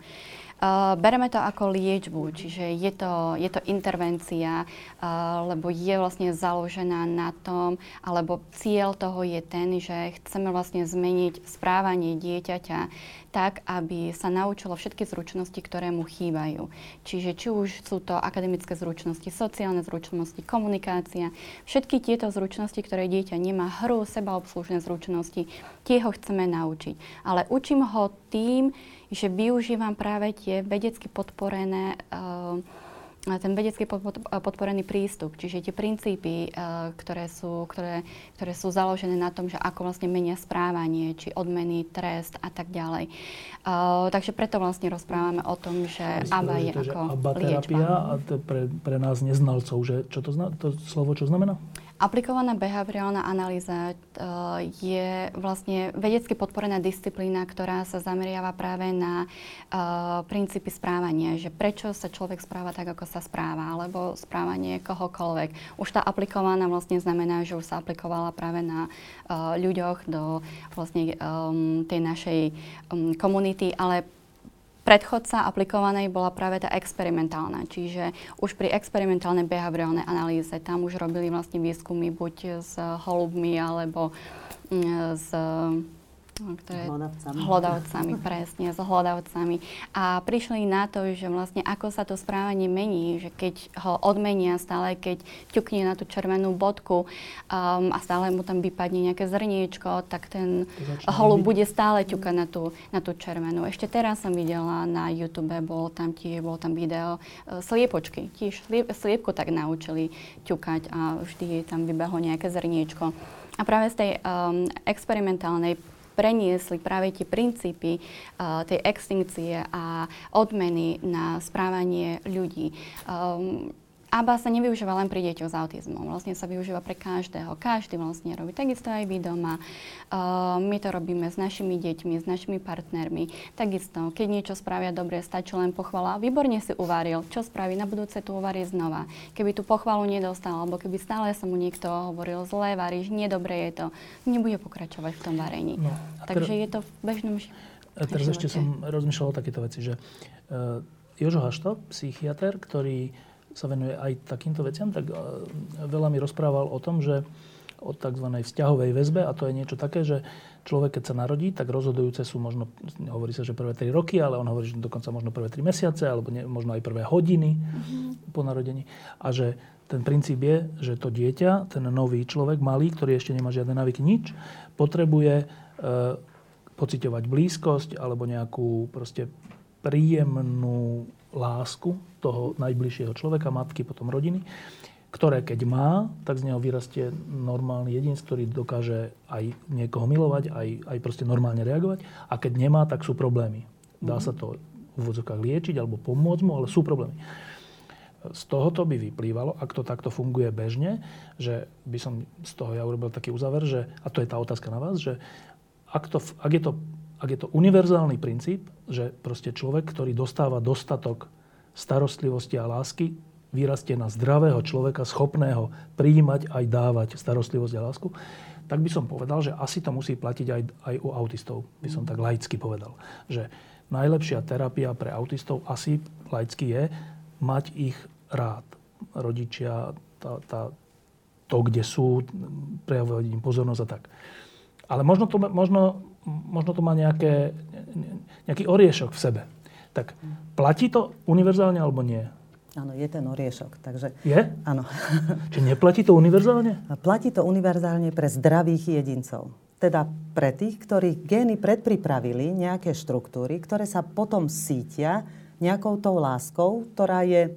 Uh, bereme to ako liečbu, čiže je to, je to intervencia, uh, lebo je vlastne založená na tom, alebo cieľ toho je ten, že chceme vlastne zmeniť správanie dieťaťa tak, aby sa naučilo všetky zručnosti, ktoré mu chýbajú. Čiže či už sú to akademické zručnosti, sociálne zručnosti, komunikácia, všetky tieto zručnosti, ktoré dieťa nemá, hru, sebaobslužné zručnosti, tie ho chceme naučiť. Ale učím ho tým, že využívam práve tie vedecky podporené uh, ten vedecky podporený prístup, čiže tie princípy, ktoré sú, ktoré, ktoré sú založené na tom, že ako vlastne menia správanie, či odmeny, trest a tak ďalej. Uh, takže preto vlastne rozprávame o tom, že ABA je ako ABA terapia a to pre, pre nás neznalcov, že čo to, zna, to slovo čo znamená? Aplikovaná behaviorálna analýza uh, je vlastne vedecky podporená disciplína, ktorá sa zameriava práve na uh, princípy správania, že prečo sa človek správa tak, ako sa správa, alebo správanie kohokoľvek. Už tá aplikovaná vlastne znamená, že už sa aplikovala práve na uh, ľuďoch do vlastne tej našej komunity, ale predchodca aplikovanej bola práve tá experimentálna. Čiže už pri experimentálnej behaviorálnej analýze tam už robili vlastne výskumy buď s holubmi alebo mm, s ktoré... Hlodavcami. Hlodavcami, presne, s hlodavcami. A prišli na to, že vlastne ako sa to správanie mení, že keď ho odmenia stále, keď ťukne na tú červenú bodku um, a stále mu tam vypadne nejaké zrniečko, tak ten holub bude stále ťukať na tú, na tú červenú. Ešte teraz som videla na YouTube, bol tam tiež, bol tam video uh, sliepočky. Tiež sliep, sliepku tak naučili ťukať a vždy tam vybehlo nejaké zrniečko. A práve z tej um, experimentálnej preniesli práve tie princípy uh, tej extinkcie a odmeny na správanie ľudí. Um, ABA sa nevyužíva len pri deťoch s autizmom. Vlastne sa využíva pre každého. Každý vlastne robí. Takisto aj vy doma. Uh, my to robíme s našimi deťmi, s našimi partnermi. Takisto, keď niečo spravia dobre, stačí len pochvala. Výborne si uvaril. Čo spraví? Na budúce tu uvarí znova. Keby tú pochvalu nedostal, alebo keby stále sa mu niekto hovoril, zlé varíš, nedobre je to, nebude pokračovať v tom varení. No, Takže je to v bežnom živote. A teraz ešte som rozmýšľal o takéto veci, že uh, Jožo Hašto, psychiatr, ktorý sa venuje aj takýmto veciam, tak e, veľa mi rozprával o tom, že o tzv. vzťahovej väzbe a to je niečo také, že človek, keď sa narodí, tak rozhodujúce sú možno, hovorí sa, že prvé 3 roky, ale on hovorí, že dokonca možno prvé 3 mesiace, alebo nie, možno aj prvé hodiny mm-hmm. po narodení. A že ten princíp je, že to dieťa, ten nový človek, malý, ktorý ešte nemá žiadne návyky, nič, potrebuje e, pociťovať blízkosť alebo nejakú proste príjemnú lásku toho najbližšieho človeka, matky, potom rodiny, ktoré keď má, tak z neho vyrastie normálny jedinec, ktorý dokáže aj niekoho milovať, aj, aj proste normálne reagovať. A keď nemá, tak sú problémy. Dá sa to v úvodzokách liečiť alebo pomôcť mu, ale sú problémy. Z tohoto by vyplývalo, ak to takto funguje bežne, že by som z toho ja urobil taký uzáver, že, a to je tá otázka na vás, že ak, to, ak je to ak je to univerzálny princíp, že proste človek, ktorý dostáva dostatok starostlivosti a lásky, vyrastie na zdravého človeka, schopného prijímať aj dávať starostlivosť a lásku, tak by som povedal, že asi to musí platiť aj, aj u autistov, by som tak laicky povedal. Že najlepšia terapia pre autistov asi laicky je mať ich rád. Rodičia, tá, tá, to, kde sú, prejavovať im pozornosť a tak. Ale možno to, možno možno to má nejaké, nejaký oriešok v sebe. Tak platí to univerzálne alebo nie? Áno, je ten oriešok. Takže, je? Áno. Či neplatí to univerzálne? Platí to univerzálne pre zdravých jedincov. Teda pre tých, ktorí gény predpripravili nejaké štruktúry, ktoré sa potom sítia nejakou tou láskou, ktorá je,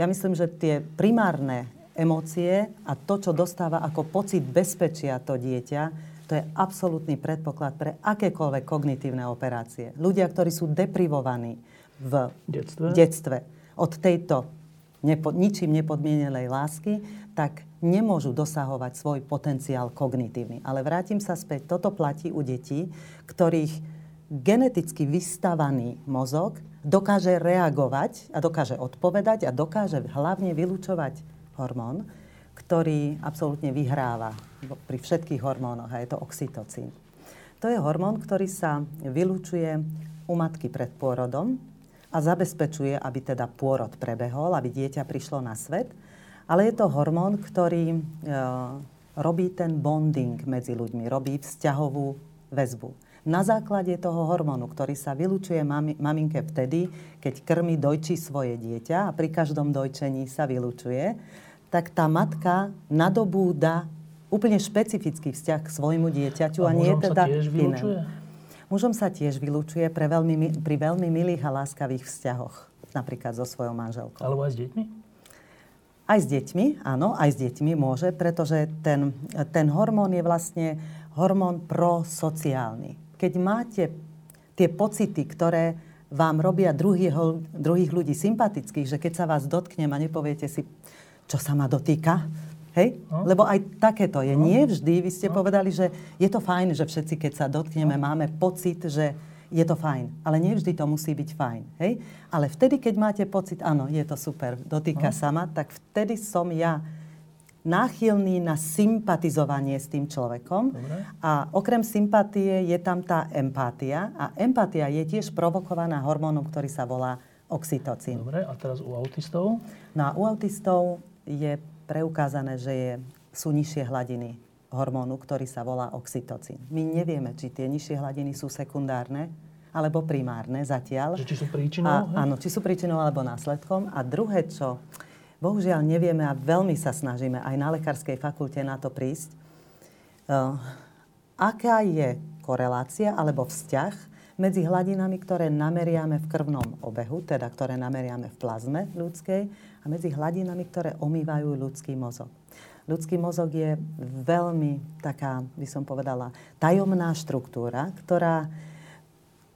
ja myslím, že tie primárne emócie a to, čo dostáva ako pocit bezpečia to dieťa, to je absolútny predpoklad pre akékoľvek kognitívne operácie. Ľudia, ktorí sú deprivovaní, v Detstve. detstve od tejto nepo, ničím nepodmienenej lásky, tak nemôžu dosahovať svoj potenciál kognitívny. Ale vrátim sa späť. Toto platí u detí, ktorých geneticky vystavaný mozog dokáže reagovať a dokáže odpovedať a dokáže hlavne vylúčovať hormón, ktorý absolútne vyhráva pri všetkých hormónoch a je to oxytocín. To je hormón, ktorý sa vylúčuje u matky pred pôrodom a zabezpečuje, aby teda pôrod prebehol, aby dieťa prišlo na svet. Ale je to hormón, ktorý e, robí ten bonding medzi ľuďmi, robí vzťahovú väzbu. Na základe toho hormónu, ktorý sa vylúčuje mami, maminke vtedy, keď krmi, dojčí svoje dieťa a pri každom dojčení sa vylúčuje, tak tá matka nadobúda úplne špecifický vzťah k svojmu dieťaťu a, a nie teda vylúčuje? Mužom sa tiež vylúčuje pre veľmi, pri veľmi milých a láskavých vzťahoch. Napríklad so svojou manželkou. Alebo aj s deťmi? Aj s deťmi, áno, aj s deťmi môže, pretože ten, ten hormón je vlastne hormón prosociálny keď máte tie pocity, ktoré vám robia druhých, druhých ľudí sympatických, že keď sa vás dotknem a nepoviete si, čo sa ma dotýka, Hej? No. Lebo aj takéto je. No. Nie vždy, vy ste no. povedali, že je to fajn, že všetci, keď sa dotkneme, no. máme pocit, že je to fajn. Ale nie vždy to musí byť fajn. Hej? Ale vtedy, keď máte pocit, áno, je to super, dotýka no. sama, tak vtedy som ja náchylný na sympatizovanie s tým človekom. Dobre. A okrem sympatie je tam tá empatia. A empatia je tiež provokovaná hormónom, ktorý sa volá oxytocín. Dobre, a teraz u autistov? No a u autistov je preukázané, že je, sú nižšie hladiny hormónu, ktorý sa volá oxytocín. My nevieme, či tie nižšie hladiny sú sekundárne alebo primárne zatiaľ. Že či sú príčinou? A, áno, či sú príčinou alebo následkom. A druhé, čo Bohužiaľ nevieme a veľmi sa snažíme aj na lekárskej fakulte na to prísť. Uh, aká je korelácia alebo vzťah medzi hladinami, ktoré nameriame v krvnom obehu, teda ktoré nameriame v plazme ľudskej, a medzi hladinami, ktoré omývajú ľudský mozog. Ľudský mozog je veľmi taká, by som povedala, tajomná štruktúra, ktorá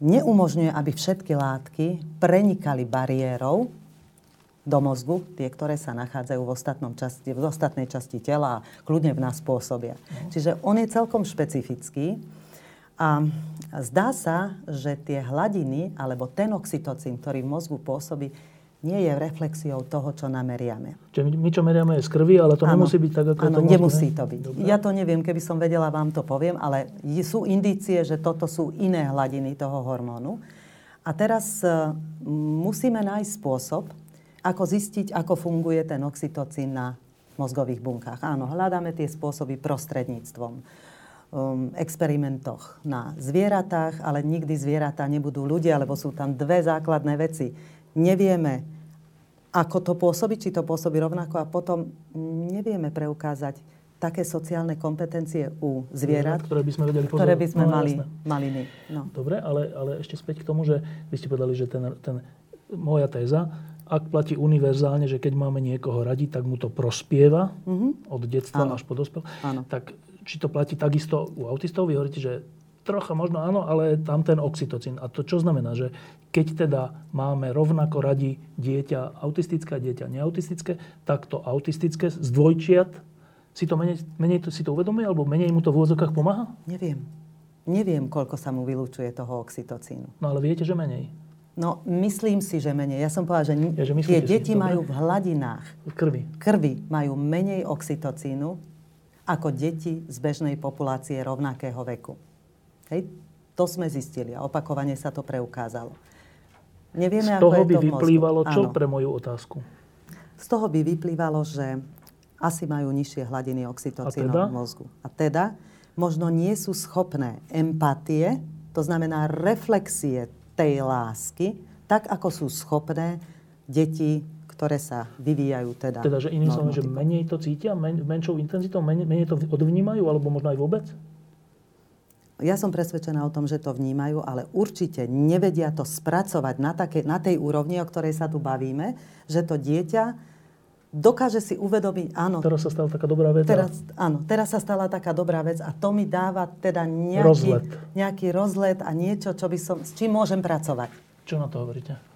neumožňuje, aby všetky látky prenikali bariérou do mozgu, tie, ktoré sa nachádzajú v, ostatnom časti, v ostatnej časti tela a kľudne v nás pôsobia. No. Čiže on je celkom špecifický a zdá sa, že tie hladiny alebo ten oxytocín, ktorý v mozgu pôsobí, nie je reflexiou toho, čo nameriame. Čiže my, čo meriame je z krvi, ale to ano, nemusí byť tak, ako ano, je to nemusí to byť. Dobre. Ja to neviem, keby som vedela, vám to poviem, ale sú indície, že toto sú iné hladiny toho hormónu. A teraz uh, musíme nájsť spôsob, ako zistiť, ako funguje ten oxytocín na mozgových bunkách. Áno, hľadáme tie spôsoby prostredníctvom um, experimentoch na zvieratách, ale nikdy zvieratá nebudú ľudia, lebo sú tam dve základné veci. Nevieme, ako to pôsobí, či to pôsobí rovnako a potom nevieme preukázať také sociálne kompetencie u zvierat, ktoré by sme, vedeli ktoré by sme no, mali, mali my. No. Dobre, ale, ale ešte späť k tomu, že vy ste povedali, že ten, ten moja téza, ak platí univerzálne, že keď máme niekoho radiť, tak mu to prospieva mm-hmm. od detstva áno. až po dospel, áno. tak či to platí takisto u autistov? Vy hovoríte, že trocha možno áno, ale tam ten oxytocín. A to čo znamená, že keď teda máme rovnako radi dieťa autistické a dieťa neautistické, tak to autistické z dvojčiat si to menej, menej to, si to uvedomuje, alebo menej mu to v úvodzokách pomáha? Neviem. Neviem, koľko sa mu vylúčuje toho oxytocínu. No ale viete, že menej. No, myslím si, že menej. Ja som povedala, že, ja, že tie deti si, majú v hladinách krvi. krvi majú menej oxytocínu ako deti z bežnej populácie rovnakého veku. Hej? To sme zistili a opakovane sa to preukázalo. Nevieme, z toho ako by to vyplývalo čo Áno. pre moju otázku? Z toho by vyplývalo, že asi majú nižšie hladiny oxytocínu teda? v mozgu. A teda možno nie sú schopné empatie, to znamená reflexie tej lásky, tak ako sú schopné deti, ktoré sa vyvíjajú teda. Teda, že iným slovom, že menej to cítia, men, menšou intenzitou, menej, menej to odvnímajú, alebo možno aj vôbec? Ja som presvedčená o tom, že to vnímajú, ale určite nevedia to spracovať na, také, na tej úrovni, o ktorej sa tu bavíme, že to dieťa dokáže si uvedomiť, áno. Teraz sa stala taká dobrá vec. Teraz, áno, teraz sa stala taká dobrá vec a to mi dáva teda nejaký rozlet, nejaký rozlet a niečo, čo by som, s čím môžem pracovať. Čo na to hovoríte?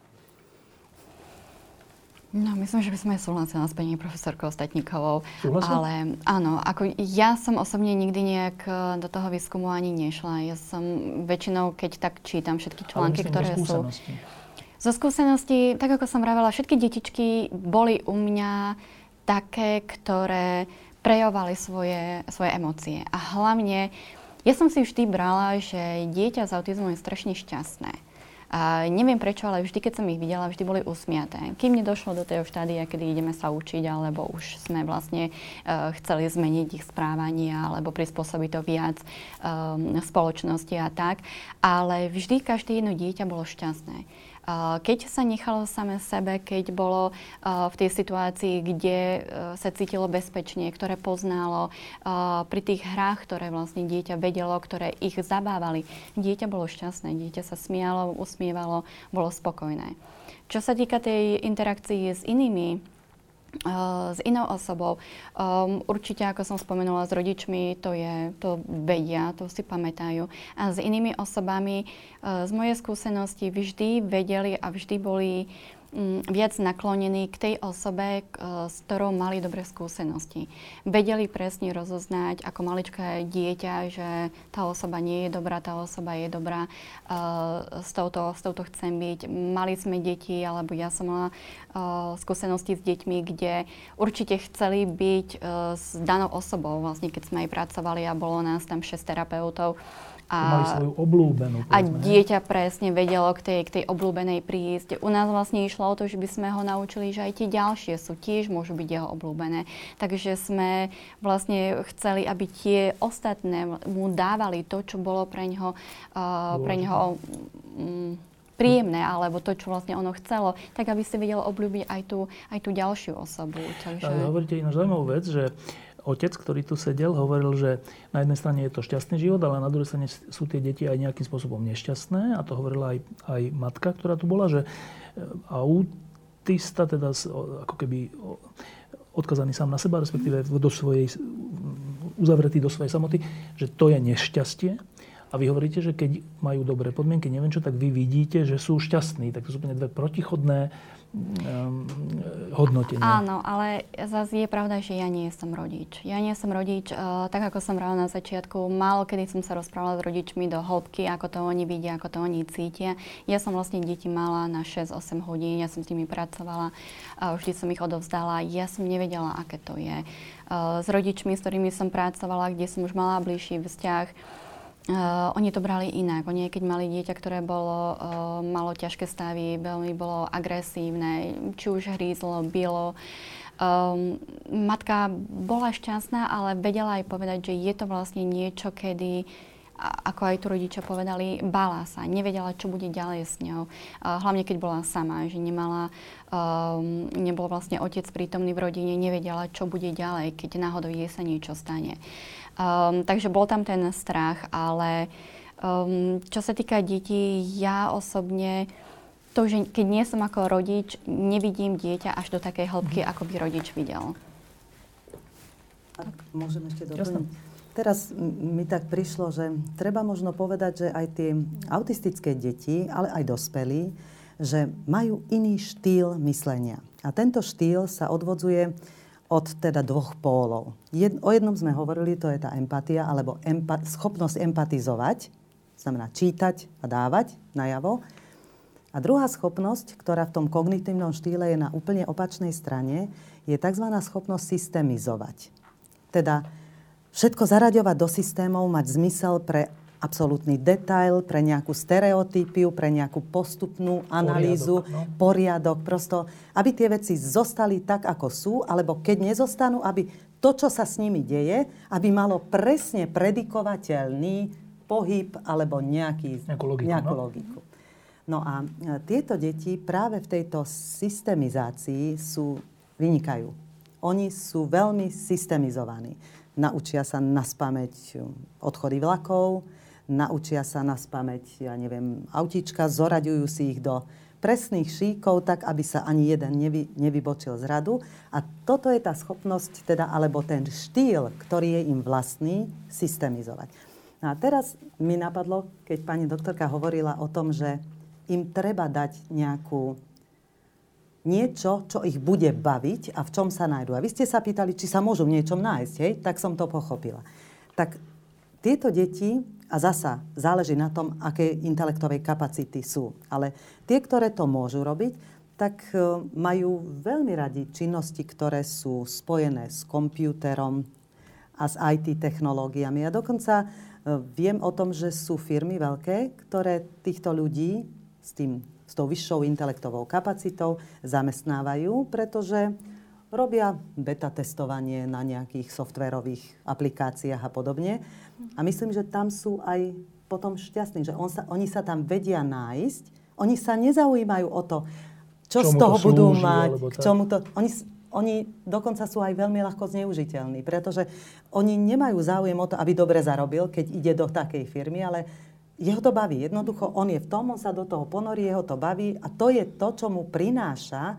No, myslím, že by som aj súhlasila s pani profesorkou Statníkovou. Súhlasom? Ale áno, ako ja som osobne nikdy nejak e, do toho výskumu ani nešla. Ja som väčšinou, keď tak čítam všetky články, myslím, ktoré sú... Zo skúseností, tak ako som vravela, všetky detičky boli u mňa také, ktoré prejavovali svoje, svoje emócie. A hlavne, ja som si vždy brala, že dieťa s autizmom je strašne šťastné. A neviem prečo, ale vždy, keď som ich videla, vždy boli usmiaté. Kým nedošlo do tej štádia, kedy ideme sa učiť, alebo už sme vlastne uh, chceli zmeniť ich správanie, alebo prispôsobiť to viac um, spoločnosti a tak. Ale vždy každé jedno dieťa bolo šťastné. Keď sa nechalo same sebe, keď bolo v tej situácii, kde e, sa cítilo bezpečne, ktoré poznalo, pri tých hrách, ktoré vlastne dieťa vedelo, ktoré ich zabávali, dieťa bolo šťastné, dieťa sa smialo, usmievalo, bolo spokojné. Čo sa týka tej interakcii s inými s inou osobou. Um, určite, ako som spomenula, s rodičmi to je, to vedia, to si pamätajú. A s inými osobami uh, z mojej skúsenosti vždy vedeli a vždy boli uh, viac naklonení k tej osobe, s ktorou mali dobré skúsenosti. Vedeli presne rozoznať ako maličké dieťa, že tá osoba nie je dobrá, tá osoba je dobrá, s touto, s touto chcem byť. Mali sme deti, alebo ja som mala skúsenosti s deťmi, kde určite chceli byť s danou osobou, vlastne keď sme aj pracovali a bolo nás tam šesť terapeutov, a, mali svoju oblúbenú. A dieťa presne vedelo k tej, k tej oblúbenej prísť. U nás vlastne išlo o to, že by sme ho naučili, že aj tie ďalšie sú tiež môžu byť jeho oblúbené. Takže sme vlastne chceli, aby tie ostatné mu dávali to, čo bolo pre ňoho, uh, pre ňoho um, príjemné, alebo to, čo vlastne ono chcelo, tak aby si vedel obľúbiť aj tú, aj tú ďalšiu osobu. Takže... Hovoríte ináč zaujímavú vec, že otec, ktorý tu sedel, hovoril, že na jednej strane je to šťastný život, ale na druhej strane sú tie deti aj nejakým spôsobom nešťastné. A to hovorila aj, aj matka, ktorá tu bola, že autista, teda ako keby odkazaný sám na seba, respektíve do svojej, uzavretý do svojej samoty, že to je nešťastie. A vy hovoríte, že keď majú dobré podmienky, neviem čo, tak vy vidíte, že sú šťastní. Tak to sú úplne dve protichodné um, hodnotenia. Áno, ale zase je pravda, že ja nie som rodič. Ja nie som rodič, uh, tak ako som vrala na začiatku, málo kedy som sa rozprávala s rodičmi do hĺbky, ako to oni vidia, ako to oni cítia. Ja som vlastne deti mala na 6-8 hodín, ja som s nimi pracovala, uh, vždy som ich odovzdala, ja som nevedela, aké to je. Uh, s rodičmi, s ktorými som pracovala, kde som už mala bližší vzťah, Uh, oni to brali inak. Oni, keď mali dieťa, ktoré bolo, uh, malo ťažké stavy, veľmi bolo agresívne, či už hrízlo, bilo. Um, matka bola šťastná, ale vedela aj povedať, že je to vlastne niečo, kedy ako aj tu rodičia povedali, bála sa, nevedela, čo bude ďalej s ňou. Hlavne keď bola sama, že nemala, um, nebol vlastne otec prítomný v rodine, nevedela, čo bude ďalej, keď náhodou jej sa niečo stane. Uh, Um, takže bol tam ten strach, ale um, čo sa týka detí, ja osobne to, že keď nie som ako rodič, nevidím dieťa až do takej hĺbky, mm. ako by rodič videl. Ak môžem ešte doplniť. Teraz mi tak prišlo, že treba možno povedať, že aj tie autistické deti, ale aj dospelí, že majú iný štýl myslenia. A tento štýl sa odvodzuje od teda dvoch pólov. Jed, o jednom sme hovorili, to je tá empatia, alebo empa, schopnosť empatizovať, znamená čítať a dávať najavo. A druhá schopnosť, ktorá v tom kognitívnom štýle je na úplne opačnej strane, je tzv. schopnosť systemizovať. Teda všetko zaraďovať do systémov, mať zmysel pre absolútny detail, pre nejakú stereotypiu, pre nejakú postupnú analýzu, poriadok, no? poriadok prosto, aby tie veci zostali tak, ako sú, alebo keď nezostanú, aby to, čo sa s nimi deje, aby malo presne predikovateľný pohyb alebo nejaký, nejakú logiku. Nejakú no? logiku. No a e, tieto deti práve v tejto systemizácii sú, vynikajú. Oni sú veľmi systemizovaní. Naučia sa naspameť odchody vlakov, naučia sa na spameť, ja neviem, autíčka, zoraďujú si ich do presných šíkov, tak aby sa ani jeden nevy, nevybočil z radu. A toto je tá schopnosť, teda, alebo ten štýl, ktorý je im vlastný, systemizovať. No a teraz mi napadlo, keď pani doktorka hovorila o tom, že im treba dať nejakú niečo, čo ich bude baviť a v čom sa nájdu. A vy ste sa pýtali, či sa môžu v niečom nájsť, hej? tak som to pochopila. Tak tieto deti, a zasa záleží na tom, aké intelektovej kapacity sú, ale tie, ktoré to môžu robiť, tak e, majú veľmi radi činnosti, ktoré sú spojené s počítačom a s IT technológiami. A dokonca e, viem o tom, že sú firmy veľké, ktoré týchto ľudí s tým s tou vyššou intelektovou kapacitou zamestnávajú, pretože robia beta testovanie na nejakých softverových aplikáciách a podobne. A myslím, že tam sú aj potom šťastní, že on sa, oni sa tam vedia nájsť. Oni sa nezaujímajú o to, čo z toho to budú slúži, mať, k čomu to... Oni, oni dokonca sú aj veľmi ľahko zneužiteľní, pretože oni nemajú záujem o to, aby dobre zarobil, keď ide do takej firmy, ale jeho to baví. Jednoducho, on je v tom, on sa do toho ponorí, jeho to baví a to je to, čo mu prináša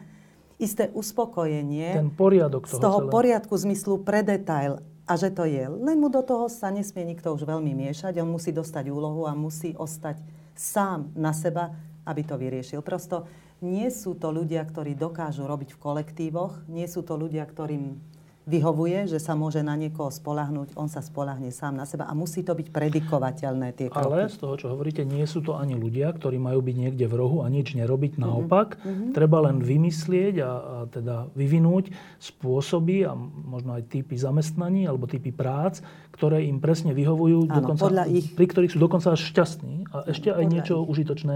isté uspokojenie Ten poriadok toho z toho celé. poriadku zmyslu pre detail a že to je. Len mu do toho sa nesmie nikto už veľmi miešať, on musí dostať úlohu a musí ostať sám na seba, aby to vyriešil. Prosto nie sú to ľudia, ktorí dokážu robiť v kolektívoch, nie sú to ľudia, ktorým vyhovuje, že sa môže na niekoho spolahnuť, on sa spolahne sám na seba a musí to byť predikovateľné tie kroky. Ale z toho, čo hovoríte, nie sú to ani ľudia, ktorí majú byť niekde v rohu a nič nerobiť. Mhm. Naopak, mm-hmm. treba len vymyslieť a, a teda vyvinúť spôsoby a možno aj typy zamestnaní alebo typy prác, ktoré im presne vyhovujú, Áno, dokonca, ich... pri ktorých sú dokonca až šťastní a ešte aj niečo ich. užitočné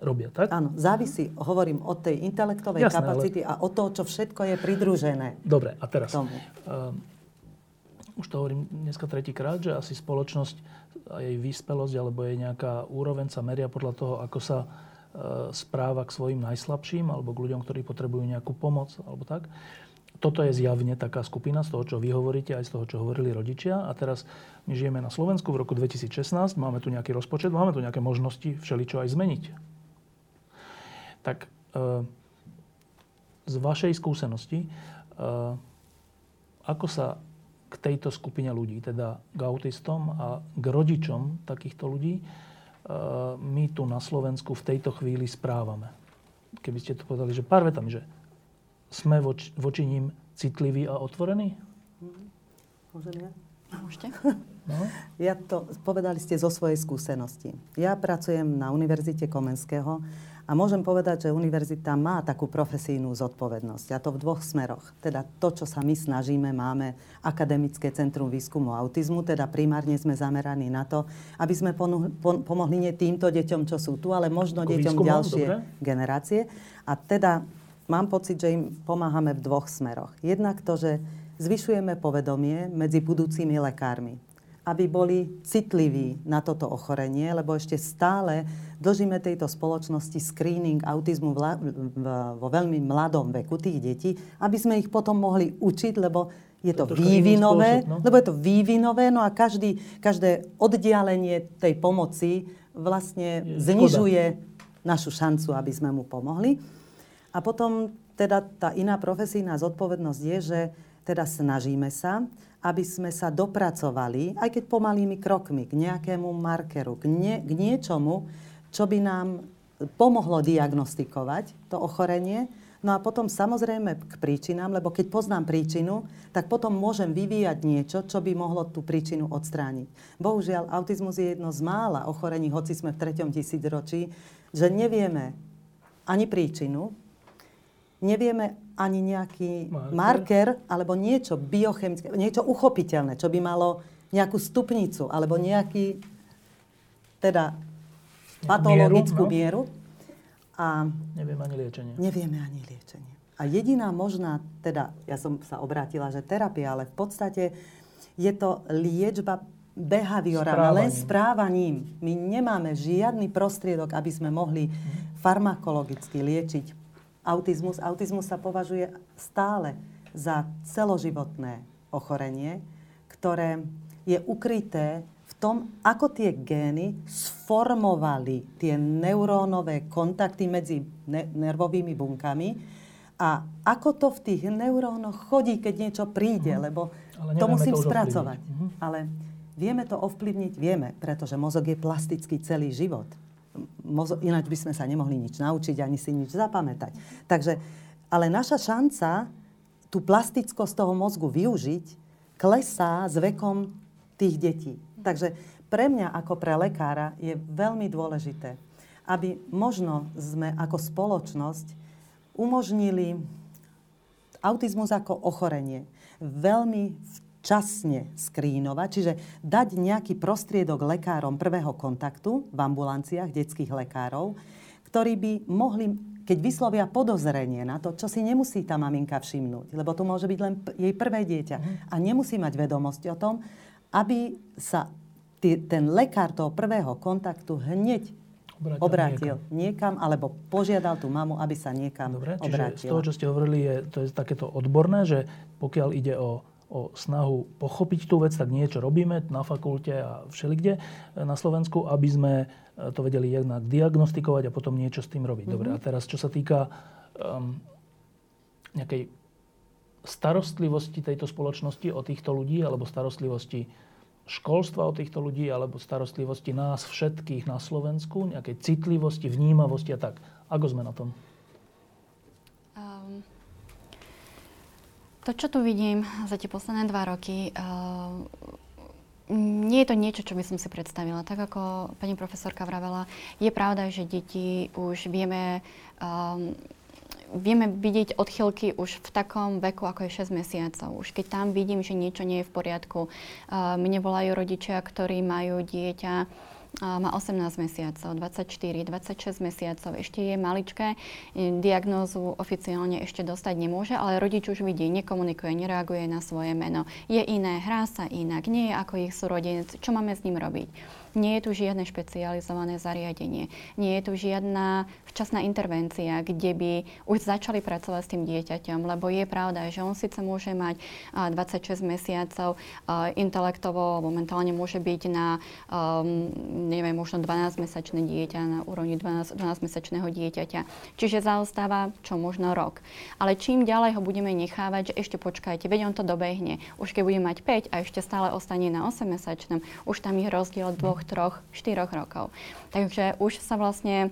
robia, tak? Áno, závisí, hovorím, od tej intelektovej Jasné, kapacity ale... a od toho, čo všetko je pridružené. Dobre, a teraz. Tomu. Uh, už to hovorím dneska tretíkrát, že asi spoločnosť a jej vyspelosť alebo jej nejaká úroveň sa meria podľa toho, ako sa uh, správa k svojim najslabším alebo k ľuďom, ktorí potrebujú nejakú pomoc alebo tak. Toto je zjavne taká skupina z toho, čo vy hovoríte, aj z toho, čo hovorili rodičia. A teraz my žijeme na Slovensku v roku 2016, máme tu nejaký rozpočet, máme tu nejaké možnosti všeličo aj zmeniť tak eh, z vašej skúsenosti, eh, ako sa k tejto skupine ľudí, teda k autistom a k rodičom takýchto ľudí, eh, my tu na Slovensku v tejto chvíli správame. Keby ste to povedali, že pár vetami, že sme voči, voči ním citliví a otvorení? Môžem ja? Môžete. No? Ja to, povedali ste zo svojej skúsenosti. Ja pracujem na Univerzite Komenského a môžem povedať, že univerzita má takú profesijnú zodpovednosť. A to v dvoch smeroch. Teda to, čo sa my snažíme, máme Akademické centrum výskumu autizmu, teda primárne sme zameraní na to, aby sme pomohli nie týmto deťom, čo sú tu, ale možno Ako deťom ďalšie dobre? generácie. A teda mám pocit, že im pomáhame v dvoch smeroch. Jednak to, že zvyšujeme povedomie medzi budúcimi lekármi aby boli citliví na toto ochorenie, lebo ešte stále dlžíme tejto spoločnosti screening autizmu vo veľmi mladom veku tých detí, aby sme ich potom mohli učiť, lebo je to, to vývinové, spôsob, no? lebo je to vývinové, no a každý, každé oddialenie tej pomoci vlastne je znižuje škoda. našu šancu, aby sme mu pomohli. A potom teda tá iná profesijná zodpovednosť je, že teda snažíme sa, aby sme sa dopracovali, aj keď pomalými krokmi, k nejakému markeru, k, nie, k niečomu, čo by nám pomohlo diagnostikovať to ochorenie. No a potom samozrejme k príčinám, lebo keď poznám príčinu, tak potom môžem vyvíjať niečo, čo by mohlo tú príčinu odstrániť. Bohužiaľ, autizmus je jedno z mála ochorení, hoci sme v treťom tisícročí, že nevieme ani príčinu, nevieme ani nejaký marker, marker alebo niečo biochemické, niečo uchopiteľné, čo by malo nejakú stupnicu alebo nejaký teda patologickú mieru. No? A nevieme ani liečenie. Nevieme ani liečenie. A jediná možná, teda ja som sa obrátila, že terapia, ale v podstate je to liečba behaviorálna, len správaním. My nemáme žiadny prostriedok, aby sme mohli mhm. farmakologicky liečiť autizmus. Autizmus sa považuje stále za celoživotné ochorenie, ktoré je ukryté v tom, ako tie gény sformovali tie neurónové kontakty medzi ne- nervovými bunkami a ako to v tých neurónoch chodí, keď niečo príde, mm. lebo to musím to spracovať. Mm. Ale vieme to ovplyvniť? Vieme, pretože mozog je plastický celý život ináč by sme sa nemohli nič naučiť, ani si nič zapamätať. Takže Ale naša šanca tú plastickosť toho mozgu využiť klesá s vekom tých detí. Takže pre mňa ako pre lekára je veľmi dôležité, aby možno sme ako spoločnosť umožnili autizmus ako ochorenie veľmi včasne skrínovať, čiže dať nejaký prostriedok lekárom prvého kontaktu v ambulanciách detských lekárov, ktorí by mohli, keď vyslovia podozrenie na to, čo si nemusí tá maminka všimnúť, lebo to môže byť len jej prvé dieťa uh-huh. a nemusí mať vedomosti o tom, aby sa tý, ten lekár toho prvého kontaktu hneď obrátil, obrátil niekam. niekam, alebo požiadal tú mamu, aby sa niekam Dobre, čiže z toho, čo ste hovorili, je, to je takéto odborné, že pokiaľ ide o, o snahu pochopiť tú vec, tak niečo robíme na fakulte a všelikde na Slovensku, aby sme to vedeli jednak diagnostikovať a potom niečo s tým robiť. Mm-hmm. Dobre, a teraz čo sa týka um, nejakej starostlivosti tejto spoločnosti o týchto ľudí, alebo starostlivosti školstva o týchto ľudí alebo starostlivosti nás všetkých na Slovensku, nejakej citlivosti, vnímavosti a tak. Ako sme na tom? Um, to, čo tu vidím za tie posledné dva roky, uh, nie je to niečo, čo by som si predstavila. Tak ako pani profesorka vravela, je pravda, že deti už vieme um, vieme vidieť odchylky už v takom veku, ako je 6 mesiacov. Už keď tam vidím, že niečo nie je v poriadku. Mne volajú rodičia, ktorí majú dieťa má 18 mesiacov, 24, 26 mesiacov, ešte je maličké, diagnózu oficiálne ešte dostať nemôže, ale rodič už vidí, nekomunikuje, nereaguje na svoje meno. Je iné, hrá sa inak, nie je ako ich súrodenec, čo máme s ním robiť? Nie je tu žiadne špecializované zariadenie. Nie je tu žiadna včasná intervencia, kde by už začali pracovať s tým dieťaťom, lebo je pravda, že on síce môže mať 26 mesiacov intelektovo, momentálne môže byť na, um, neviem, možno 12-mesačné dieťa, na úrovni 12, 12-mesačného dieťaťa. Čiže zaostáva čo možno rok. Ale čím ďalej ho budeme nechávať, že ešte počkajte, veď on to dobehne. Už keď bude mať 5 a ešte stále ostane na 8-mesačnom, už tam je rozdiel dvoch dvoch, troch, štyroch rokov. Takže už sa vlastne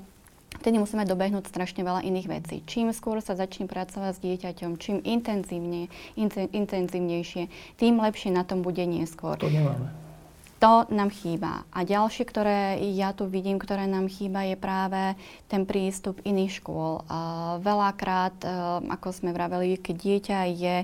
Vtedy musíme dobehnúť strašne veľa iných vecí. Čím skôr sa začne pracovať s dieťaťom, čím intenzívne, intenzívnejšie, tým lepšie na tom bude neskôr. To nemáme. To nám chýba. A ďalšie, ktoré ja tu vidím, ktoré nám chýba, je práve ten prístup iných škôl. Uh, veľakrát, uh, ako sme vraveli, keď dieťa je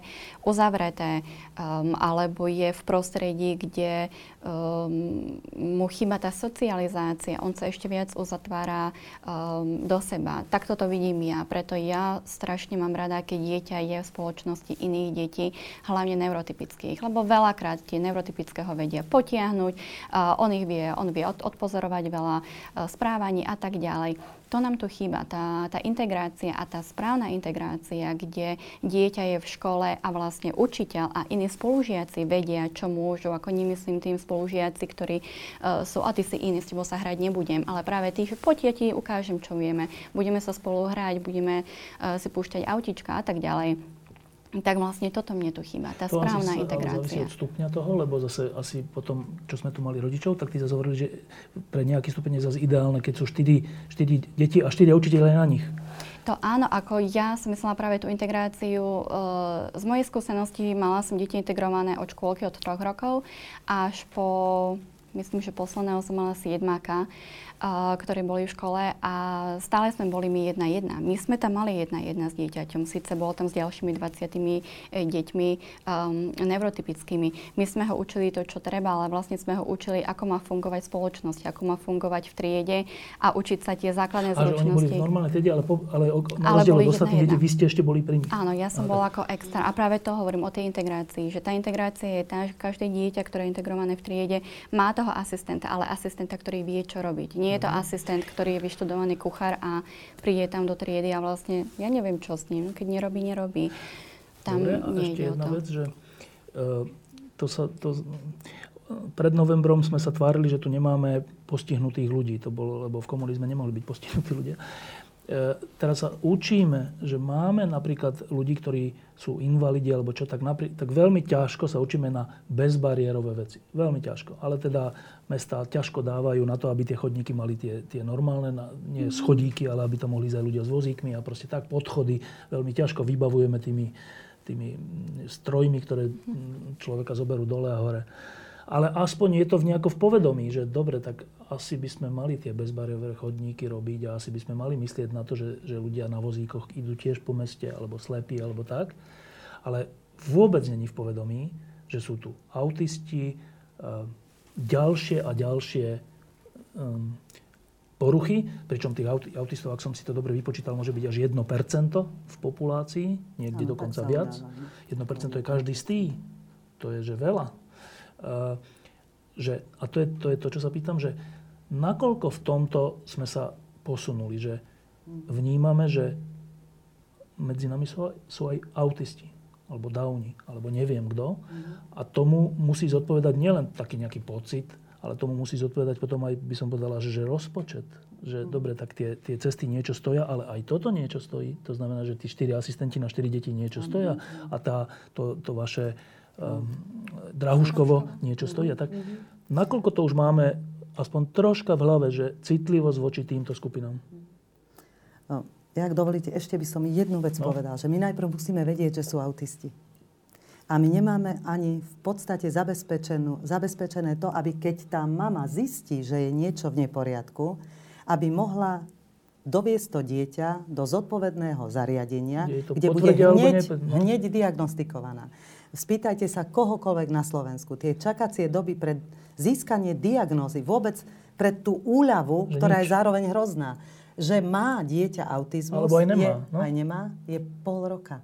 uzavreté um, alebo je v prostredí, kde um, mu chýba tá socializácia, on sa ešte viac uzatvára um, do seba. Takto to vidím ja. Preto ja strašne mám rada, keď dieťa je v spoločnosti iných detí, hlavne neurotypických. Lebo veľakrát tie neurotypické ho vedia potiahnuť, zvládnuť. On ich vie, on vie odpozorovať veľa e, správaní a tak ďalej. To nám tu chýba, tá, tá integrácia a tá správna integrácia, kde dieťa je v škole a vlastne učiteľ a iní spolužiaci vedia, čo môžu, ako nemyslím tým spolužiaci, ktorí uh, sú, a ty si iný, s tebou sa hrať nebudem, ale práve tých, poď ja ti ukážem, čo vieme, budeme sa spolu hrať, budeme uh, si púšťať autička a tak ďalej tak vlastne toto mne tu chýba, tá to správna asi integrácia. To stupňa toho, lebo zase asi potom, čo sme tu mali rodičov, tak tí zase hovorili, že pre nejaký stupeň je zase ideálne, keď sú 4, 4 deti a 4 učiteľe na nich. To áno, ako ja som myslela práve tú integráciu. E, z mojej skúsenosti mala som deti integrované od škôlky od troch rokov až po, myslím, že posledného som mala si jedmáka ktorí boli v škole a stále sme boli my jedna jedna. My sme tam mali jedna jedna s dieťaťom, síce bolo tam s ďalšími 20 e, deťmi um, neurotypickými. My sme ho učili to, čo treba, ale vlastne sme ho učili, ako má fungovať spoločnosť, ako má fungovať v triede a učiť sa tie základné a zručnosti. Oni boli normálnej triede, ale, po, ale na rozdiel od ostatných detí, vy ste ešte boli pri nich. Áno, ja som bola ako extra. A práve to hovorím o tej integrácii, že tá integrácia je tá, že každé dieťa, ktoré je integrované v triede, má toho asistenta, ale asistenta, ktorý vie, čo robiť. Nie je to asistent, ktorý je vyštudovaný kuchár a príde tam do triedy a vlastne ja neviem, čo s ním. Keď nerobí, nerobí. Tam Dobre, a ešte jedna vec, že uh, to sa, to, pred novembrom sme sa tvárili, že tu nemáme postihnutých ľudí. To bolo, lebo v komunizme nemohli byť postihnutí ľudia. E, teraz sa učíme, že máme napríklad ľudí, ktorí sú invalidi alebo čo, tak, naprí- tak veľmi ťažko sa učíme na bezbariérové veci. Veľmi ťažko. Ale teda mesta ťažko dávajú na to, aby tie chodníky mali tie, tie normálne, nie schodíky, ale aby to mohli ísť aj ľudia s vozíkmi a proste tak podchody veľmi ťažko vybavujeme tými, tými strojmi, ktoré človeka zoberú dole a hore. Ale aspoň je to v nejako v povedomí, že dobre, tak asi by sme mali tie bezbariérové chodníky robiť a asi by sme mali myslieť na to, že, že ľudia na vozíkoch idú tiež po meste, alebo slepí, alebo tak. Ale vôbec není v povedomí, že sú tu autisti, ďalšie a ďalšie um, poruchy, pričom tých autistov, ak som si to dobre vypočítal, môže byť až 1% v populácii, niekde dokonca viac. 1% je každý z tých. To je, že veľa. Eh, že, a to je, to je to, čo sa pýtam, že nakoľko v tomto sme sa posunuli, že vnímame, že medzi nami sú, sú aj autisti, alebo downi, alebo neviem kto. A tomu musí zodpovedať nielen taký nejaký pocit, ale tomu musí zodpovedať potom aj, by som povedala, že, že rozpočet. Že dobre, tak tie, tie cesty niečo stoja, ale aj toto niečo stojí. To znamená, že tí štyri asistenti na štyri deti niečo stoja. A tá, to, to vaše um, Drahuškovo niečo stojí a tak. Nakoľko to už máme aspoň troška v hlave, že citlivosť voči týmto skupinám? No, ak dovolíte, ešte by som jednu vec no. povedal, že my najprv musíme vedieť, že sú autisti. A my nemáme ani v podstate zabezpečené to, aby keď tá mama zistí, že je niečo v neporiadku, aby mohla doviesť to dieťa do zodpovedného zariadenia, kde bude hneď, hneď diagnostikovaná. Spýtajte sa kohokoľvek na Slovensku. Tie čakacie doby pre získanie diagnózy, vôbec pre tú úľavu, ktorá je zároveň hrozná, že má dieťa autizmus, Alebo aj nemá, je, no? aj nemá, je pol roka.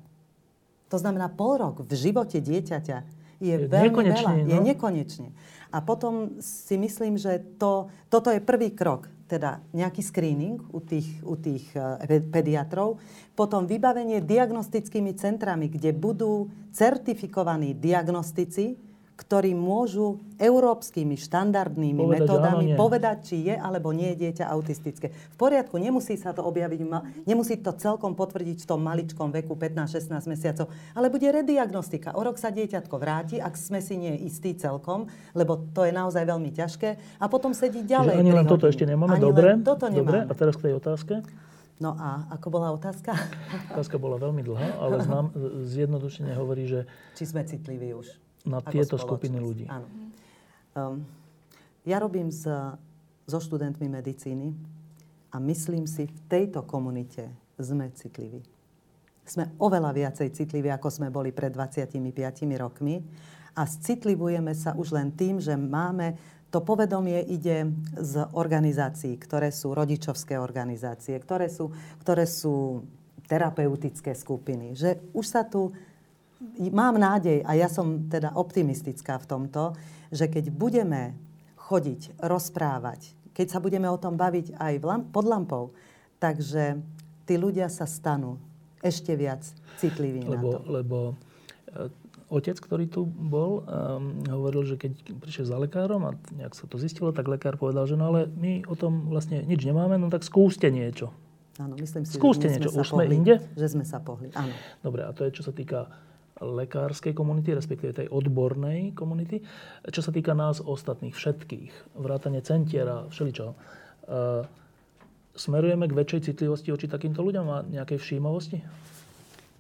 To znamená, pol rok v živote dieťaťa je, je veľmi veľa. No? Je nekonečne. A potom si myslím, že to, toto je prvý krok teda nejaký screening u tých, u tých e, pediatrov, potom vybavenie diagnostickými centrami, kde budú certifikovaní diagnostici, ktorí môžu európskymi štandardnými povedať, metódami áno, povedať, či je alebo nie je dieťa autistické. V poriadku, nemusí sa to objaviť, nemusí to celkom potvrdiť v tom maličkom veku 15-16 mesiacov, ale bude rediagnostika. O rok sa dieťatko vráti, ak sme si nie istí celkom, lebo to je naozaj veľmi ťažké, a potom sedí ďalej. Čiže ani len toto ešte nemáme, ani dobre. toto nemáme. Dobre, a teraz k tej otázke. No a ako bola otázka? Otázka bola veľmi dlhá, ale znám, zjednodušene hovorí, že... Či sme citliví už na tieto skupiny ľudí. Áno. Um, ja robím s, so študentmi medicíny a myslím si, v tejto komunite sme citliví. Sme oveľa viacej citliví, ako sme boli pred 25 rokmi a citlivujeme sa už len tým, že máme to povedomie ide z organizácií, ktoré sú rodičovské organizácie, ktoré sú, ktoré sú terapeutické skupiny. Že už sa tu mám nádej, a ja som teda optimistická v tomto, že keď budeme chodiť, rozprávať, keď sa budeme o tom baviť aj pod lampou, takže tí ľudia sa stanú ešte viac citliví lebo, na to. Lebo e, otec, ktorý tu bol, um, hovoril, že keď prišiel za lekárom a nejak sa to zistilo, tak lekár povedal, že no ale my o tom vlastne nič nemáme, no tak skúste niečo. Áno, myslím si, Skúste že niečo. Sme Už sme pohli, inde? Že sme sa pohli, áno. Dobre, a to je, čo sa týka lekárskej komunity, respektíve tej odbornej komunity. Čo sa týka nás ostatných, všetkých, vrátane centiera, všeličo, e, smerujeme k väčšej citlivosti oči takýmto ľuďom a nejakej všímavosti?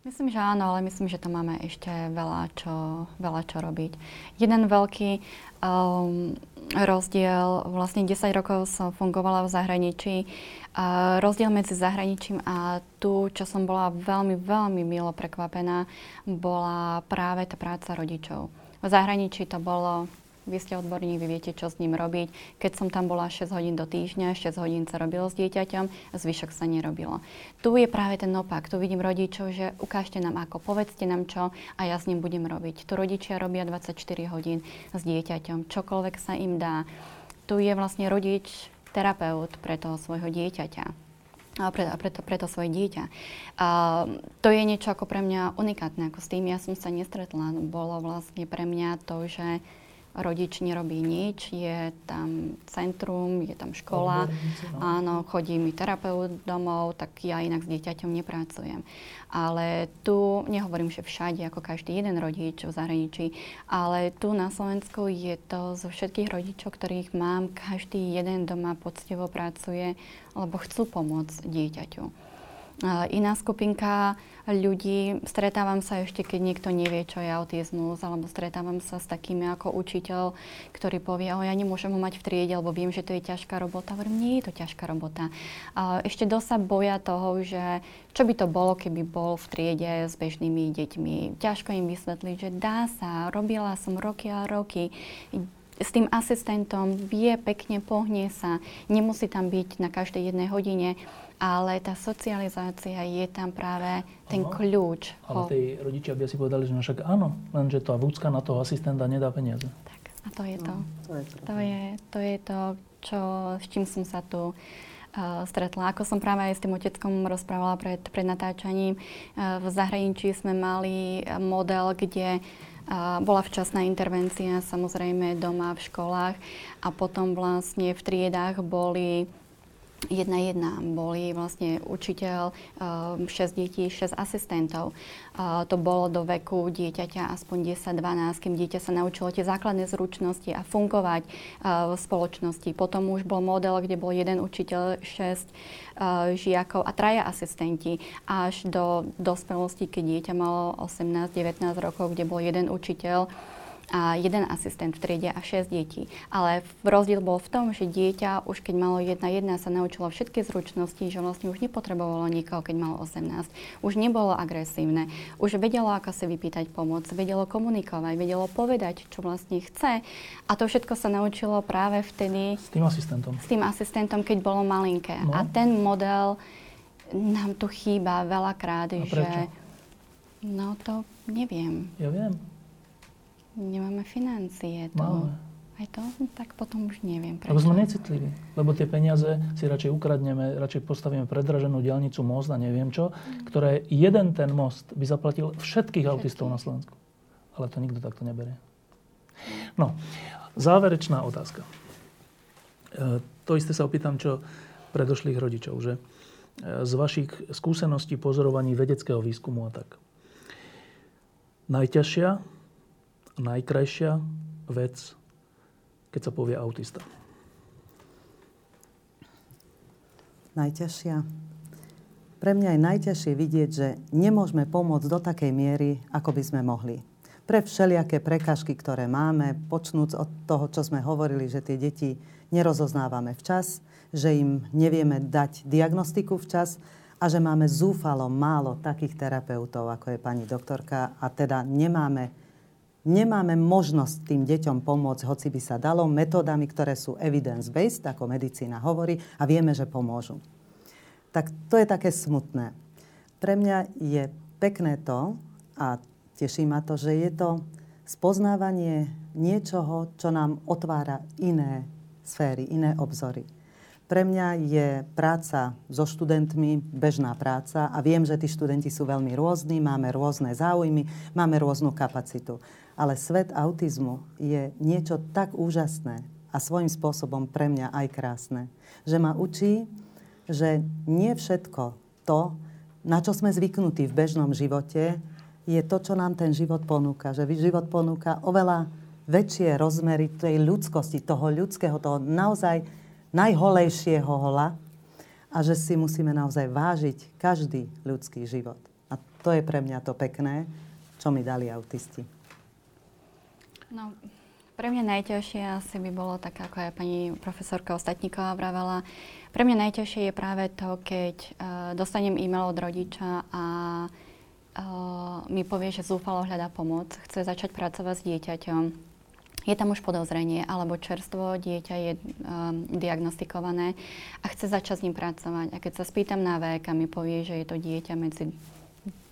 Myslím, že áno, ale myslím, že to máme ešte veľa čo, veľa čo robiť. Jeden veľký um, rozdiel, vlastne 10 rokov som fungovala v zahraničí, uh, rozdiel medzi zahraničím a tu, čo som bola veľmi, veľmi milo prekvapená, bola práve tá práca rodičov. V zahraničí to bolo vy ste odborník, vy viete, čo s ním robiť. Keď som tam bola 6 hodín do týždňa, 6 hodín sa robilo s dieťaťom, zvyšok sa nerobilo. Tu je práve ten opak. Tu vidím rodičov, že ukážte nám ako, povedzte nám čo a ja s ním budem robiť. Tu rodičia robia 24 hodín s dieťaťom, čokoľvek sa im dá. Tu je vlastne rodič, terapeut pre toho svojho dieťaťa a pre, preto, preto svoje dieťa. A to je niečo ako pre mňa unikátne, ako s tým ja som sa nestretla. Bolo vlastne pre mňa to, že rodič nerobí nič, je tam centrum, je tam škola, Odborníci, no. áno, chodí mi terapeut domov, tak ja inak s dieťaťom nepracujem. Ale tu, nehovorím, že všade, ako každý jeden rodič v zahraničí, ale tu na Slovensku je to zo všetkých rodičov, ktorých mám, každý jeden doma poctivo pracuje, lebo chcú pomôcť dieťaťu. Iná skupinka ľudí, stretávam sa ešte, keď niekto nevie, čo je autizmus, alebo stretávam sa s takými ako učiteľ, ktorý povie, o ja nemôžem ho mať v triede, lebo viem, že to je ťažká robota. Hovorím, nie je to ťažká robota. Ešte dosť sa boja toho, že čo by to bolo, keby bol v triede s bežnými deťmi. Ťažko im vysvetliť, že dá sa, robila som roky a roky s tým asistentom vie pekne, pohne sa, nemusí tam byť na každej jednej hodine ale tá socializácia je tam práve ten Aha. kľúč. Ale tí rodičia by si povedali, že no však áno, lenže tá vúcka na toho asistenta nedá peniaze. Tak, a to je to. No, to, je to, je, to je to, čo, s čím som sa tu uh, stretla. Ako som práve aj s tým oteckom rozprávala pred, pred natáčaním, uh, v zahraničí sme mali model, kde a bola včasná intervencia, samozrejme doma v školách a potom vlastne v triedách boli jedna jedna. Boli vlastne učiteľ, 6 ehm, detí, 6 asistentov. To bolo do veku dieťaťa aspoň 10-12, kým dieťa sa naučilo tie základné zručnosti a fungovať v spoločnosti. Potom už bol model, kde bol jeden učiteľ, 6 žiakov a traja asistenti až do dospelosti, keď dieťa malo 18-19 rokov, kde bol jeden učiteľ a jeden asistent v triede a 6 detí. Ale rozdiel bol v tom, že dieťa už keď malo jedna jedna sa naučilo všetky zručnosti, že vlastne už nepotrebovalo nikoho, keď malo 18. Už nebolo agresívne. Už vedelo, ako si vypýtať pomoc, vedelo komunikovať, vedelo povedať, čo vlastne chce. A to všetko sa naučilo práve vtedy... S tým asistentom. S tým asistentom, keď bolo malinké. No. A ten model nám tu chýba veľakrát, A že... prečo? No to neviem. Ja viem. Nemáme financie. To, Máme. Aj to? Tak potom už neviem prečo. Lebo sme necitliví. Lebo tie peniaze si radšej ukradneme, radšej postavíme predraženú diálnicu, most a neviem čo, ktoré jeden ten most by zaplatil všetkých autistov na Slovensku. Ale to nikto takto neberie. No, záverečná otázka. E, to isté sa opýtam, čo predošlých rodičov, že e, z vašich skúseností, pozorovaní vedeckého výskumu a tak. Najťažšia, najkrajšia vec, keď sa povie autista? Najťažšia? Pre mňa je najťažšie vidieť, že nemôžeme pomôcť do takej miery, ako by sme mohli. Pre všelijaké prekažky, ktoré máme, počnúc od toho, čo sme hovorili, že tie deti nerozoznávame včas, že im nevieme dať diagnostiku včas a že máme zúfalo málo takých terapeutov, ako je pani doktorka a teda nemáme nemáme možnosť tým deťom pomôcť, hoci by sa dalo, metódami, ktoré sú evidence-based, ako medicína hovorí, a vieme, že pomôžu. Tak to je také smutné. Pre mňa je pekné to, a teší ma to, že je to spoznávanie niečoho, čo nám otvára iné sféry, iné obzory. Pre mňa je práca so študentmi bežná práca a viem, že tí študenti sú veľmi rôzni, máme rôzne záujmy, máme rôznu kapacitu. Ale svet autizmu je niečo tak úžasné a svojím spôsobom pre mňa aj krásne, že ma učí, že nie všetko to, na čo sme zvyknutí v bežnom živote, je to, čo nám ten život ponúka. Že život ponúka oveľa väčšie rozmery tej ľudskosti, toho ľudského, toho naozaj najholejšieho hola a že si musíme naozaj vážiť každý ľudský život. A to je pre mňa to pekné, čo mi dali autisti. No, pre mňa najťažšie asi by bolo tak, ako aj pani profesorka Ostatníková vravela. Pre mňa najťažšie je práve to, keď uh, dostanem e-mail od rodiča a uh, mi povie, že zúfalo hľadá pomoc, chce začať pracovať s dieťaťom. Je tam už podozrenie, alebo čerstvo dieťa je um, diagnostikované a chce začať s ním pracovať. A keď sa spýtam na vek a mi povie, že je to dieťa medzi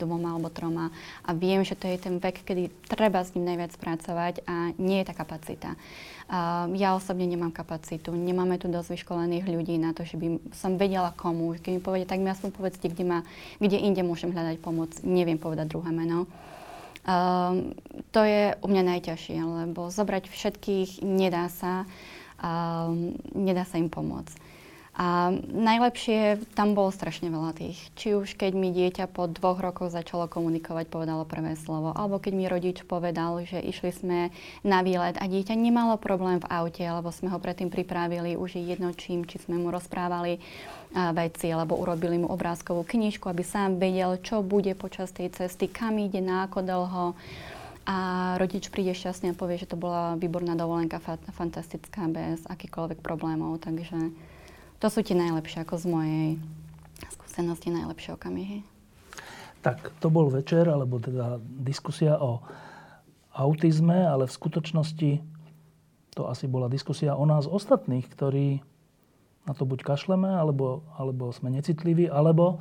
dvoma alebo troma a viem, že to je ten vek, kedy treba s ním najviac pracovať a nie je tá kapacita. Uh, ja osobne nemám kapacitu, nemáme tu dosť vyškolených ľudí na to, že by som vedela komu. Keď mi povedia, tak mi aspoň povedzte, kde, ma, kde inde môžem hľadať pomoc. Neviem povedať druhé meno. Um, to je u mňa najťažšie, lebo zobrať všetkých nedá sa, um, nedá sa im pomôcť. A najlepšie, tam bolo strašne veľa tých. Či už keď mi dieťa po dvoch rokoch začalo komunikovať, povedalo prvé slovo, alebo keď mi rodič povedal, že išli sme na výlet a dieťa nemalo problém v aute, alebo sme ho predtým pripravili, už je jedno čím, či sme mu rozprávali a, veci, alebo urobili mu obrázkovú knižku, aby sám vedel, čo bude počas tej cesty, kam ide, na ako dlho a rodič príde šťastne a povie, že to bola výborná dovolenka, fa- fantastická, bez akýchkoľvek problémov. Takže to sú tie najlepšie, ako z mojej skúsenosti, najlepšie okamihy. Tak to bol večer, alebo teda diskusia o autizme, ale v skutočnosti to asi bola diskusia o nás ostatných, ktorí na to buď kašleme, alebo, alebo sme necitliví, alebo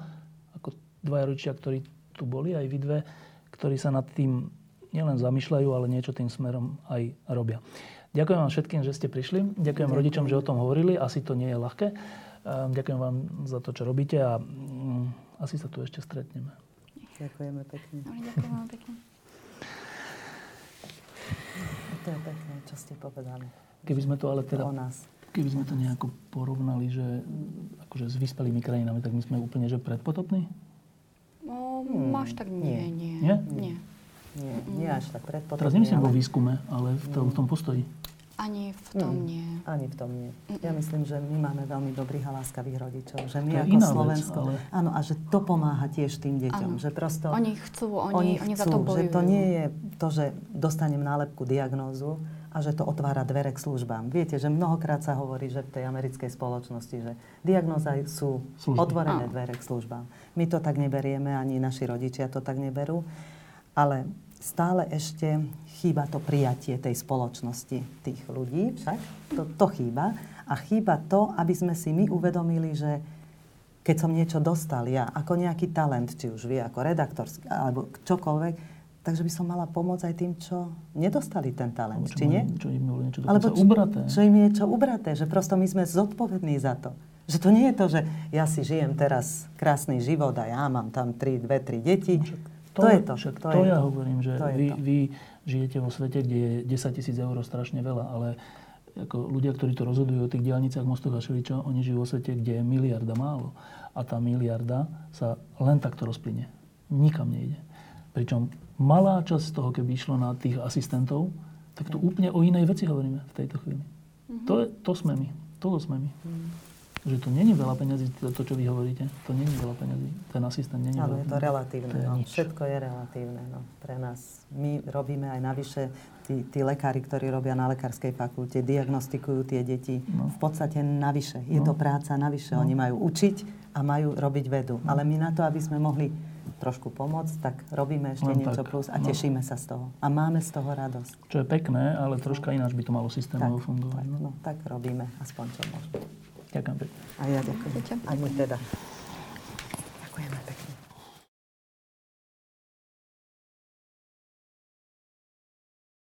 ako dvaja rodičia, ktorí tu boli, aj vy dve, ktorí sa nad tým nielen zamýšľajú, ale niečo tým smerom aj robia. Ďakujem vám všetkým, že ste prišli. Ďakujem, Ďakujem rodičom, že o tom hovorili. Asi to nie je ľahké. Ehm, ďakujem vám za to, čo robíte a mm, asi sa tu ešte stretneme. Ďakujeme pekne. ďakujem vám pekne. To je pekné, čo ste povedali. Keby sme to ale teda... O nás. Keby sme to nejako porovnali, že akože s vyspelými krajinami, tak my sme úplne, že predpotopní? No, hmm. až tak nie, nie. Nie? Nie. Nie, nie až tak predpotrebne. Teraz nemyslím ale... vo výskume, ale v, to, v tom postoji. Ani v tom Mm. nie. Ani v tom nie. Ja myslím, že my máme veľmi dobrých a láskavých rodičov. Že my To ako iná vec, Slovensko... ale- Áno, a že to pomáha tiež tým deťom. Áno. Že prosto... Oni chcú, oni, oni, za to chcú, bojujú. že to nie je to, že dostanem nálepku diagnózu a že to otvára dvere k službám. Viete, že mnohokrát sa hovorí, že v tej americkej spoločnosti, že diagnóza sú Služby. otvorené Áno. dvere k službám. My to tak neberieme, ani naši rodičia to tak neberú. Ale stále ešte chýba to prijatie tej spoločnosti tých ľudí, však to, to chýba. A chýba to, aby sme si my uvedomili, že keď som niečo dostal ja, ako nejaký talent, či už vy ako redaktor, alebo čokoľvek, takže by som mala pomôcť aj tým, čo nedostali ten talent, Alebo čo či nie? Čo im bolo niečo Alebo čo, ubraté. čo im je niečo ubraté, že prosto my sme zodpovední za to. Že to nie je to, že ja si žijem teraz krásny život a ja mám tam tri, dve, tri deti. To, To je to. Však to to, ja to. hovorím, že To vy, to. vy žijete vo svete, kde je 10 tisíc eur strašne veľa, ale ako ľudia, ktorí to rozhodujú o tých diálnicách, mostoch a šeličo, oni žijú vo svete, kde je miliarda málo. A tá miliarda sa len takto rozplyne. Nikam nejde. Pričom malá časť z toho, keby išlo na tých asistentov, tak tu úplne o inej veci hovoríme v tejto chvíli. To, je, to sme my. Toto sme my. Že to není veľa peňazí, to, to, čo vy hovoríte. To není veľa peňazí. Ten asistent není Áno, je to relatívne. To je no. nič. Všetko je relatívne no, pre nás. My robíme aj navyše, tí, tí lekári, ktorí robia na lekárskej fakulte, diagnostikujú tie deti No. v podstate navyše. Je to práca navyše. Oni majú učiť a majú robiť vedu. No. Ale my na to, aby sme mohli trošku pomôcť, tak robíme ešte Len niečo tak, plus a no. tešíme sa z toho. A máme z toho radosť. Čo je pekné, ale troška ináč by to malo systémovo fungovať. tak, No. no, tak robíme, aspoň čo môžeme. Ďakujem pekne. A ja ďakujem. Ďakujem. Aj my teda. Ďakujeme pekne.